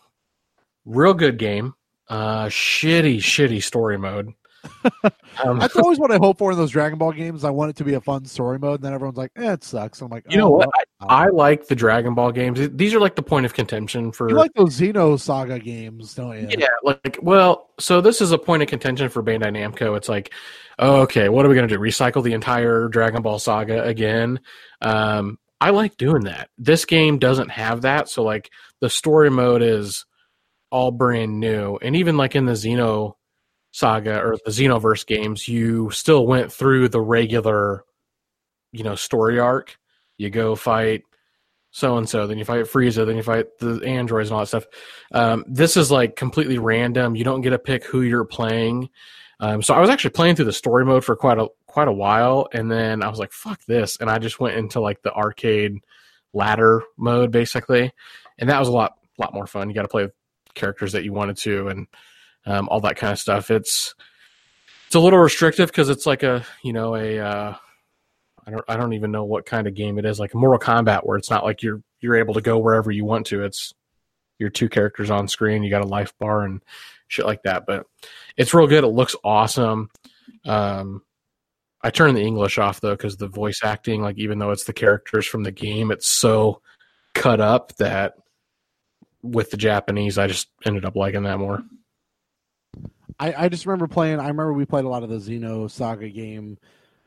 [SPEAKER 4] Real good game. Uh, shitty, shitty story mode. Um,
[SPEAKER 3] That's always what I hope for in those Dragon Ball games. I want it to be a fun story mode, and then everyone's like, "Eh, it sucks." I'm like,
[SPEAKER 4] you know
[SPEAKER 3] "Oh,
[SPEAKER 4] what?
[SPEAKER 3] well,
[SPEAKER 4] I, I like the Dragon Ball games. These are like the point of contention for.
[SPEAKER 3] you like those Xeno Saga games, don't you?
[SPEAKER 4] Yeah, like well, so this is a point of contention for Bandai Namco. It's like, oh, okay, what are we gonna do? Recycle the entire Dragon Ball saga again? Um, I like doing that. This game doesn't have that, so like the story mode is all brand new, and even like in the Xeno saga or the Xenoverse games, you still went through the regular, you know, story arc. You go fight so and so, then you fight Frieza, then you fight the androids and all that stuff. Um, this is like completely random. You don't get to pick who you're playing. Um, so I was actually playing through the story mode for quite a quite a while, and then I was like, "Fuck this!" and I just went into like the arcade ladder mode basically, and that was a lot lot more fun. You got to play characters that you wanted to, and um, all that kind of stuff. It's it's a little restrictive because it's like a you know a uh, I don't I don't even know what kind of game it is like Mortal Kombat where it's not like you're you're able to go wherever you want to. It's your two characters on screen. You got a life bar and shit like that. But it's real good. It looks awesome. Um, I turned the English off though because the voice acting, like even though it's the characters from the game, it's so cut up that with the Japanese, I just ended up liking that more.
[SPEAKER 3] I, I just remember playing. I remember we played a lot of the Xeno Saga game.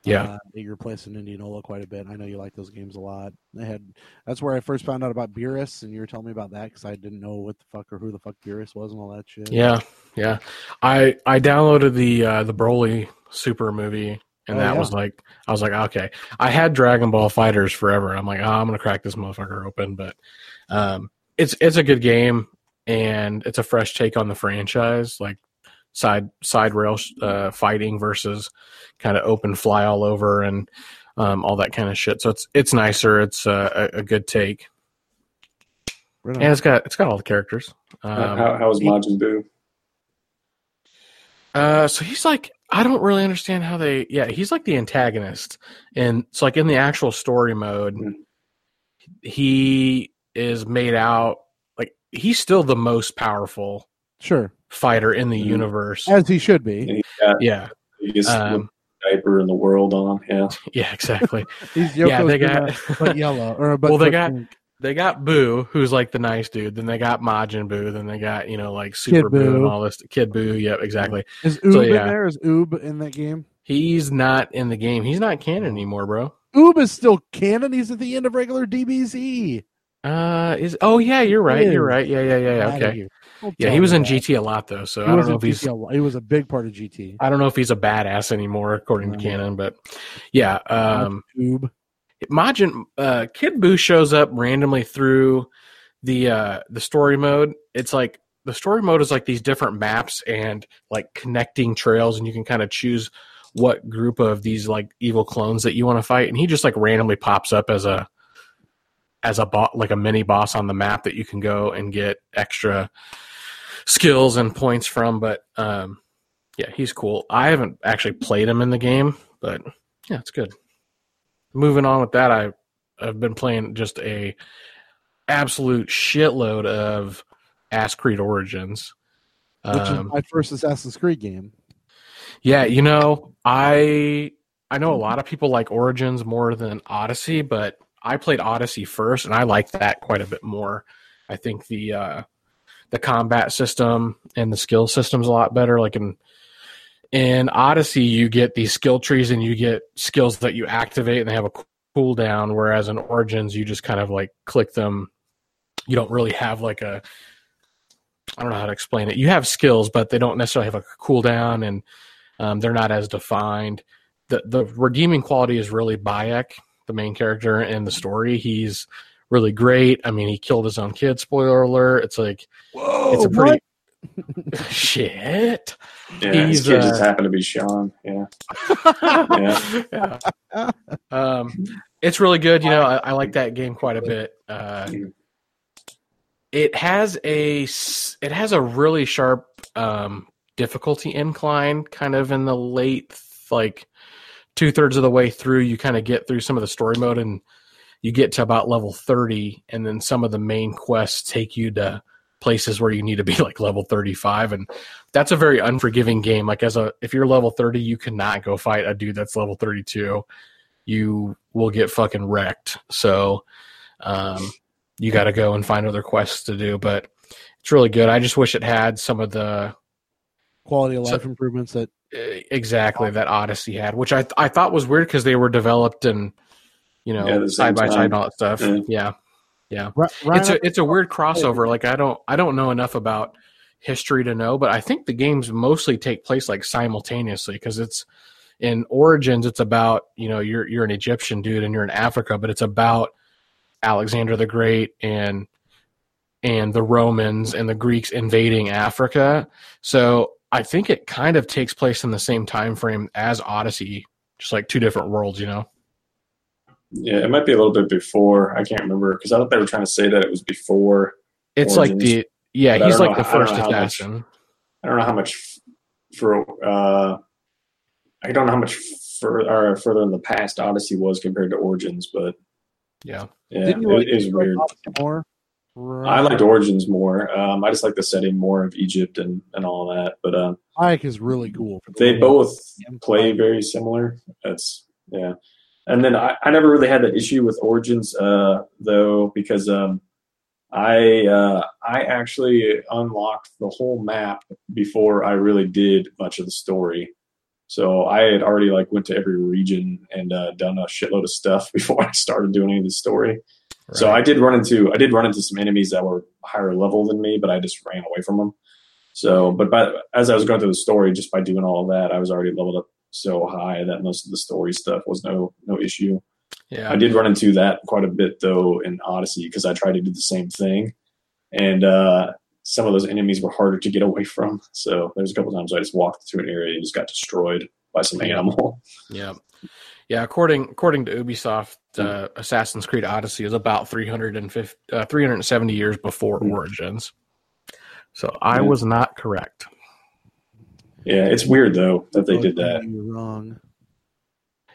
[SPEAKER 4] Yeah.
[SPEAKER 3] uh, at your place in Indianola quite a bit. I know you like those games a lot. They had that's where I first found out about Beerus, and you were telling me about that because I didn't know what the fuck or who the fuck Beerus was and all that shit.
[SPEAKER 4] Yeah, yeah. I I downloaded the uh, the Broly Super movie, and
[SPEAKER 3] Oh,
[SPEAKER 4] that
[SPEAKER 3] yeah.
[SPEAKER 4] was like I was like, okay. I had Dragon Ball Fighters forever. I'm like, oh, I'm gonna crack this motherfucker open, but um, it's it's a good game, and it's a fresh take on the franchise, like side side rail uh, fighting versus kind of open fly all over and um, all that kind of shit. So it's it's nicer. It's uh, a, a good take,
[SPEAKER 3] Right
[SPEAKER 4] and it's got it's got all the characters. Um,
[SPEAKER 2] Uh, how, how was Majin Buu?
[SPEAKER 4] Uh, so he's like, I don't really understand how they. Yeah, he's like the antagonist, and it's like in the actual story mode,
[SPEAKER 2] Hmm.
[SPEAKER 4] he is made out like he's still the most powerful
[SPEAKER 3] sure,
[SPEAKER 4] fighter in the
[SPEAKER 2] Mhm.
[SPEAKER 4] universe.
[SPEAKER 3] as he should be.
[SPEAKER 2] he got
[SPEAKER 4] Yeah,
[SPEAKER 2] biggest
[SPEAKER 4] um,
[SPEAKER 2] diaper in the world on. Yeah.
[SPEAKER 4] yeah, exactly.
[SPEAKER 3] He's
[SPEAKER 4] yeah, they got.
[SPEAKER 3] but yellow or but
[SPEAKER 4] Well, they got-
[SPEAKER 3] pink.
[SPEAKER 4] they got Buu, who's like the nice dude. Then they got Majin Buu. Then they got you know like Super Buu and all this. Kid Buu. Yep, exactly.
[SPEAKER 3] is Oob
[SPEAKER 4] so,
[SPEAKER 3] in there? Is Oob in that game?
[SPEAKER 4] He's not in the game. He's not canon anymore, bro.
[SPEAKER 3] Oob is still canon. He's at the end of regular DBZ.
[SPEAKER 4] Uh, is oh yeah, you're right. You're right. Yeah, yeah, yeah. yeah. Okay. Yeah, he was in. GT a lot though, so I don't know if he's.
[SPEAKER 3] He was a big part of GT.
[SPEAKER 4] I don't know if he's a badass anymore according to canon, but yeah, um
[SPEAKER 3] Oob.
[SPEAKER 4] Majin uh Kid Buu shows up randomly through the uh the story mode. It's like the story mode is like these different maps and like connecting trails and you can kind of choose what group of these like evil clones that you want to fight and he just like randomly pops up as a as a bot like a mini boss on the map that you can go and get extra skills and points from but um yeah he's cool. I haven't actually played him in the game but yeah it's good. Moving on with that i i've been playing just a absolute shitload of ass creed origins.
[SPEAKER 3] Which is
[SPEAKER 4] um,
[SPEAKER 3] my first Assassin's Creed game.
[SPEAKER 4] yeah, you know, I I know a lot of people like Origins more than Odyssey, but I played Odyssey first and I liked that quite a bit more. I think the uh the combat system and the skill system's a lot better. Like in in Odyssey you get these skill trees and you get skills that you activate and they have a cool cooldown, whereas in Origins you just kind of like click them. You don't really have like a I don't know how to explain it. You have skills, but they don't necessarily have a cooldown and um, they're not as defined. The the redeeming quality is really Bayek, the main character in the story. He's really great. I mean, he killed his own kid. Spoiler alert! It's like
[SPEAKER 3] Whoa,
[SPEAKER 4] it's a pretty shit.
[SPEAKER 2] Yeah. His
[SPEAKER 4] He's,
[SPEAKER 2] kid just
[SPEAKER 4] uh,
[SPEAKER 2] happened to be Sean. Yeah.
[SPEAKER 4] yeah. Um, it's really good. You know, I, I like that game quite a bit. Uh, it has a it has a really sharp um, difficulty incline, kind of in the late like two thirds of the way through. You kind of get through some of the story mode and you get to about level thirty, and then some of the main quests take you to places where you need to be like level 35 and that's a very unforgiving game. Like as a if you're level 30 you cannot go fight a dude that's level 32 you will get fucking wrecked. So um you got to go and find other quests to do but it's really good. I just wish it had some of the
[SPEAKER 3] quality of
[SPEAKER 4] So-
[SPEAKER 3] life improvements that
[SPEAKER 4] exactly that odyssey had which i i thought was weird because they were developed and you know
[SPEAKER 2] Yeah, at the same
[SPEAKER 4] side by
[SPEAKER 2] time.
[SPEAKER 4] side and all that stuff
[SPEAKER 2] Yeah.
[SPEAKER 4] yeah
[SPEAKER 3] Ri- Ryan,
[SPEAKER 4] it's a it's a weird crossover. Like I don't I don't know enough about history to know, but I think the games mostly take place like simultaneously because it's in Origins. It's about you know you're you're an Egyptian dude and you're in Africa, but it's about Alexander the Great and and the Romans and the Greeks invading Africa. So I think it kind of takes place in the same time frame as Odyssey, just like two different worlds, you know.
[SPEAKER 2] Yeah, it might be a little bit before. I can't remember because I thought they were trying to say that it was before.
[SPEAKER 4] It's like the yeah, he's like
[SPEAKER 2] know-
[SPEAKER 4] the first
[SPEAKER 2] know how much- I don't know how much for. Uh, I don't know how much fur, or further in the past Odyssey was compared to Origins, but
[SPEAKER 4] Yeah.
[SPEAKER 2] yeah,
[SPEAKER 3] Didn't
[SPEAKER 2] it,
[SPEAKER 3] like you like
[SPEAKER 2] weird.
[SPEAKER 3] More? Right.
[SPEAKER 2] I liked Origins more. Um, I just like the setting more of Egypt and, and all that. But um,
[SPEAKER 3] Bayek is really cool. For the
[SPEAKER 2] they both play very similar. That's yeah. And then I, I never really had that issue with Origins uh, though because um, I uh, I actually unlocked the whole map before I really did much of the story. So I had already like went to every region and uh, done a shitload of stuff before I started doing any of the story. So I did run into I did run into some enemies that were higher level than me, but I just ran away from them. So, but by, as I was going through the story, just by doing all that, I was already leveled up so high that most of the story stuff was no no issue.
[SPEAKER 4] yeah.
[SPEAKER 2] I did run into that quite a bit though in Odyssey because I tried to do the same thing, and uh, some of those enemies were harder to get away from. So there's a couple times I just walked through an area and just got destroyed by some animal.
[SPEAKER 4] Yeah, yeah. According according to Ubisoft, uh, Assassin's Creed Odyssey is about 350, uh, 370 years before
[SPEAKER 2] Hmm.
[SPEAKER 4] Origins. So I
[SPEAKER 2] Yeah.
[SPEAKER 4] was not correct.
[SPEAKER 2] Yeah, it's weird though that they did that.
[SPEAKER 3] You're wrong.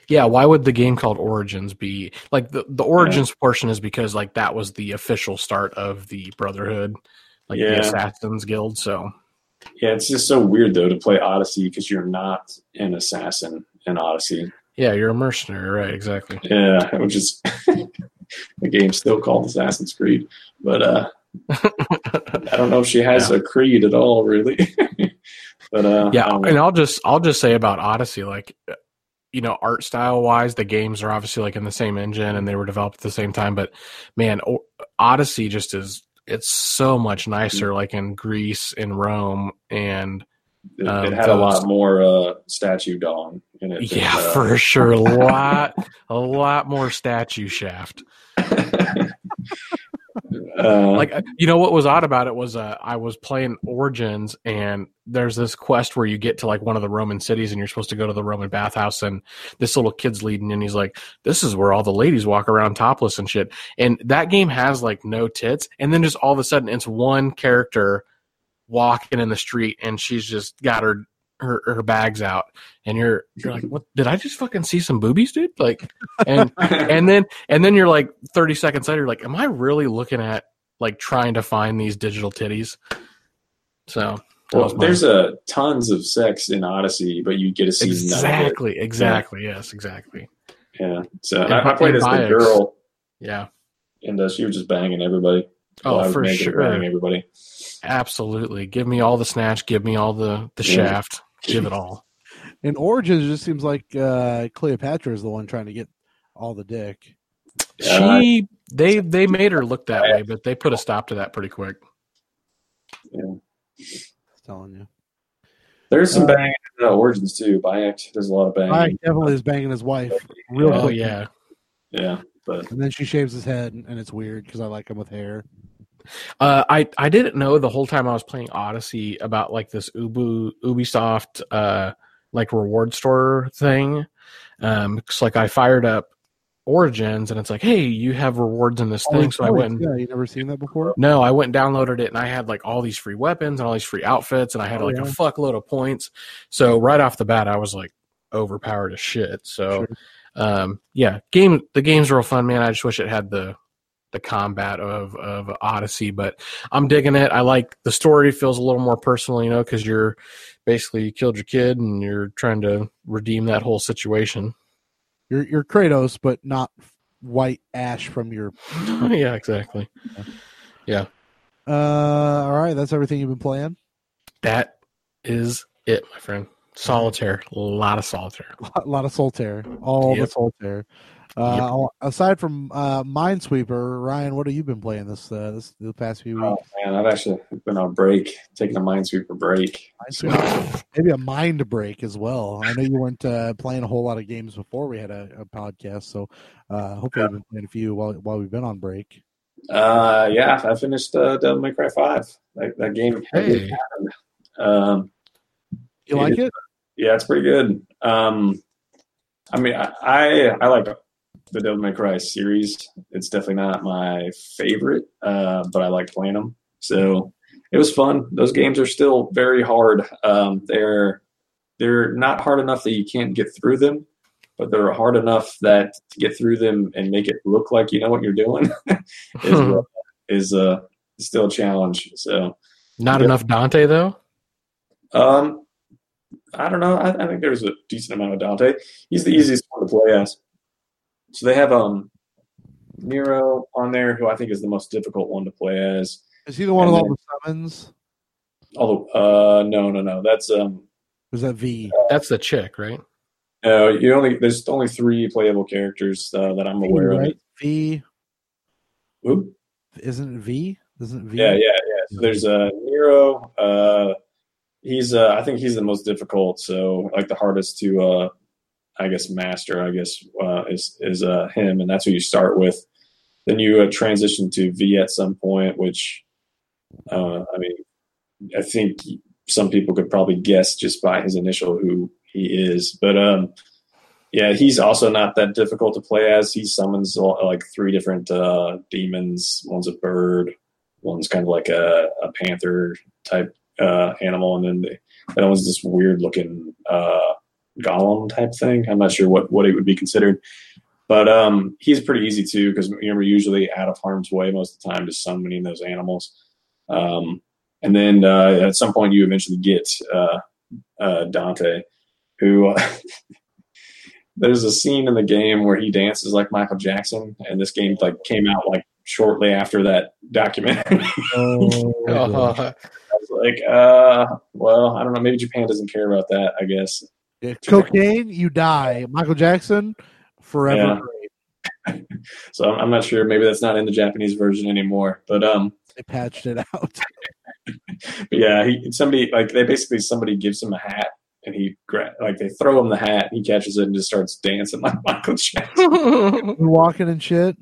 [SPEAKER 4] Yeah, why would the game called Origins be like the the Origins portion is because like that was the official start of the Brotherhood, like the Assassins Guild. So
[SPEAKER 2] Yeah, it's just so weird though to play Odyssey because you're not an assassin in Odyssey.
[SPEAKER 4] Yeah, you're a mercenary, right? Exactly.
[SPEAKER 2] Yeah, which is the game still called Assassin's Creed, but uh, I don't know if she has a creed at all, really. but uh,
[SPEAKER 4] yeah
[SPEAKER 2] um,
[SPEAKER 4] and i'll just i'll just say about odyssey like you know art style wise the games are obviously like in the same engine and they were developed at the same time but man O- odyssey just is it's so much nicer like in greece in rome and
[SPEAKER 2] it,
[SPEAKER 4] um,
[SPEAKER 2] it had a lot more uh, statue dong in it. than,
[SPEAKER 4] yeah
[SPEAKER 2] uh,
[SPEAKER 4] for sure a lot a lot more statue shaft
[SPEAKER 2] uh,
[SPEAKER 4] like uh, you know what was odd about it was uh, I was playing Origins and there's this quest where you get to like one of the Roman cities and you're supposed to go to the Roman bathhouse and this little kid's leading and he's like this is where all the ladies walk around topless and shit and that game has like no tits and then just all of a sudden it's one character walking in the street and she's just got her her, her bags out and you're you're like what? Did I just fucking see some boobies dude? Like and and then and then you're like 30 seconds later you're like am i really looking at like trying to find these digital titties? So
[SPEAKER 2] well, there's uh, tons of sex in Odyssey, but you get to see none of it.
[SPEAKER 4] exactly exactly yes exactly.
[SPEAKER 2] Yeah, so
[SPEAKER 4] And-
[SPEAKER 2] I, I played as the girl,
[SPEAKER 4] yeah.
[SPEAKER 2] And uh, she was just banging everybody.
[SPEAKER 4] oh for sure.
[SPEAKER 2] bang everybody.
[SPEAKER 4] Absolutely give me all the snatch give me all the the shaft give it all
[SPEAKER 3] In Origins, it just seems like uh, Cleopatra is the one trying to get all the dick.
[SPEAKER 4] She they they made her look that way but they put a stop to that pretty quick
[SPEAKER 3] Just telling you.
[SPEAKER 2] There's some
[SPEAKER 3] Uh,
[SPEAKER 2] banging in uh, Origins too. Bayek, there's a lot of banging.
[SPEAKER 3] Bayek definitely is banging his wife real
[SPEAKER 4] oh
[SPEAKER 3] quick.
[SPEAKER 4] yeah
[SPEAKER 2] Yeah, but
[SPEAKER 3] And then she shaves his head, and it's weird because I like him with hair.
[SPEAKER 4] Uh, I I didn't know the whole time I was playing Odyssey about like this Ubu Ubisoft uh like reward store thing. Um, it's like I fired up Origins and it's like, hey, you have rewards in this thing. So I went. and-
[SPEAKER 3] Yeah, you never seen that before?
[SPEAKER 4] No, I went and downloaded it and I had like all these free weapons and all these free outfits and I had
[SPEAKER 3] Oh,
[SPEAKER 4] like
[SPEAKER 3] yeah.
[SPEAKER 4] a fuckload of points. So right off the bat, I was like overpowered as shit. So
[SPEAKER 3] Sure.
[SPEAKER 4] um yeah game the game's real fun man i just wish it had the the combat of of odyssey but i'm digging it i like the story feels a little more personal you know because you're basically you killed your kid and you're trying to redeem that whole situation
[SPEAKER 3] You're you're Kratos, but not white ash from your.
[SPEAKER 4] yeah exactly Yeah.
[SPEAKER 3] Uh, all right, that's everything you've been playing.
[SPEAKER 4] that is it my friend solitaire a lot of solitaire
[SPEAKER 3] A lot of Solitaire, all
[SPEAKER 4] Yep.
[SPEAKER 3] the Solitaire. Uh, Aside from uh, Minesweeper, Ryan, what have you been playing this uh, this the past few weeks?
[SPEAKER 2] Oh man, I've actually been on break, taking a Minesweeper break.
[SPEAKER 3] Minesweeper. Maybe a mind break as well. I know you weren't uh, playing a whole lot of games before we had a, a podcast, so uh, hopefully you've been playing a few while while we've been on break.
[SPEAKER 2] Uh, yeah, I finished uh, Devil May Cry Five. That, that game.
[SPEAKER 4] Hey.
[SPEAKER 2] Um,
[SPEAKER 3] You like it?
[SPEAKER 2] yeah, it's pretty good. Um, I mean, I, I I like the Devil May Cry series. It's definitely not my favorite, uh, but I like playing them. So it was fun. Those games are still very hard. Um, they're they're not hard enough that you can't get through them, but they're hard enough that to get through them and make it look like you know what you're doing is what- is uh, still a challenge. So
[SPEAKER 4] Not
[SPEAKER 2] Yeah.
[SPEAKER 4] enough Dante though.
[SPEAKER 2] um, I don't know. I, I think there's a decent amount of Dante. He's the easiest one to play as. So they have um Nero on there, who I think is the most difficult one to play as.
[SPEAKER 3] Is he the one
[SPEAKER 2] And
[SPEAKER 3] with all the summons?
[SPEAKER 2] Although, uh, no, no, no. That's um,
[SPEAKER 3] is that V?
[SPEAKER 4] That's the chick, right?
[SPEAKER 2] no. You only there's only three playable characters uh, that I'm
[SPEAKER 3] V,
[SPEAKER 2] aware
[SPEAKER 3] right?
[SPEAKER 2] of.
[SPEAKER 3] V
[SPEAKER 2] Oop.
[SPEAKER 3] isn't V? Isn't V?
[SPEAKER 2] Yeah, yeah, yeah. So there's uh Nero. Uh, he's uh, I think he's the most difficult. So like the hardest to uh, I guess master. I guess uh, is is uh him, and that's who you start with. Then you uh, transition to V at some point, which uh, I mean, I think some people could probably guess just by his initial who he is. But um, yeah, he's also not that difficult to play as. He summons like three different uh, demons. One's a bird, one's kind of like a, a panther type uh, animal, and then the other one's this weird looking golem type thing. I'm not sure what what it would be considered, but um, he's pretty easy too because you're usually out of harm's way most of the time, just summoning those animals. Um, and then uh, at some point, you eventually get uh, uh, Dante, who. There's a scene in the game where he dances like Michael Jackson, and this game like came out like shortly after that documentary.
[SPEAKER 3] Oh,
[SPEAKER 2] I was like, uh, well, I don't know. Maybe Japan doesn't care about that. I guess.
[SPEAKER 3] Yeah, cocaine, you die. Michael Jackson, forever.
[SPEAKER 2] Yeah. So I'm, I'm not sure. Maybe that's not in the Japanese version anymore. But um,
[SPEAKER 3] They patched it out.
[SPEAKER 2] but yeah, he somebody like they basically somebody gives him a hat and he gra- like they throw him the hat and he catches it and just starts dancing like Michael Jackson.
[SPEAKER 3] You're walking and shit.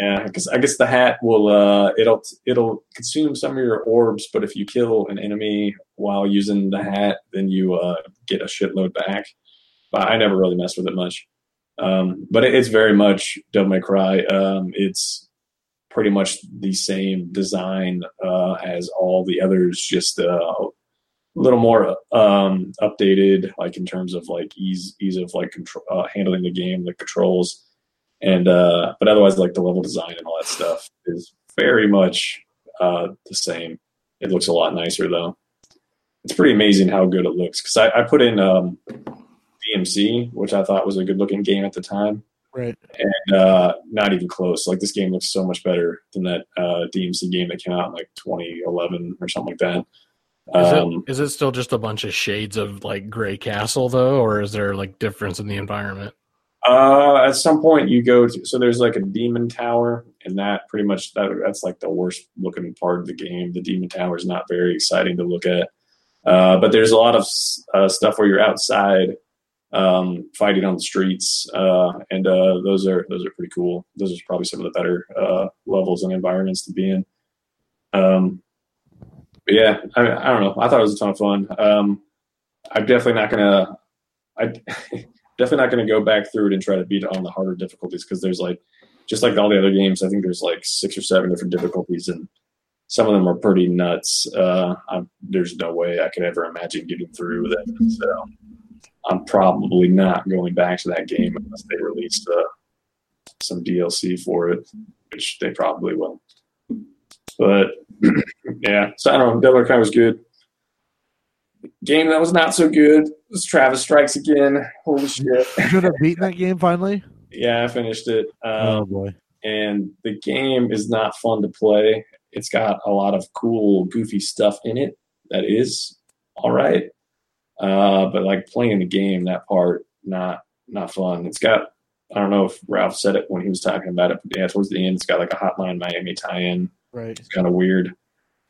[SPEAKER 2] Yeah, because I guess the hat will uh it'll it'll consume some of your orbs, but if you kill an enemy while using the hat, then you uh get a shitload back. But I never really messed with it much. Um, but it, it's very much Devil May Cry. Um, it's pretty much the same design uh, as all the others, just uh, a little more um, updated, like in terms of like ease ease of like control, uh, handling the game, the controls and uh but otherwise like the level design and all that stuff is very much uh the same it looks a lot nicer though it's pretty amazing how good it looks because I, I put in um dmc which i thought was a good looking game at the time
[SPEAKER 3] Right.
[SPEAKER 2] and uh not even close like this game looks so much better than that uh dmc game that came out in like 2011 or something like that
[SPEAKER 4] Is,
[SPEAKER 2] um
[SPEAKER 4] it, is it still just a bunch of shades of like gray castle though, or is there like difference in the environment?
[SPEAKER 2] Uh, at some point you go to so there's like a demon tower, and that pretty much that, that's like the worst looking part of the game. The demon tower is not very exciting to look at, uh, but there's a lot of uh, stuff where you're outside um, fighting on the streets, uh, and uh, those are those are pretty cool. Those are probably some of the better uh, levels and environments to be in. Um, but yeah, I, I don't know. I thought it was a ton of fun. Um, I'm definitely not gonna. I definitely not to go back through it and try to beat it on the harder difficulties because there's like just like all the other games i think there's like six or seven different difficulties and some of them are pretty nuts uh I'm, there's no way i could ever imagine getting through them so i'm probably not going back to that game unless they release uh, some dlc for it which they probably will but yeah so i don't know devil Cry was good game that was not so good was Travis Strikes Again. Holy shit!
[SPEAKER 3] You should have beaten that game finally.
[SPEAKER 2] Yeah, I finished it.
[SPEAKER 3] oh
[SPEAKER 2] Um,
[SPEAKER 3] boy.
[SPEAKER 2] and the game is not fun to play. It's got a lot of cool, goofy stuff in it that is all right. Uh, but like playing the game, that part not not fun. It's got I don't know if Ralph said it when he was talking about it, but yeah, towards the end, it's got like a Hotline Miami tie-in.
[SPEAKER 3] Right.
[SPEAKER 2] It's kind of weird.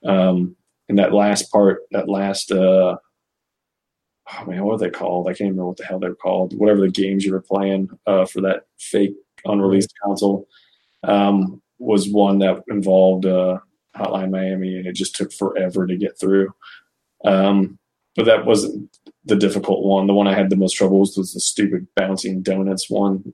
[SPEAKER 2] Um, and that last part, that last, uh, oh man, what are they called? I can't remember what the hell they're called. Whatever the games you were playing uh, for that fake unreleased console um, was one that involved uh, Hotline Miami, and it just took forever to get through. Um, but that wasn't the difficult one. The one I had the most trouble with was the stupid bouncing donuts one.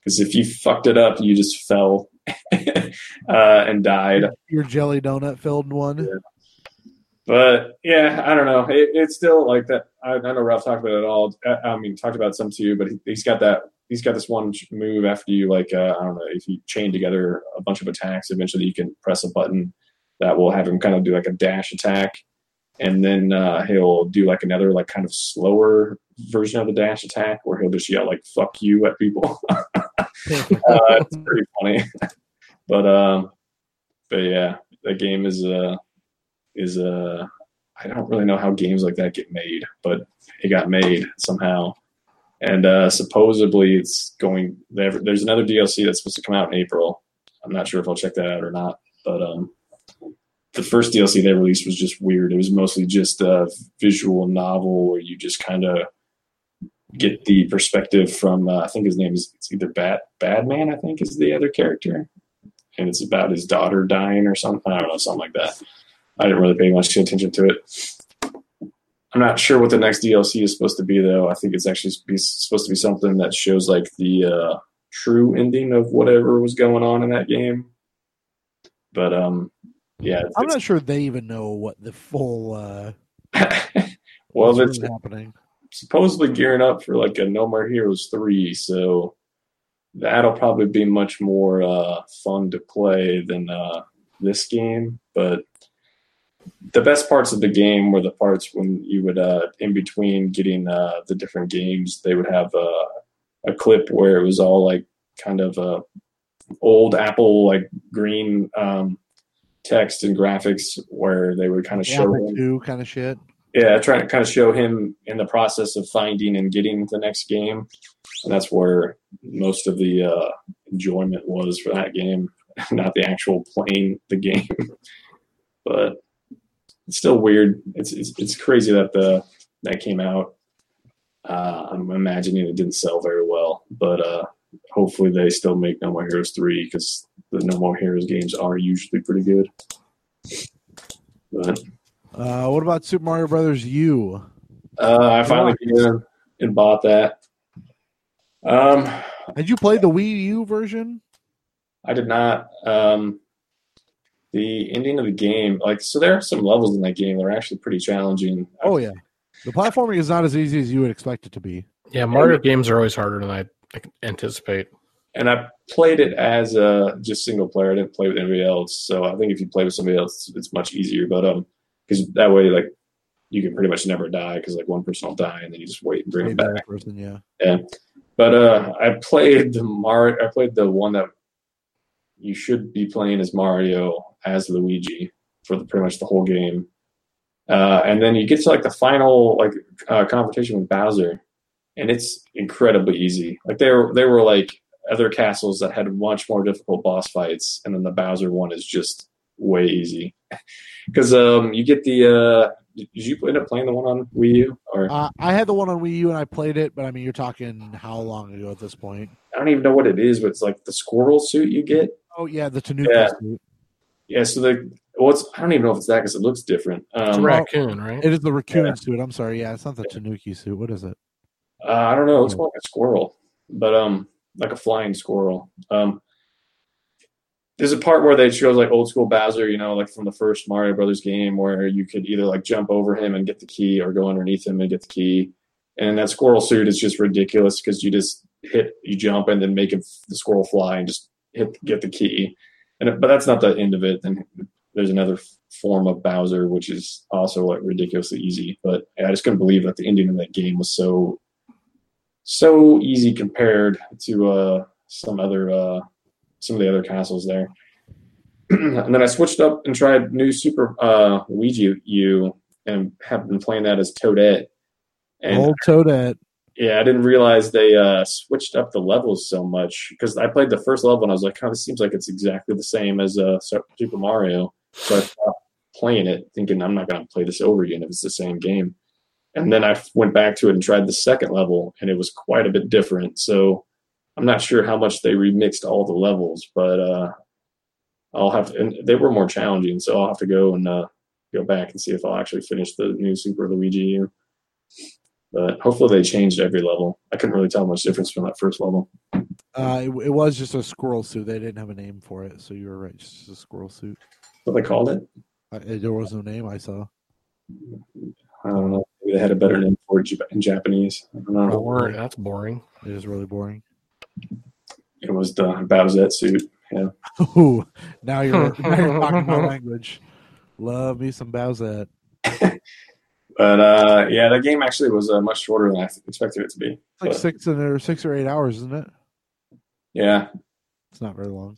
[SPEAKER 2] Because if you fucked it up, you just fell uh, and died.
[SPEAKER 3] Your jelly donut filled one.
[SPEAKER 2] Yeah. But yeah, I don't know. It, it's still like that. I, I know Ralph talked about it all. I, I mean, talked about some too, but he, he's got that. He's got this one move after you like uh, I don't know if you chain together a bunch of attacks. Eventually, you can press a button that will have him kind of do like a dash attack, and then uh, he'll do like another like kind of slower version of the dash attack where he'll just yell like "fuck you" at people. uh, it's pretty funny, but um, but yeah, the game is uh is uh I don't really know how games like that get made, but it got made somehow. And uh, supposedly it's going. There's another DLC that's supposed to come out in April. I'm not sure if I'll check that out or not, but um, the first DLC they released was just weird. It was mostly just a visual novel where you just kind of get the perspective from uh, I think his name is it's either Bad Badman I think is the other character, and it's about his daughter dying or something. I don't know something like that. I didn't really pay much attention to it. I'm not sure what the next DLC is supposed to be, though. I think it's actually supposed to be something that shows like the uh, true ending of whatever was going on in that game. But um, yeah,
[SPEAKER 3] I'm not sure they even know what the full. Uh,
[SPEAKER 2] well, it's
[SPEAKER 3] really happening.
[SPEAKER 2] supposedly gearing up for like a No More Heroes three, so that'll probably be much more uh, fun to play than uh, this game. But the best parts of the game were the parts when you would uh, in between getting uh, the different games they would have uh, a clip where it was all like kind of uh, old apple like green um, text and graphics where they would kind of show him,
[SPEAKER 3] two kind of shit.
[SPEAKER 2] yeah trying to kind of show him in the process of finding and getting the next game and that's where most of the uh, enjoyment was for that game not the actual playing the game but it's still weird. It's it's, it's crazy that the that came out. Uh, I'm imagining it didn't sell very well, but uh, hopefully they still make No More Heroes three because the No More Heroes games are usually pretty good. But
[SPEAKER 3] Uh, what about Super Mario Brothers U?
[SPEAKER 2] uh, I finally came in and bought that. Um,
[SPEAKER 3] Did you play the Wii U version?
[SPEAKER 2] I did not. Um, the ending of the game, like, so there are some levels in that game that are actually pretty challenging.
[SPEAKER 3] Oh yeah, the platforming is not as easy as you would expect it to be.
[SPEAKER 4] Yeah, Mario games are always harder than I anticipate.
[SPEAKER 2] And I played it as a just single player. I didn't play with anybody else, so I think if you play with somebody else, it's much easier. But um, because that way, like, you can pretty much never die because like one person will die and then you just wait and bring them back.
[SPEAKER 3] person, yeah.
[SPEAKER 2] Yeah, but uh, I played the Mar. I played the one that you should be playing as Mario as Luigi for the, pretty much the whole game. Uh, and then you get to like the final like uh, confrontation with Bowser, and it's incredibly easy. Like they were they were like other castles that had much more difficult boss fights, and then the Bowser one is just way easy. Because um, you get the uh, did you end up playing the one on Wii U or
[SPEAKER 3] Uh, I had the one on Wii U and I played it, but I mean, you're talking how long ago at this point?
[SPEAKER 2] I don't even know what it is, but it's like the squirrel suit you get.
[SPEAKER 3] Oh yeah, the Tanuki
[SPEAKER 2] Yeah.
[SPEAKER 3] suit.
[SPEAKER 2] Yeah, so the well, I don't even know if it's that because it looks different.
[SPEAKER 4] It's a
[SPEAKER 2] Um,
[SPEAKER 4] raccoon, right?
[SPEAKER 3] It is the raccoon
[SPEAKER 2] Yeah.
[SPEAKER 3] suit. I'm sorry. Yeah, it's not the Tanuki suit. What is it?
[SPEAKER 2] uh, I don't know. It looks more like a squirrel, but um, like a flying squirrel. Um, there's a part where they show like old school Bowser, you know, like from the first Mario Brothers game, where you could either like jump over him and get the key, or go underneath him and get the key. And that squirrel suit is just ridiculous because you just hit, you jump, and then make him, the squirrel fly and just hit get the key. And but that's not the end of it. Then there's another form of Bowser, which is also like ridiculously easy. But I just couldn't believe that the ending of that game was so so easy compared to uh, some other uh, some of the other castles there. and then I switched up and tried new Super uh, Luigi U and have been playing that as Toadette. And
[SPEAKER 3] Old Toadette.
[SPEAKER 2] Yeah, I didn't realize they uh, switched up the levels so much because I played the first level and I was like, "Oh, of seems like it's exactly the same as uh, Super Mario." So I stopped playing it, thinking I'm not going to play this over again if it's the same game. And then I went back to it and tried the second level, and it was quite a bit different. So I'm not sure how much they remixed all the levels, but uh, I'll have to, and they were more challenging, so I'll have to go and uh, go back and see if I'll actually finish the new Super Luigi U. But hopefully they changed every level. I couldn't really tell much difference from that first level.
[SPEAKER 3] Uh, it, it was just a squirrel suit. They didn't have a name for it, so you were right. Just a squirrel suit.
[SPEAKER 2] What they called it?
[SPEAKER 3] Uh, there was no name I saw.
[SPEAKER 2] I don't know. Maybe they had a better name for it in Japanese. I don't know.
[SPEAKER 4] Boring. That's boring.
[SPEAKER 3] It is really boring.
[SPEAKER 2] It was the Bowsette suit. Yeah.
[SPEAKER 3] Ooh, now you're now you're talking my language. Love me some Bowsette.
[SPEAKER 2] But uh, yeah, the game actually was uh, much shorter than I expected it to be.
[SPEAKER 3] It's like
[SPEAKER 2] But,
[SPEAKER 3] six and or six or eight hours, isn't it?
[SPEAKER 2] yeah,
[SPEAKER 3] It's not very long.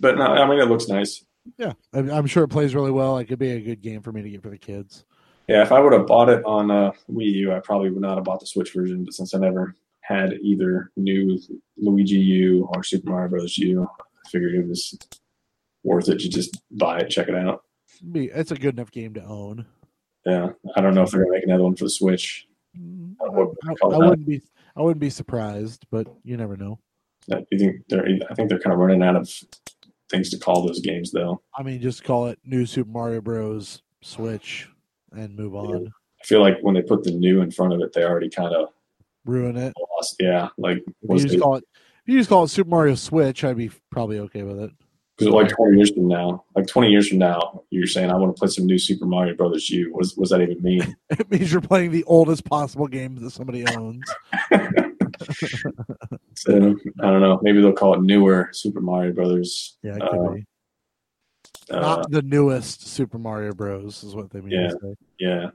[SPEAKER 2] but no, I mean it looks nice.
[SPEAKER 3] Yeah, I'm, I'm sure it plays really well. It could be a good game for me to get for the kids.
[SPEAKER 2] Yeah, if I would have bought it on uh, Wii U, I probably would not have bought the Switch version. But since I never had either new Luigi U or Super Mario Bros. U, I figured it was worth it to just buy it, check it out.
[SPEAKER 3] It's a good enough game to own.
[SPEAKER 2] Yeah, I don't know if they're gonna make another one for the Switch.
[SPEAKER 3] Mm, I, I, I wouldn't be I wouldn't be surprised, but you never know.
[SPEAKER 2] You think they're? I think they're kind of running out of things to call those games, though.
[SPEAKER 3] I mean, just call it New Super Mario Bros. Switch and move on.
[SPEAKER 2] I feel like when they put the new in front of it, they already kind of
[SPEAKER 3] Ruin it.
[SPEAKER 2] lost. Yeah, like
[SPEAKER 3] If you just call it if you just call it Super Mario Switch, I'd be probably okay with it.
[SPEAKER 2] Because like twenty years from now, like twenty years from now, you're saying I want to play some new Super Mario Brothers You What does, that even mean?
[SPEAKER 3] It means you're playing the oldest possible game that somebody owns.
[SPEAKER 2] so, I don't know. Maybe they'll call it newer Super Mario Brothers.
[SPEAKER 3] Yeah, it could
[SPEAKER 2] Uh,
[SPEAKER 3] be.
[SPEAKER 2] Uh,
[SPEAKER 3] Not the newest Super Mario Bros. is what they mean
[SPEAKER 2] Yeah.
[SPEAKER 3] to say.
[SPEAKER 2] yeah,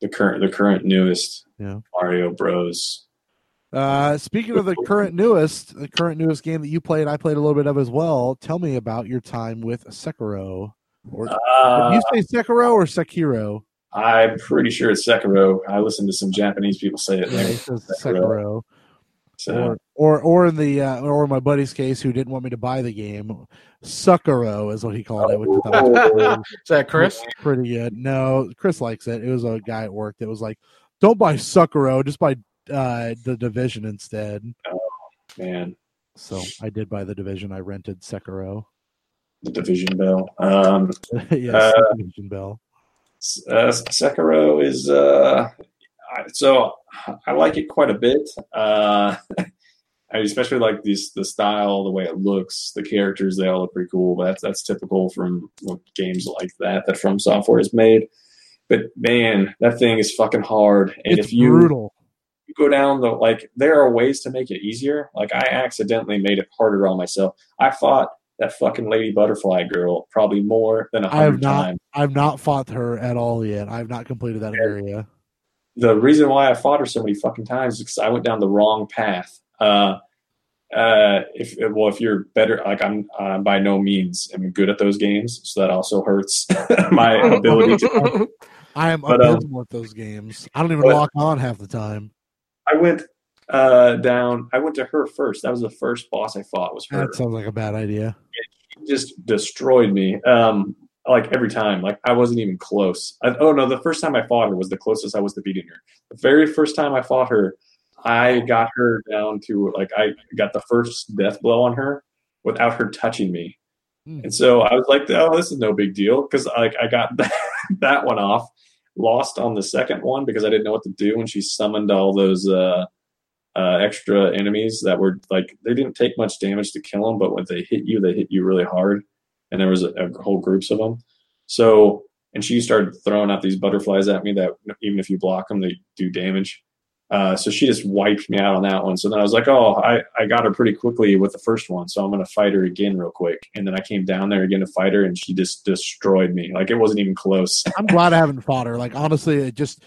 [SPEAKER 2] the current, the current newest
[SPEAKER 3] Yeah.
[SPEAKER 2] Mario Bros.
[SPEAKER 3] Uh, speaking of the current newest, the current newest game that you played, I played a little bit of as well. Tell me about your time with Sekiro. Or did
[SPEAKER 2] Uh,
[SPEAKER 3] you say Sekiro or Sekiro?
[SPEAKER 2] I'm pretty sure it's Sekiro. I listened to some Japanese people say it.
[SPEAKER 3] Yeah,
[SPEAKER 2] and
[SPEAKER 3] he says
[SPEAKER 2] Sekiro.
[SPEAKER 3] Sekiro.
[SPEAKER 2] So,
[SPEAKER 3] Or, or or in the uh, or in my buddy's case, who didn't want me to buy the game, Suckero is what he called it. Which I thought was
[SPEAKER 2] Oh,
[SPEAKER 4] Is that Chris?
[SPEAKER 3] pretty good. No, Chris likes it. It was a guy at work that was like, "Don't buy Suckero, just buy uh, the Division instead."
[SPEAKER 2] Oh man,
[SPEAKER 3] So I did buy the Division. I rented Sekiro.
[SPEAKER 2] the Division Bell. Um,
[SPEAKER 3] yes,
[SPEAKER 2] Uh,
[SPEAKER 3] the Division Bell.
[SPEAKER 2] uh, Sekiro is uh, I- so I like it quite a bit. Uh, I especially like this the style, the way it looks, the characters. They all look pretty cool. But that's that's typical from games like that that From Software has made. But man, that thing is fucking hard. And
[SPEAKER 3] it's
[SPEAKER 2] if you
[SPEAKER 3] brutal.
[SPEAKER 2] you go down the like there are ways to make it easier like i accidentally made it harder on myself i fought that fucking lady butterfly girl probably more than a hundred times
[SPEAKER 3] I've not fought her at all yet. I've not completed that area.
[SPEAKER 2] The reason why i fought her so many fucking times is because i went down the wrong path uh uh if well if you're better like i'm uh, by no means am good at those games so that also hurts my ability to
[SPEAKER 3] I am
[SPEAKER 2] But, um,
[SPEAKER 3] at those games. I don't even lock on half the time.
[SPEAKER 2] i went uh down i went to her first that was the first boss i fought was her
[SPEAKER 3] That sounds like a bad idea.
[SPEAKER 2] just destroyed me. Um, like every time, like I wasn't even close. I, oh no, the first time I fought her was the closest I was to beating her. The very first time I fought her, I got her down to like I got the first death blow on her without her touching me,
[SPEAKER 3] Hmm.
[SPEAKER 2] and so I was like, "Oh, this is no big deal," because like I got that, that one off. Lost on the second one because I didn't know what to do when she summoned all those uh, uh, extra enemies that were like they didn't take much damage to kill them, but when they hit you, they hit you really hard, and there was a, a whole groups of them. So, and she started throwing out these butterflies at me that even if you block them, they do damage. Uh, so she just wiped me out on that one. So then I was like, oh, I, I got her pretty quickly with the first one, so I'm gonna fight her again real quick. And then I came down there again to fight her, and she just destroyed me. Like it wasn't even close.
[SPEAKER 3] I'm glad I haven't fought her. Like honestly, it just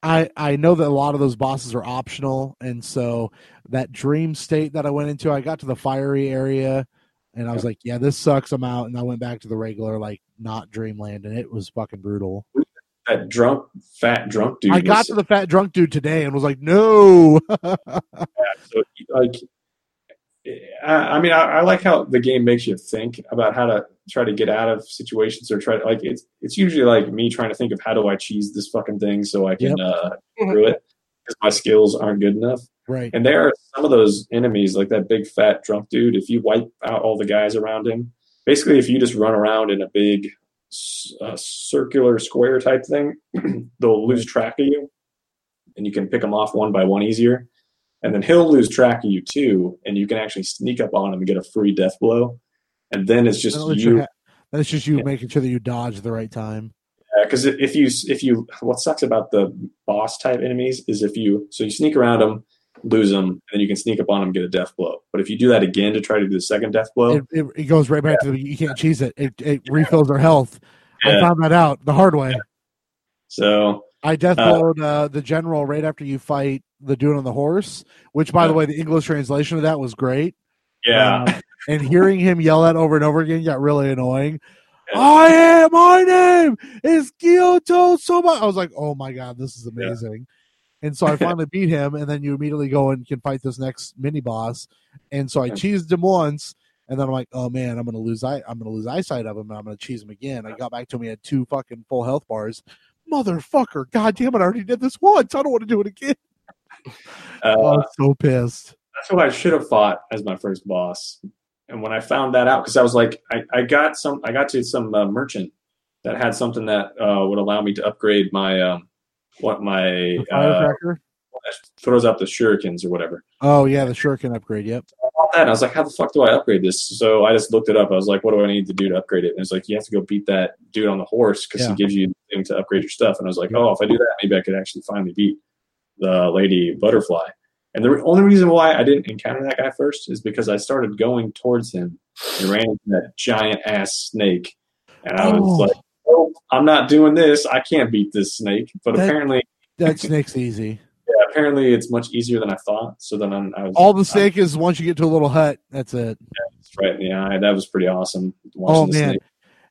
[SPEAKER 3] I I know that a lot of those bosses are optional, and so that dream state that I went into, I got to the fiery area, and I was like, yeah, this sucks. I'm out, and I went back to the regular like not dreamland, and it was fucking brutal.
[SPEAKER 2] that drunk, fat drunk dude.
[SPEAKER 3] I got
[SPEAKER 2] was-
[SPEAKER 3] to the fat drunk dude today and was like, no.
[SPEAKER 2] so, like I, I mean I, I like how the game makes you think about how to try to get out of situations or try to like it's it's usually like me trying to think of how do I cheese this fucking thing so I can uh get through it because my skills aren't good enough.
[SPEAKER 3] Right.
[SPEAKER 2] And there are some of those enemies, like that big fat drunk dude. If you wipe out all the guys around him, basically, if you just run around in a big uh, circular square type thing, they'll lose track of you, and you can pick them off one by one easier. And then he'll lose track of you too, and you can actually sneak up on him and get a free death blow. And then it's just
[SPEAKER 3] Then it's your
[SPEAKER 2] you,
[SPEAKER 3] ha- then it's just you
[SPEAKER 2] Yeah.
[SPEAKER 3] making sure that you dodge the right time.
[SPEAKER 2] because if you if you what sucks about the boss type enemies is if you so you sneak around them lose them and then you can sneak up on them get a death blow but if you do that again to try to do the second death blow
[SPEAKER 3] It, it, it goes right back to the you can't cheese it. It, it refills their health. I found that out the hard way.
[SPEAKER 2] so
[SPEAKER 3] I death
[SPEAKER 2] Uh,
[SPEAKER 3] blowed uh, the general right after you fight the dude on the horse, which, by the way, the English translation of that was great.
[SPEAKER 2] yeah
[SPEAKER 3] Um, and hearing him yell that over and over again got really annoying. I am. My name is Kyoto Soma. I was like, oh my god, this is
[SPEAKER 2] Yeah.
[SPEAKER 3] amazing. And so I finally beat him, and then you immediately go and can fight this next mini boss. And so I cheesed him once, and then I'm like, oh man, I'm gonna lose eye. I'm gonna lose eyesight of him, and I'm gonna cheese him again. I got back to him, he had two fucking full health bars. Motherfucker! God damn it! I already did this once. I don't want to do it again.
[SPEAKER 2] uh,
[SPEAKER 3] I was so pissed.
[SPEAKER 2] that's who i should have fought as my first boss and when i found that out because i was like I, I got some i got to some uh, merchant that had something that uh, would allow me to upgrade my um what my uh,
[SPEAKER 3] firecracker.
[SPEAKER 2] throws out the shurikens or whatever
[SPEAKER 3] oh yeah, the shuriken upgrade. Yep.
[SPEAKER 2] that. And I was like, how the fuck do I upgrade this? So I just looked it up. I was like, what do I need to do to upgrade it? And it's like, you have to go beat that dude on the horse because
[SPEAKER 3] Yeah.
[SPEAKER 2] he gives you the thing to upgrade your stuff. And I was like, oh, if I do that, maybe I could actually finally beat the lady butterfly. And the only reason why I didn't encounter that guy first is because I started going towards him and ran into that giant ass snake. And I was
[SPEAKER 3] Oh.
[SPEAKER 2] like, oh, I'm not doing this. I can't beat this snake. But
[SPEAKER 3] That-
[SPEAKER 2] apparently,
[SPEAKER 3] That snake's easy.
[SPEAKER 2] yeah, apparently it's much easier than I thought. So then I'm, I was
[SPEAKER 3] All the snake is once you get to a little hut, that's it.
[SPEAKER 2] right in the eye. That was pretty awesome.
[SPEAKER 3] Oh
[SPEAKER 2] the
[SPEAKER 3] man,
[SPEAKER 2] snake.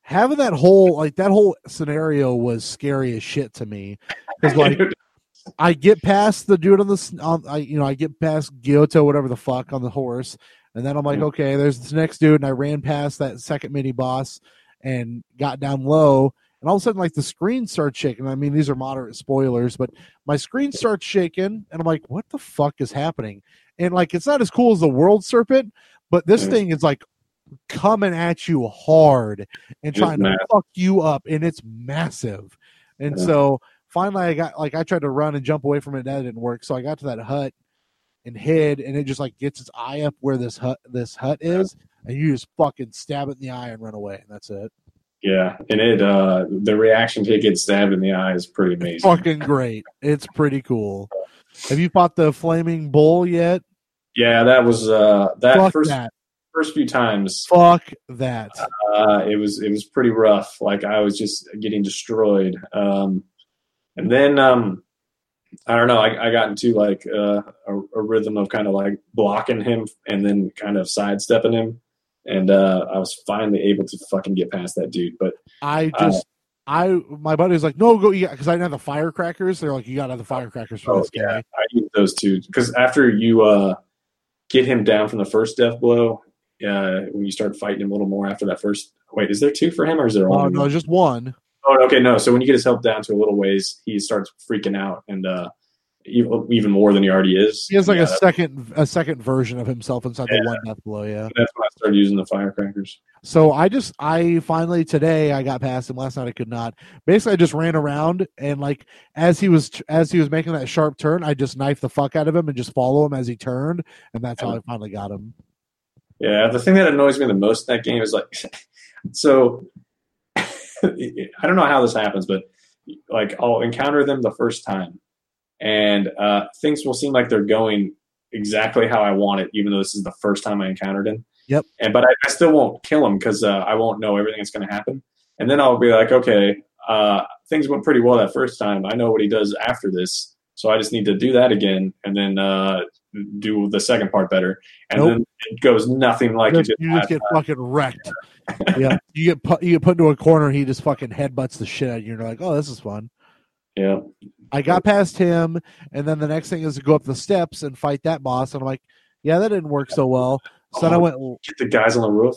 [SPEAKER 3] having that whole like that whole scenario was scary as shit to me because like I get past the dude on the on I you know I get past Gyoto whatever the fuck on the horse, and then I'm like
[SPEAKER 2] mm.
[SPEAKER 3] okay, there's this next dude, and I ran past that second mini boss and got down low. And all of a sudden, like the screen starts shaking. I mean, these are moderate spoilers, but my screen starts shaking, and I'm like, "What the fuck is happening?" And like, it's not as cool as the World Serpent, but this
[SPEAKER 2] mm.
[SPEAKER 3] thing is like coming at you hard and trying to fuck you up, and it's massive. And
[SPEAKER 2] Yeah.
[SPEAKER 3] so finally, I got like I tried to run and jump away from it, that didn't work. So I got to that hut and hid, and it just like gets its eye up where this hut this hut is, and you just fucking stab it in the eye and run away, and that's it.
[SPEAKER 2] Yeah, and it uh the reaction to it getting stabbed in the eye is pretty amazing.
[SPEAKER 3] Fucking great. It's pretty cool. Have you fought the flaming bull yet?
[SPEAKER 2] Yeah, that was uh that
[SPEAKER 3] Fuck
[SPEAKER 2] first
[SPEAKER 3] that.
[SPEAKER 2] first few times
[SPEAKER 3] Fuck that.
[SPEAKER 2] uh it was it was pretty rough. Like I was just getting destroyed. Um and then um I don't know, I, I got into like uh, a, a rhythm of kind of like blocking him and then kind of sidestepping him. And uh I was finally able to fucking get past that dude. But
[SPEAKER 3] I
[SPEAKER 2] Uh,
[SPEAKER 3] just I my buddy was like, no, go yeah, because I didn't have the firecrackers. They're like, you gotta have the firecrackers for
[SPEAKER 2] Oh,
[SPEAKER 3] this guy.
[SPEAKER 2] I use those two because after you uh, get him down from the first death blow, uh, when you start fighting him a little more after that first. Wait, is there two for him or is there
[SPEAKER 3] Oh no, just one.
[SPEAKER 2] Oh, okay, no. So when you get his health down to a little ways, he starts freaking out and uh, even, even more than he already is.
[SPEAKER 3] He has like
[SPEAKER 2] Yeah,
[SPEAKER 3] a second a second version of himself inside the one death blow, yeah.
[SPEAKER 2] That's when I started using the firecrackers.
[SPEAKER 3] So I just I finally today I got past him. Last night I could not. Basically, I just ran around and like as he was as he was making that sharp turn, I just knifed the fuck out of him and just follow him as he turned, and that's how I finally got him.
[SPEAKER 2] Yeah, the thing that annoys me the most in that game is like, so I don't know how this happens, but like I'll encounter them the first time, and uh, things will seem like they're going exactly how I want it, even though this is the first time I encountered him.
[SPEAKER 3] Yep.
[SPEAKER 2] And but I, I still won't kill him because uh, I won't know everything that's going to happen, and then I'll be like, okay, uh, things went pretty well that first time. I know what he does after this, so I just need to do that again, and then uh, do the second part better. And
[SPEAKER 3] Nope.
[SPEAKER 2] then it goes nothing like
[SPEAKER 3] You
[SPEAKER 2] it
[SPEAKER 3] just,
[SPEAKER 2] did
[SPEAKER 3] you just get fucking wrecked. yeah, you get put you get put into a corner. He just fucking headbutts the shit out of you. And you're like, oh, this is fun.
[SPEAKER 2] Yeah.
[SPEAKER 3] I got past him, and then the next thing is to go up the steps and fight that boss. And I'm like, yeah, that didn't work so well. So then I oh, went,
[SPEAKER 2] Get the guys on the roof.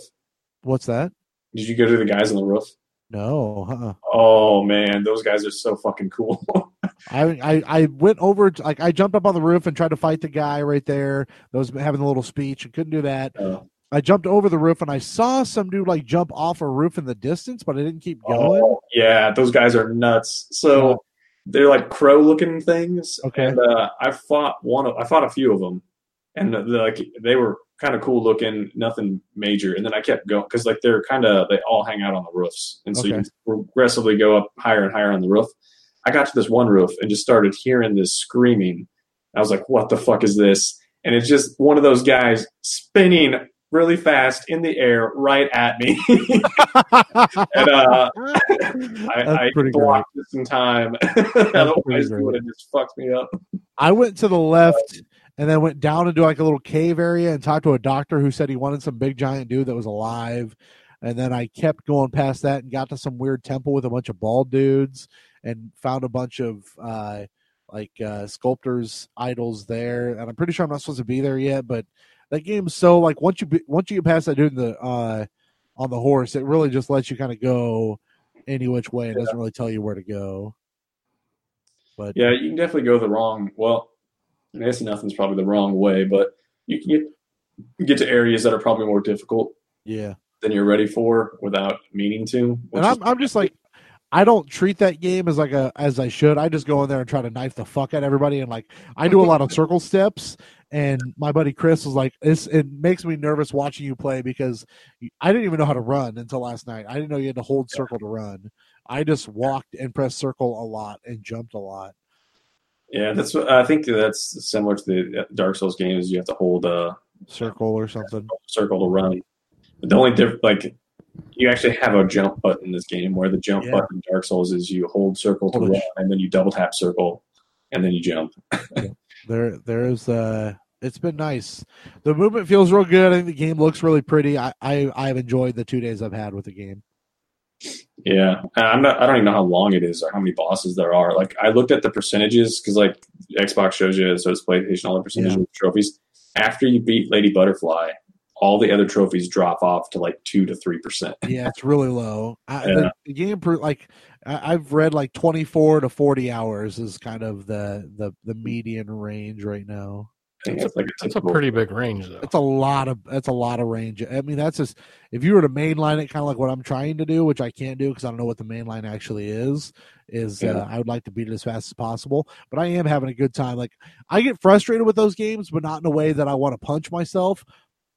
[SPEAKER 3] what's that?
[SPEAKER 2] Did you go to the guys on the roof?
[SPEAKER 3] No, uh-uh.
[SPEAKER 2] Oh man, those guys are so fucking cool.
[SPEAKER 3] I, I I went over like I jumped up on the roof and tried to fight the guy right there that was having a little speech and couldn't do that.
[SPEAKER 2] Uh,
[SPEAKER 3] I jumped over the roof and I saw some dude like jump off a roof in the distance, but I didn't keep going.
[SPEAKER 2] oh, yeah, those guys are nuts. So
[SPEAKER 3] Yeah.
[SPEAKER 2] they're like crow looking things.
[SPEAKER 3] Okay.
[SPEAKER 2] And uh, I fought one of I fought a few of them, and the, the, like they were kind of cool looking, nothing major. And then I kept going because like they're kind of they all hang out on the roofs, and so
[SPEAKER 3] Okay.
[SPEAKER 2] you progressively go up higher and higher on the roof. I got to this one roof and just started hearing this screaming. I was like, "What the fuck is this?" And it's just one of those guys spinning really fast in the air right at me. and uh, I, I blocked this in time. Otherwise, it would have just fucked me up.
[SPEAKER 3] I went to the left and then went down into like a little cave area and talked to a doctor who said he wanted some big giant dude that was alive. And then I kept going past that and got to some weird temple with a bunch of bald dudes and found a bunch of uh like uh sculptors idols there. And I'm pretty sure I'm not supposed to be there yet, but that game's so like once you be, once you get past that dude in the uh on the horse, it really just lets you kind of go any which way. It doesn't really tell you where to go. But
[SPEAKER 2] Yeah, you can definitely go the wrong. Well, I guess nothing's probably the wrong way, but you can get get to areas that are probably more difficult
[SPEAKER 3] yeah.
[SPEAKER 2] than you're ready for without meaning to.
[SPEAKER 3] and I'm, I'm just like I don't treat that game as like a as I should. I just go in there and try to knife the fuck out everybody, and like I do a lot of circle steps. And my buddy Chris was like, "It's it makes me nervous watching you play because I didn't even know how to run until last night. I didn't know you had to hold circle to run. I just walked and pressed circle a lot and jumped a lot.
[SPEAKER 2] yeah, that's what I think that's similar to the uh, Dark Souls games. You have to hold a
[SPEAKER 3] Circle or something.
[SPEAKER 2] circle to run. But the only diff like you actually have a jump button in this game where the jump
[SPEAKER 3] Yeah.
[SPEAKER 2] button in Dark Souls is you hold circle to run and then you double tap circle and then you jump.
[SPEAKER 3] There, there's uh, it's been nice. The movement feels real good. I think the game looks really pretty. I, I, I've enjoyed the two days I've had with the game.
[SPEAKER 2] Yeah, I'm not. I don't even know how long it is or how many bosses there are. Like I looked at the percentages because like Xbox shows you, so does PlayStation, all the percentages of trophies. After you beat Lady Butterfly, all the other trophies drop off to like two to three percent.
[SPEAKER 3] Yeah, it's really low. I,
[SPEAKER 2] Yeah.
[SPEAKER 3] the, the game, per- like I, I've read, like twenty four to forty hours is kind of the the the median range right now.
[SPEAKER 2] I think that's like a
[SPEAKER 4] That's a pretty big range, though.
[SPEAKER 3] It's a lot of that's a lot of range. I mean, that's just if you were to mainline it, kind of like what I'm trying to do, which I can't do because I don't know what the mainline actually is. Is
[SPEAKER 2] Yeah.
[SPEAKER 3] uh, I would like to beat it as fast as possible, but I am having a good time. Like I get frustrated with those games, but not in a way that I want to punch myself.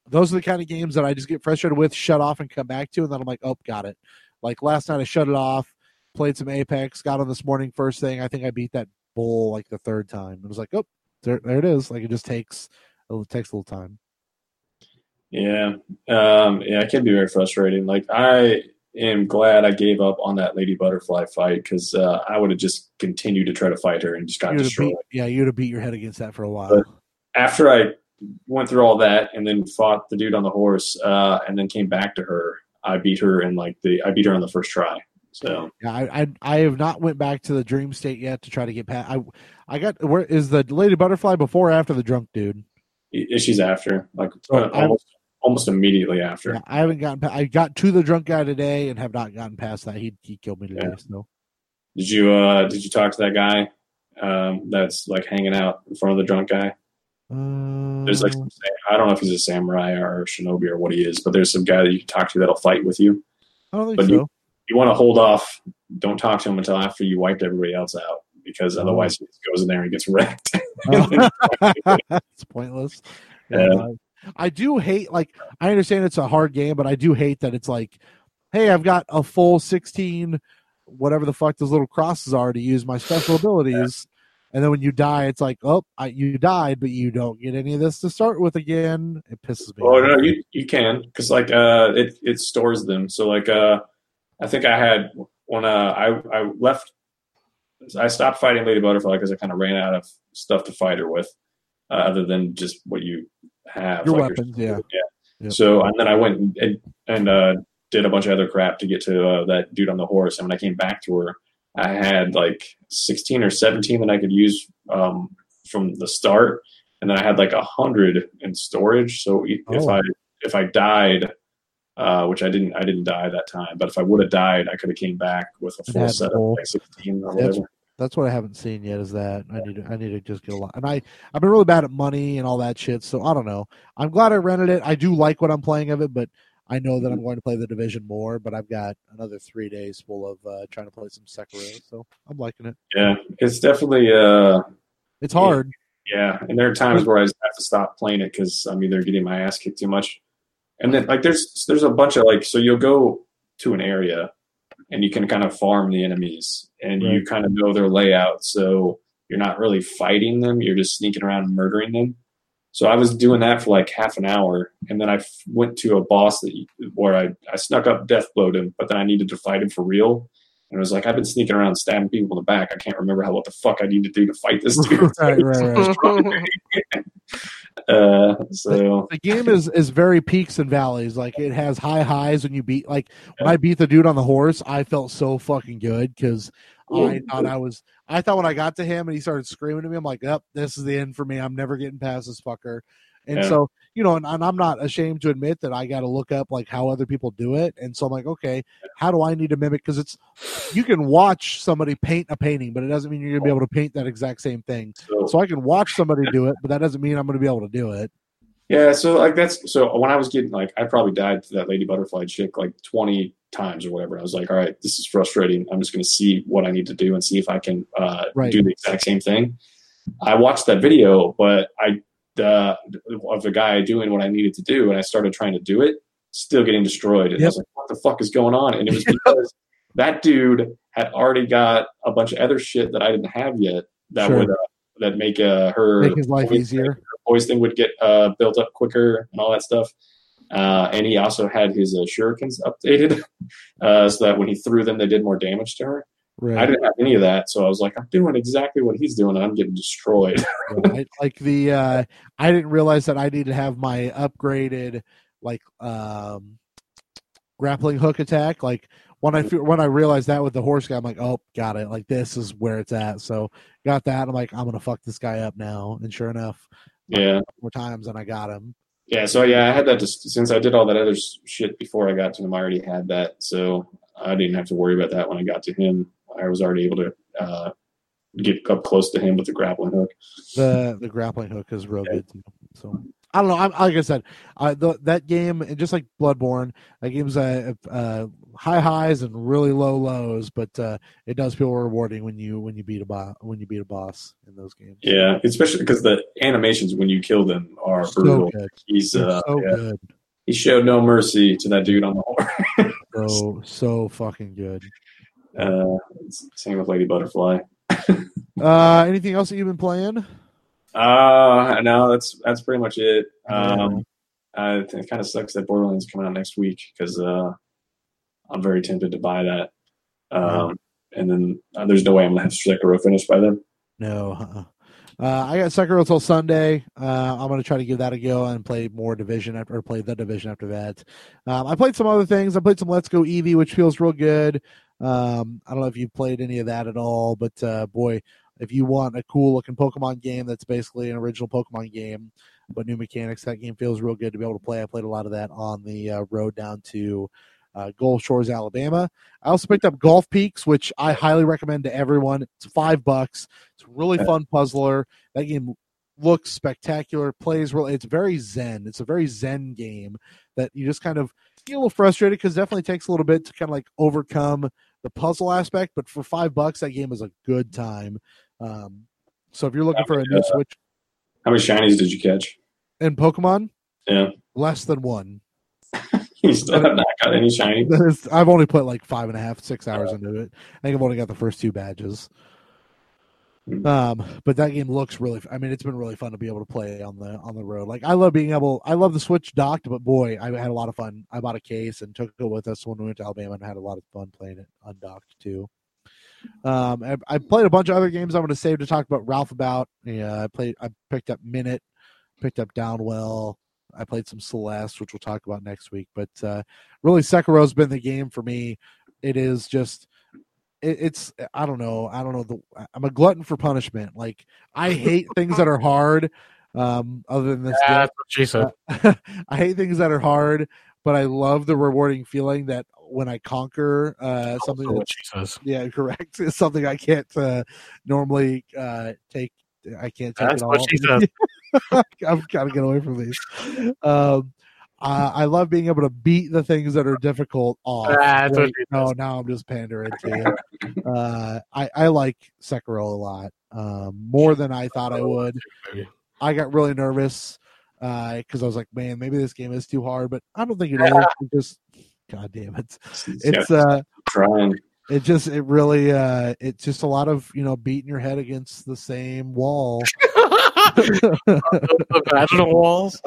[SPEAKER 3] Those are the kind of games that I just get frustrated with, shut off, and come back to, and then I'm like, oh, got it. Like last night, I shut it off, played some Apex, got on this morning first thing. I think I beat that bull like the third time. It was like, oh, there, there it is. Like it just takes it takes a little time.
[SPEAKER 2] Yeah, um, yeah, it can be very frustrating. Like I am glad I gave up on that Lady Butterfly fight because uh, I would have just continued to try to fight her and just got destroyed.
[SPEAKER 3] beat, yeah, you'd have beat your head against that for a while.
[SPEAKER 2] But- after I went through all that and then fought the dude on the horse, uh, and then came back to her, I beat her in like the I beat her on the first try. So
[SPEAKER 3] yeah, I, I I have not went back to the dream state yet to try to get past. I I got where is the lady butterfly before or after the drunk dude?
[SPEAKER 2] she's after like
[SPEAKER 3] I'm-
[SPEAKER 2] almost almost immediately after.
[SPEAKER 3] Yeah, I haven't gotten. I got to the drunk guy today and have not gotten past that. He he killed me today.
[SPEAKER 2] Yeah.
[SPEAKER 3] So
[SPEAKER 2] Did you uh did you talk to that guy um, that's like hanging out in front of the drunk guy?
[SPEAKER 3] Uh,
[SPEAKER 2] There's like some, I don't know if he's a samurai or a shinobi or what he is, but there's some guy that you can talk to that'll fight with you.
[SPEAKER 3] I don't think
[SPEAKER 2] but
[SPEAKER 3] so.
[SPEAKER 2] you- You want to hold off. Don't talk to him until after you wiped everybody else out, because otherwise he just goes in there and gets wrecked.
[SPEAKER 3] it's pointless.
[SPEAKER 2] Yeah.
[SPEAKER 3] Yeah. I do hate like I understand it's a hard game, but I do hate that it's like, hey, I've got a full sixteen, whatever the fuck those little crosses are to use my special abilities, and then when you die, it's like, oh, I, you died, but you don't get any of this to start with again. It pisses me. Off.
[SPEAKER 2] Oh
[SPEAKER 3] off.
[SPEAKER 2] no, you you can because like uh it it stores them. So like uh I think I had when uh I I left I stopped fighting Lady Butterfly because I kind of ran out of stuff to fight her with, uh, other than just what you have.
[SPEAKER 3] Your
[SPEAKER 2] like
[SPEAKER 3] weapons, yeah. Yep.
[SPEAKER 2] So and then I went and and uh, did a bunch of other crap to get to uh, that dude on the horse. And when I came back to her, I had like 16 or 17 that I could use um, from the start, and then I had like a hundred in storage. So if
[SPEAKER 3] Oh.
[SPEAKER 2] I if I died, uh, which I didn't, I didn't die that time. But if I would have died, I could have came back with a full set of like 16 or
[SPEAKER 3] That's-
[SPEAKER 2] whatever.
[SPEAKER 3] That's what I haven't seen yet. Is that I need to, I need to just get a lot, and I I've been really bad at money and all that shit. So I don't know. I'm glad I rented it. I do like what I'm playing of it, but I know that I'm going to play the division more. But I've got another three days full of uh, trying to play some Sekiro, so I'm liking it.
[SPEAKER 2] Yeah, it's definitely uh,
[SPEAKER 3] It's hard.
[SPEAKER 2] Yeah, and there are times where I have to stop playing it because I'm either getting my ass kicked too much, and then like there's there's a bunch of like so you'll go to an area, and you can kind of farm the enemies, and you kind of know their layout, so you're not really fighting them, you're just sneaking around and murdering them. So I was doing that for like half an hour, and then I f- went to a boss that where I I snuck up death blowed him, but then I needed to fight him for real. And it was like I've been sneaking around stabbing people in the back. I can't remember how what the fuck I need to do to fight this dude.
[SPEAKER 3] right, right, right.
[SPEAKER 2] Uh, so
[SPEAKER 3] the game is is very peaks and valleys. Like it has high highs when you beat. Like when I beat the dude on the horse, I felt so fucking good because Oh, I
[SPEAKER 2] Ooh.
[SPEAKER 3] thought I was. I thought when I got to him and he started screaming at me, I'm like, "Up, this is the end for me. I'm never getting past this fucker." And
[SPEAKER 2] Yeah.
[SPEAKER 3] so you know, and, and I'm not ashamed to admit that I got to look up like how other people do it. And so I'm like, okay, how do I need to mimic? Because it's you can watch somebody paint a painting, but it doesn't mean you're gonna be oh. able to paint that exact same thing.
[SPEAKER 2] so
[SPEAKER 3] So I can watch somebody do it, but that doesn't mean I'm gonna be able to do it.
[SPEAKER 2] Yeah, so like that's so when I was getting like I probably died to that lady butterfly chick like twenty times or whatever. I was like, all right, this is frustrating. I'm just going to see what I need to do and see if I can uh,
[SPEAKER 3] Right.
[SPEAKER 2] do the exact same thing. I watched that video, but I uh, of the guy doing what I needed to do, and I started trying to do it, still getting destroyed. And I was like, what the fuck is going on? And it was because that dude had already got a bunch of other shit that I didn't have yet that
[SPEAKER 3] Sure.
[SPEAKER 2] would uh, that make uh, her
[SPEAKER 3] Make his life
[SPEAKER 2] voice
[SPEAKER 3] easier.
[SPEAKER 2] her voice thing would get uh, built up quicker and all that stuff. Uh, and he also had his uh, shurikens updated uh, so that when he threw them, they did more damage to her. I didn't have any of that, so I was like, I'm doing exactly what he's doing, and I'm getting destroyed.
[SPEAKER 3] right? Like the uh I didn't realize that I need to have my upgraded like um grappling hook attack. Like when I when I realized that with the horse guy, I'm like, oh, got it. Like this is where it's at. So got that. I'm like, I'm gonna fuck this guy up now. And sure enough,
[SPEAKER 2] yeah,
[SPEAKER 3] more times and I got him.
[SPEAKER 2] yeah. So yeah, I had that just since I did all that other shit before I got to him. I already had that, so I didn't have to worry about that when I got to him. I was already able to uh, get up close to him with the grappling hook.
[SPEAKER 3] The the grappling hook is real
[SPEAKER 2] Yeah.
[SPEAKER 3] good too. So I don't know. I'm, like I said, uh, the, that game, and just like Bloodborne, that game's uh, uh, high highs and really low lows, but uh, it does feel rewarding when you when you beat a boss when you beat a boss in those games.
[SPEAKER 2] Yeah, especially because the animations when you kill them are
[SPEAKER 3] so
[SPEAKER 2] brutal.
[SPEAKER 3] good.
[SPEAKER 2] He's uh,
[SPEAKER 3] so
[SPEAKER 2] yeah.
[SPEAKER 3] good.
[SPEAKER 2] he showed no mercy to that dude on the horse.
[SPEAKER 3] So so fucking good.
[SPEAKER 2] Uh, same with Lady Butterfly.
[SPEAKER 3] Uh, anything else that you've been playing?
[SPEAKER 2] Uh, no, that's that's pretty much it. Um, uh, it kind of sucks that Borderlands coming out next week because uh, I'm very tempted to buy that. Um, and then uh, there's no way I'm gonna have Sekiro finished by then.
[SPEAKER 3] No. Uh-uh. Uh, I got Sekiro till Sunday. Uh, I'm gonna try to give that a go and play more Division after, or play the Division after that. Um, I played some other things. I played some Let's Go Eevee, which feels real good. Um, I don't know if you've played any of that at all, but uh, boy, if you want a cool looking Pokemon game that's basically an original Pokemon game, but new mechanics, that game feels real good to be able to play. I played a lot of that on the uh, road down to uh, Gulf Shores, Alabama. I also picked up Golf Peaks, which I highly recommend to everyone. It's five bucks. It's a really fun puzzler. That game looks spectacular, plays real. It's very zen. It's a very zen game that you just kind of get a little frustrated because definitely takes a little bit to kind of like overcome the puzzle aspect. But for five bucks, that game is a good time. Um, so if you're looking for a new
[SPEAKER 2] Yeah.
[SPEAKER 3] Switch
[SPEAKER 2] How many shinies did you catch?
[SPEAKER 3] in Pokemon,
[SPEAKER 2] Yeah,
[SPEAKER 3] less than one.
[SPEAKER 2] you still have not got any shinies.
[SPEAKER 3] I've only put like five and a half, six hours into it. I think I've only got the first two badges.
[SPEAKER 2] Hmm.
[SPEAKER 3] Um, but that game looks really. I mean, it's been really fun to be able to play on the on the road. Like I love being able. I love the Switch docked, but boy, I had a lot of fun. I bought a case and took it with us when we went to Alabama and had a lot of fun playing it undocked too. Um, I, I played a bunch of other games. I'm going to save to talk about Ralph about. Yeah, I played. I picked up Minit, picked up Downwell. I played some Celeste, which we'll talk about next week. But uh, really, Sekiro's been the game for me. It is just it, it's I don't know. I don't know. The I'm a glutton for punishment. Like I hate things that are hard. Um, other than this,
[SPEAKER 4] Yeah, that's what she said.
[SPEAKER 3] I hate things that are hard, but I love the rewarding feeling that when I conquer uh, something that's
[SPEAKER 4] she says.
[SPEAKER 3] yeah correct It's something I can't uh, normally uh, take. I can't take
[SPEAKER 4] That's
[SPEAKER 3] it all.
[SPEAKER 4] what she said.
[SPEAKER 3] I've got to get away from these. Um, I, I love being able to beat the things that are difficult off.
[SPEAKER 4] That's
[SPEAKER 3] Wait, no,
[SPEAKER 4] says.
[SPEAKER 3] now I'm just pandering to you. Uh, I, I like Sekiro a lot, um, more than I thought I would. I got really nervous because I was like, man, maybe this game is too hard, but I don't think it is. It just, god damn it, it's uh,
[SPEAKER 2] trying.
[SPEAKER 3] it just, it really, uh, it's just a lot of you know beating your head against the same wall.
[SPEAKER 4] the vaginal walls.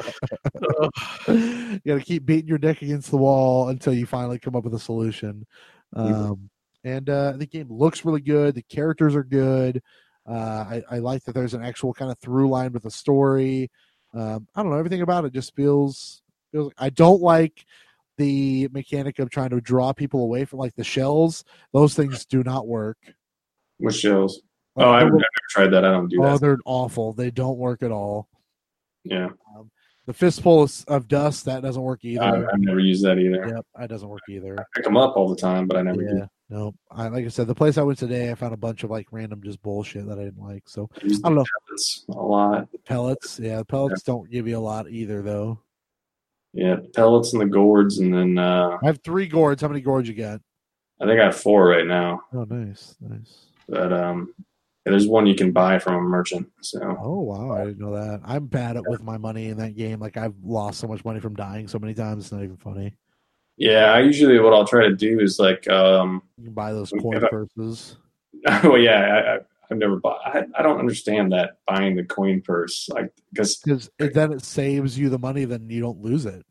[SPEAKER 3] you got to keep beating your dick against the wall until you finally come up with a solution. Um, and uh, the game looks really good. The characters are good. Uh, I, I like that there's an actual kind of through line with the story. Um, I don't know. Everything about it just feels feels. I don't like the mechanic of trying to draw people away from like the shells. Those things do not work.
[SPEAKER 2] Which shows? Oh, I've, I've never tried that. I don't do that.
[SPEAKER 3] oh, they're awful. They don't work at all.
[SPEAKER 2] Yeah,
[SPEAKER 3] The fistful of, of dust that doesn't work either.
[SPEAKER 2] I've, I've never used that either.
[SPEAKER 3] Yep, that doesn't work either.
[SPEAKER 2] I pick them up all the time, but I never
[SPEAKER 3] Yeah, no. I like I said, the place I went today, I found a bunch of like random just bullshit that I didn't like. So I don't know.
[SPEAKER 2] pellets a lot.
[SPEAKER 3] pellets, yeah, pellets don't give you a lot either, though.
[SPEAKER 2] Yeah, pellets and the gourds, and then uh,
[SPEAKER 3] I have three gourds. How many gourds you got?
[SPEAKER 2] I think I have four right now.
[SPEAKER 3] Oh, nice, nice.
[SPEAKER 2] But um, yeah, there's one you can buy from a merchant. So
[SPEAKER 3] Oh wow, I didn't know that. I'm bad at with my money in that game. Like I've lost so much money from dying so many times. It's not even funny.
[SPEAKER 2] yeah, I usually what I'll try to do is like um,
[SPEAKER 3] You can buy those coin
[SPEAKER 2] I-
[SPEAKER 3] purses.
[SPEAKER 2] well, yeah, I, I've never bought. I, I don't understand that buying the coin purse, like because
[SPEAKER 3] Because then it saves you the money, then you don't lose it.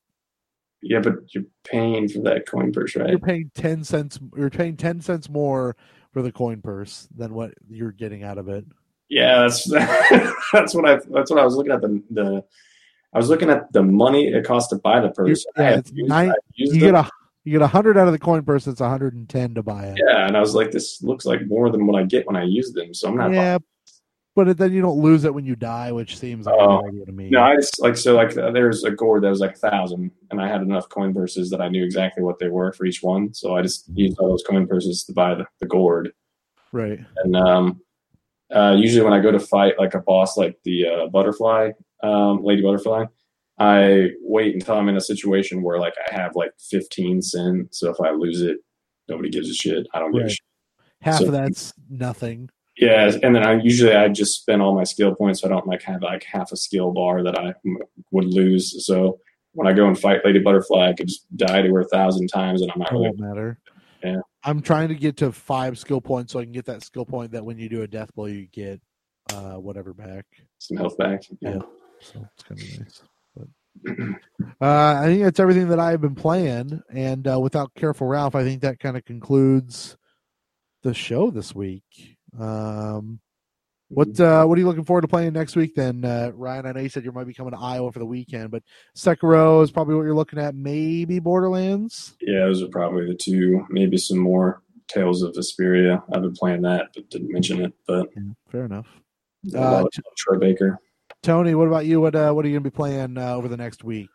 [SPEAKER 2] yeah, but you're paying for that coin purse, right?
[SPEAKER 3] You're paying ten cents. You're paying ten cents more for the coin purse than what you're getting out of it.
[SPEAKER 2] Yeah, that's that's what I that's what I was looking at the the I was looking at the money it costs to buy the purse.
[SPEAKER 3] Yeah, it's
[SPEAKER 2] used-
[SPEAKER 3] nine- You
[SPEAKER 2] them.
[SPEAKER 3] get a you get a hundred out of the coin purse. It's 110 to buy it.
[SPEAKER 2] yeah, and I was like, this looks like more than what I get when I use them, so I'm not.
[SPEAKER 3] Yeah, but then you don't lose it when you die, which seems like
[SPEAKER 2] Oh.
[SPEAKER 3] a good idea to me.
[SPEAKER 2] No, I just like so like uh, there's a gourd that was like a thousand, and I had enough coin purses that I knew exactly what they were for each one, so I just used all those coin purses to buy the, the gourd.
[SPEAKER 3] right.
[SPEAKER 2] And um, uh, usually when I go to fight like a boss like the uh, butterfly, um, lady butterfly, I wait until I'm in a situation where like I have like 15 sin. So if I lose it, nobody gives a shit. I don't give a shit.
[SPEAKER 3] Half
[SPEAKER 2] So-
[SPEAKER 3] of that's nothing.
[SPEAKER 2] Yeah, and then I usually I just spend all my skill points, so I don't like have like half a skill bar that I m- would lose. So when I go and fight Lady Butterfly, I could just die to her a thousand times, and I'm not
[SPEAKER 3] It
[SPEAKER 2] really.
[SPEAKER 3] won't matter.
[SPEAKER 2] Yeah.
[SPEAKER 3] I'm trying to get to five skill points so I can get that skill point that when you do a death blow, you get uh, whatever back.
[SPEAKER 2] Some health back. Yeah.
[SPEAKER 3] Yeah. So it's kind of nice. But uh, I think that's everything that I've been playing. And uh, without Careful Ralph, I think that kind of concludes the show this week. Um, what uh, what are you looking forward to playing next week then, uh, Ryan? I know you said you might be coming to Iowa for the weekend, but Sekiro is probably what you're looking at. Maybe Borderlands.
[SPEAKER 2] Yeah, those are probably the two. Maybe some more Tales of Vesperia. I've been playing that, but didn't mention it. But
[SPEAKER 3] Yeah, fair enough. Uh,
[SPEAKER 2] Troy Baker.
[SPEAKER 3] Tony, what about you? What uh, what are you gonna be playing uh, over the next week?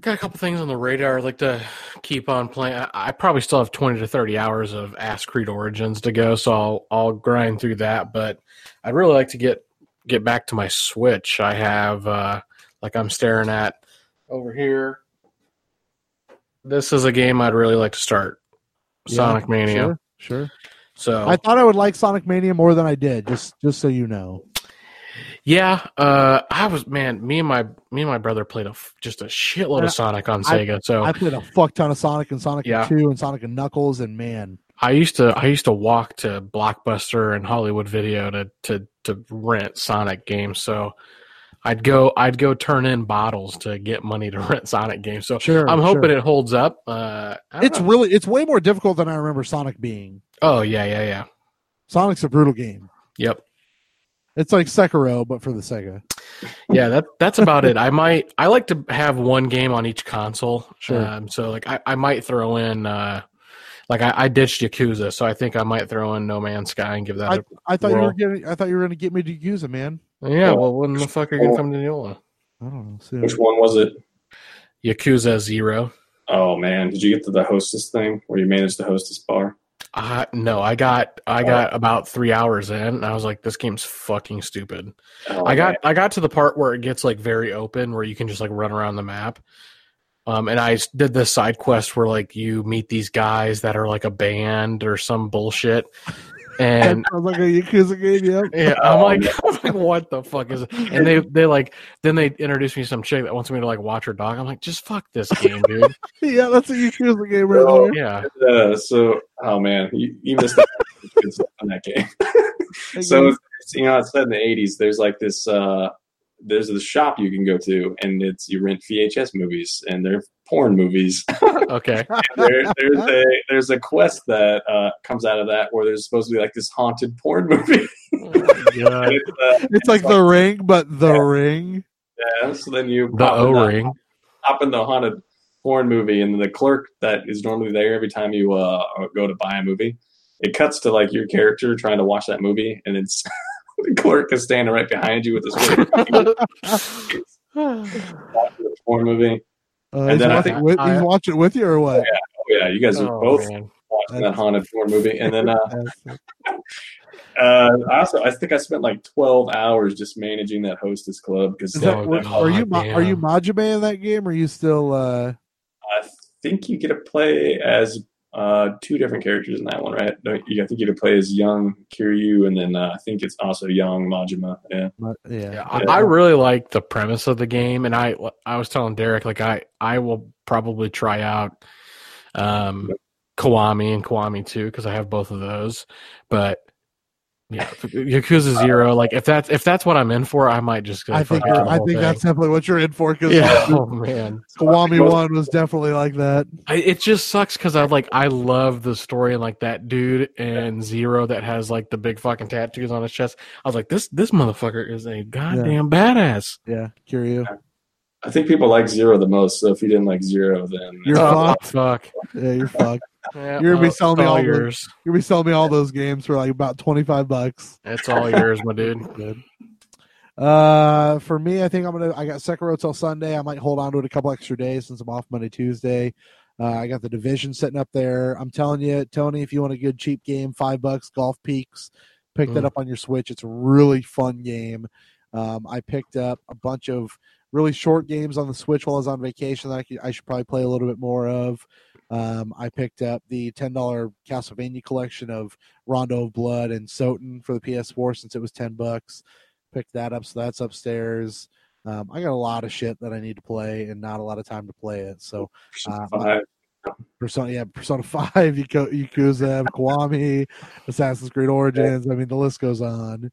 [SPEAKER 4] Got a couple things on the radar I'd like to keep on playing. I, I probably still have 20 to 30 hours of Ass Creed Origins to go, so I'll, I'll grind through that. But I'd really like to get get back to my Switch. I have, uh, like, I'm staring at over here. This is a game I'd really like to start Sonic Mania.
[SPEAKER 3] Sure, sure.
[SPEAKER 4] So,
[SPEAKER 3] I thought I would like Sonic Mania more than I did. Just just so you know.
[SPEAKER 4] Yeah, uh, I was, man, me and my me and my brother played a just a shitload of Sonic on
[SPEAKER 3] I-
[SPEAKER 4] Sega. So,
[SPEAKER 3] I played a fuck ton of Sonic and Sonic
[SPEAKER 4] Yeah.
[SPEAKER 3] and Two and Sonic and Knuckles and man,
[SPEAKER 4] I used to I used to walk to Blockbuster and Hollywood Video to to to rent Sonic games. So I'd go I'd go turn in bottles to get money to rent Sonic games. So
[SPEAKER 3] sure.
[SPEAKER 4] I'm hoping
[SPEAKER 3] sure.
[SPEAKER 4] it holds up. Uh,
[SPEAKER 3] it's
[SPEAKER 4] know.
[SPEAKER 3] really it's way more difficult than I remember Sonic being.
[SPEAKER 4] oh yeah yeah yeah
[SPEAKER 3] Sonic's a brutal game.
[SPEAKER 4] yep
[SPEAKER 3] It's like Sekiro, but for the Sega.
[SPEAKER 4] yeah that that's about it. I might I like to have one game on each console.
[SPEAKER 3] Sure.
[SPEAKER 4] Um, so like I, I might throw in uh, Like I, I ditched Yakuza, so I think I might throw in No Man's Sky and give that.
[SPEAKER 3] I,
[SPEAKER 4] a,
[SPEAKER 3] I thought you were
[SPEAKER 4] Well-
[SPEAKER 3] getting. I thought you were going to get me to use it, man.
[SPEAKER 4] yeah. Well, when the fuck are you gonna come to Neola?
[SPEAKER 3] I don't know. Soon.
[SPEAKER 2] Which one was it?
[SPEAKER 4] Yakuza Zero.
[SPEAKER 2] Oh man, did you get to the hostess thing where you managed the hostess bar?
[SPEAKER 4] Uh, no, I got I got about three hours in, and I was like, "This game's fucking stupid."
[SPEAKER 2] Oh,
[SPEAKER 4] I got
[SPEAKER 2] man.
[SPEAKER 4] I got to the part where it gets like very open, where you can just like run around the map. Um, and I did this side quest where like you meet these guys that are like a band or some bullshit, and
[SPEAKER 3] I was like a Yakuza game. Yep.
[SPEAKER 4] yeah, I'm like, I'm like, what the fuck is it? And they they like then they introduce me to some chick that wants me to like watch her dog. I'm like, just fuck this game, dude.
[SPEAKER 3] yeah, that's a Yakuza game right
[SPEAKER 2] No.
[SPEAKER 3] there.
[SPEAKER 4] Yeah,
[SPEAKER 2] Uh, so, oh man, you, you missed out on good stuff in that game. so, it's, you know, it's set in the '80s. There's like this. Uh, there's this shop you can go to, and it's you rent VHS movies, and they're porn movies.
[SPEAKER 4] okay.
[SPEAKER 2] there, there's a there's a quest that uh, comes out of that where there's supposed to be like this haunted porn movie.
[SPEAKER 4] Oh my God.
[SPEAKER 2] And it's, uh,
[SPEAKER 3] it's like the ring, but the ring.
[SPEAKER 2] yeah, so then you
[SPEAKER 4] The O ring.
[SPEAKER 2] hop in the haunted porn movie, and the clerk that is normally there every time you uh, go to buy a movie, it cuts to like your character trying to watch that movie, and it's the clerk is standing right behind you with this really porn movie.
[SPEAKER 3] Uh,
[SPEAKER 2] And
[SPEAKER 3] he's,
[SPEAKER 2] then I
[SPEAKER 3] watching
[SPEAKER 4] think-
[SPEAKER 3] with, he's
[SPEAKER 4] I-
[SPEAKER 3] watching with you or what?
[SPEAKER 2] Oh yeah, you guys are
[SPEAKER 4] Oh,
[SPEAKER 2] both
[SPEAKER 4] man.
[SPEAKER 2] watching that haunted porn movie, and then uh, uh, I also I think I spent like twelve hours just managing that hostess club because
[SPEAKER 3] Is
[SPEAKER 4] Oh,
[SPEAKER 3] were-
[SPEAKER 4] that-
[SPEAKER 3] are you
[SPEAKER 4] oh,
[SPEAKER 3] are you
[SPEAKER 4] damn.
[SPEAKER 3] In that game? Or are you still? uh
[SPEAKER 2] I think you get to play as uh, two different characters in that one, right? Don't you? I think you get to play as young Kiryu, and then uh, I think it's also young Majima. Yeah.
[SPEAKER 3] Ma- yeah.
[SPEAKER 4] Yeah, I, I really like the premise of the game, and I I was telling Derek like I I will probably try out um Kiwami and Kiwami 2 because I have both of those, but yeah, Yakuza uh, Zero like if that's if that's what I'm in for, I might just go.
[SPEAKER 3] I think
[SPEAKER 4] fucking
[SPEAKER 3] you're,
[SPEAKER 4] do the
[SPEAKER 3] I think
[SPEAKER 4] thing.
[SPEAKER 3] that's definitely what you're in for because
[SPEAKER 4] yeah. Oh man,
[SPEAKER 3] Kiwami One was definitely like that.
[SPEAKER 4] I, it just sucks because I like I love the story and like that dude and Zero that has like the big fucking tattoos on his chest. I was like, this this motherfucker is a goddamn badass.
[SPEAKER 3] Yeah, Kiryu.
[SPEAKER 2] I think people like Zero the most. So if you didn't like Zero, then
[SPEAKER 3] You're
[SPEAKER 4] oh,
[SPEAKER 3] fucked.
[SPEAKER 4] fuck.
[SPEAKER 3] Yeah, you're fucked.
[SPEAKER 4] Yeah,
[SPEAKER 3] You're gonna be selling me all
[SPEAKER 4] yours.
[SPEAKER 3] You're gonna be selling me all those games for like about twenty five bucks.
[SPEAKER 4] It's all yours, my dude.
[SPEAKER 3] Good. Uh, for me, I think I'm gonna. I got Sekiro till Sunday. I might hold on to it a couple extra days since I'm off Monday, Tuesday. Uh, I got the division sitting up there. I'm telling you, Tony, if you want a good cheap game, five bucks, Golf Peaks, pick that
[SPEAKER 4] Mm.
[SPEAKER 3] up on your Switch. It's a really fun game. Um, I picked up a bunch of really short games on the Switch while I was on vacation that I, could, I should probably play a little bit more of. Um, I picked up the ten dollar Castlevania collection of Rondo of Blood and Soten for the PS4 since it was ten bucks. Picked that up, so that's upstairs. Um, I got a lot of shit that I need to play and not a lot of time to play it. So Uh,
[SPEAKER 2] five.
[SPEAKER 3] Persona, yeah, Persona Five, Yakuza, Kiwami, Assassin's Creed Origins. I mean, the list goes on.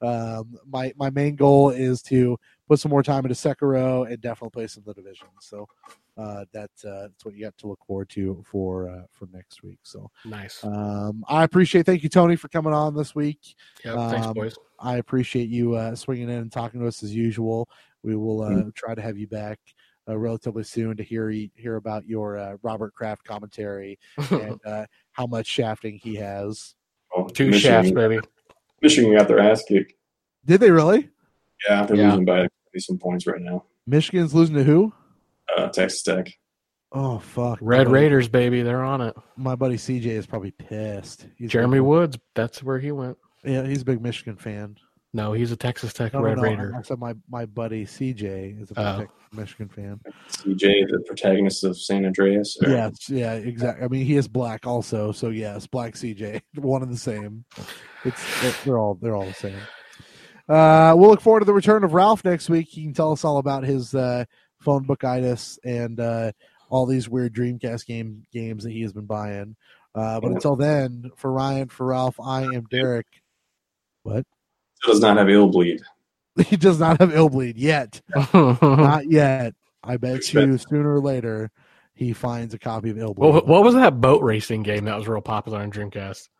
[SPEAKER 3] Um, my my main goal is to put some more time into Sekiro and definitely play some of the division. So uh, that's uh, that's what you got to look forward to for uh, for next week. So
[SPEAKER 4] Nice.
[SPEAKER 3] um, I appreciate. Thank you, Tony, for coming on this week.
[SPEAKER 4] Yep, thanks,
[SPEAKER 3] um,
[SPEAKER 4] boys.
[SPEAKER 3] I appreciate you uh, swinging in and talking to us as usual. We will uh,
[SPEAKER 2] Mm.
[SPEAKER 3] try to have you back uh, relatively soon to hear hear about your uh, Robert Kraft commentary and uh, how much shafting he has.
[SPEAKER 2] Well,
[SPEAKER 4] Two
[SPEAKER 2] Michigan,
[SPEAKER 4] shafts, baby.
[SPEAKER 2] Michigan got their ass kicked.
[SPEAKER 3] Did they really?
[SPEAKER 2] Yeah, they're
[SPEAKER 4] Yeah.
[SPEAKER 2] losing by some points right now.
[SPEAKER 3] Michigan's losing to who?
[SPEAKER 2] Uh, Texas Tech.
[SPEAKER 3] Oh fuck!
[SPEAKER 4] Red
[SPEAKER 3] buddy-
[SPEAKER 4] Raiders, baby. They're on it.
[SPEAKER 3] My buddy CJ is probably pissed. He's
[SPEAKER 4] Jeremy
[SPEAKER 3] big-
[SPEAKER 4] Woods. That's where he went.
[SPEAKER 3] Yeah, he's a big Michigan fan.
[SPEAKER 4] No, he's a Texas Tech
[SPEAKER 3] No, no,
[SPEAKER 4] Red
[SPEAKER 3] no,
[SPEAKER 4] Raider.
[SPEAKER 3] I said my my buddy CJ is a
[SPEAKER 4] Oh.
[SPEAKER 3] big Michigan fan.
[SPEAKER 2] CJ, the protagonist of San Andreas. or-
[SPEAKER 3] Yes, yeah, exactly. I mean, he is black also, so yes, black CJ, one and the same. It's they're- they're all they're all the same. Uh, we'll look forward to the return of Ralph next week. He can tell us all about his uh, phone bookitis and uh, all these weird Dreamcast game games that he has been buying. Uh, but until then, for Ryan, for Ralph, I am Derek. What?
[SPEAKER 2] Still does not have Illbleed.
[SPEAKER 3] He does not have Illbleed yet. not yet. I bet you sooner or later he finds a copy of Illbleed.
[SPEAKER 4] what, what was that boat racing game that was real popular on Dreamcast?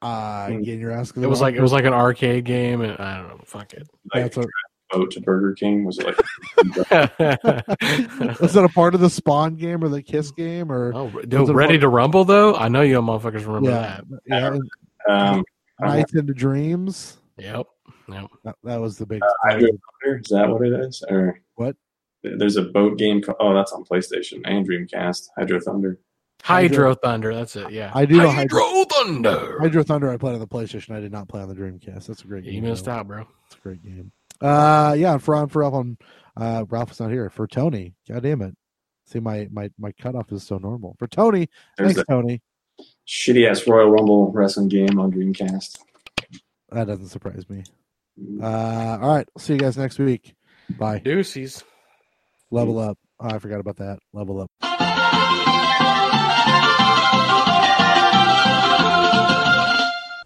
[SPEAKER 3] Uh, again, you're asking.
[SPEAKER 4] It was like it was like an arcade game, and I don't know. Fuck it.
[SPEAKER 2] Like,
[SPEAKER 3] That's a-
[SPEAKER 2] boat to Burger King? Was it like?
[SPEAKER 3] Was that a part of the Spawn game or the Kiss game or?
[SPEAKER 4] oh, dude, ready
[SPEAKER 3] fun?
[SPEAKER 4] to rumble though? I know you motherfuckers remember
[SPEAKER 3] yeah,
[SPEAKER 4] that.
[SPEAKER 3] yeah. and
[SPEAKER 2] um, I
[SPEAKER 3] Nights into Dreams.
[SPEAKER 4] Yep. Yep.
[SPEAKER 3] That, that was the big.
[SPEAKER 2] Hydro Thunder, is that what it is? Or
[SPEAKER 3] What?
[SPEAKER 2] There's a boat game. co- Oh, that's on PlayStation and Dreamcast. Hydro Thunder.
[SPEAKER 4] Hydro Thunder. That's it. Yeah.
[SPEAKER 3] I do know Hydro,
[SPEAKER 4] Hydro Thunder.
[SPEAKER 3] Hydro Thunder. I played on the PlayStation. I did not play on the Dreamcast. That's a great game.
[SPEAKER 4] You missed
[SPEAKER 3] though.
[SPEAKER 4] out, bro.
[SPEAKER 3] It's a great game. Uh, yeah. For on for Ralph on. Uh, Ralph is not here for Tony. God damn it. See my my my cutoff is so normal for Tony.
[SPEAKER 2] There's
[SPEAKER 3] Thanks, Tony.
[SPEAKER 2] shitty ass Royal Rumble wrestling game on Dreamcast.
[SPEAKER 3] That doesn't surprise me. Uh, all right. See you guys next week. Bye.
[SPEAKER 4] Deuces.
[SPEAKER 3] Level up. Oh, I forgot about that. Level up.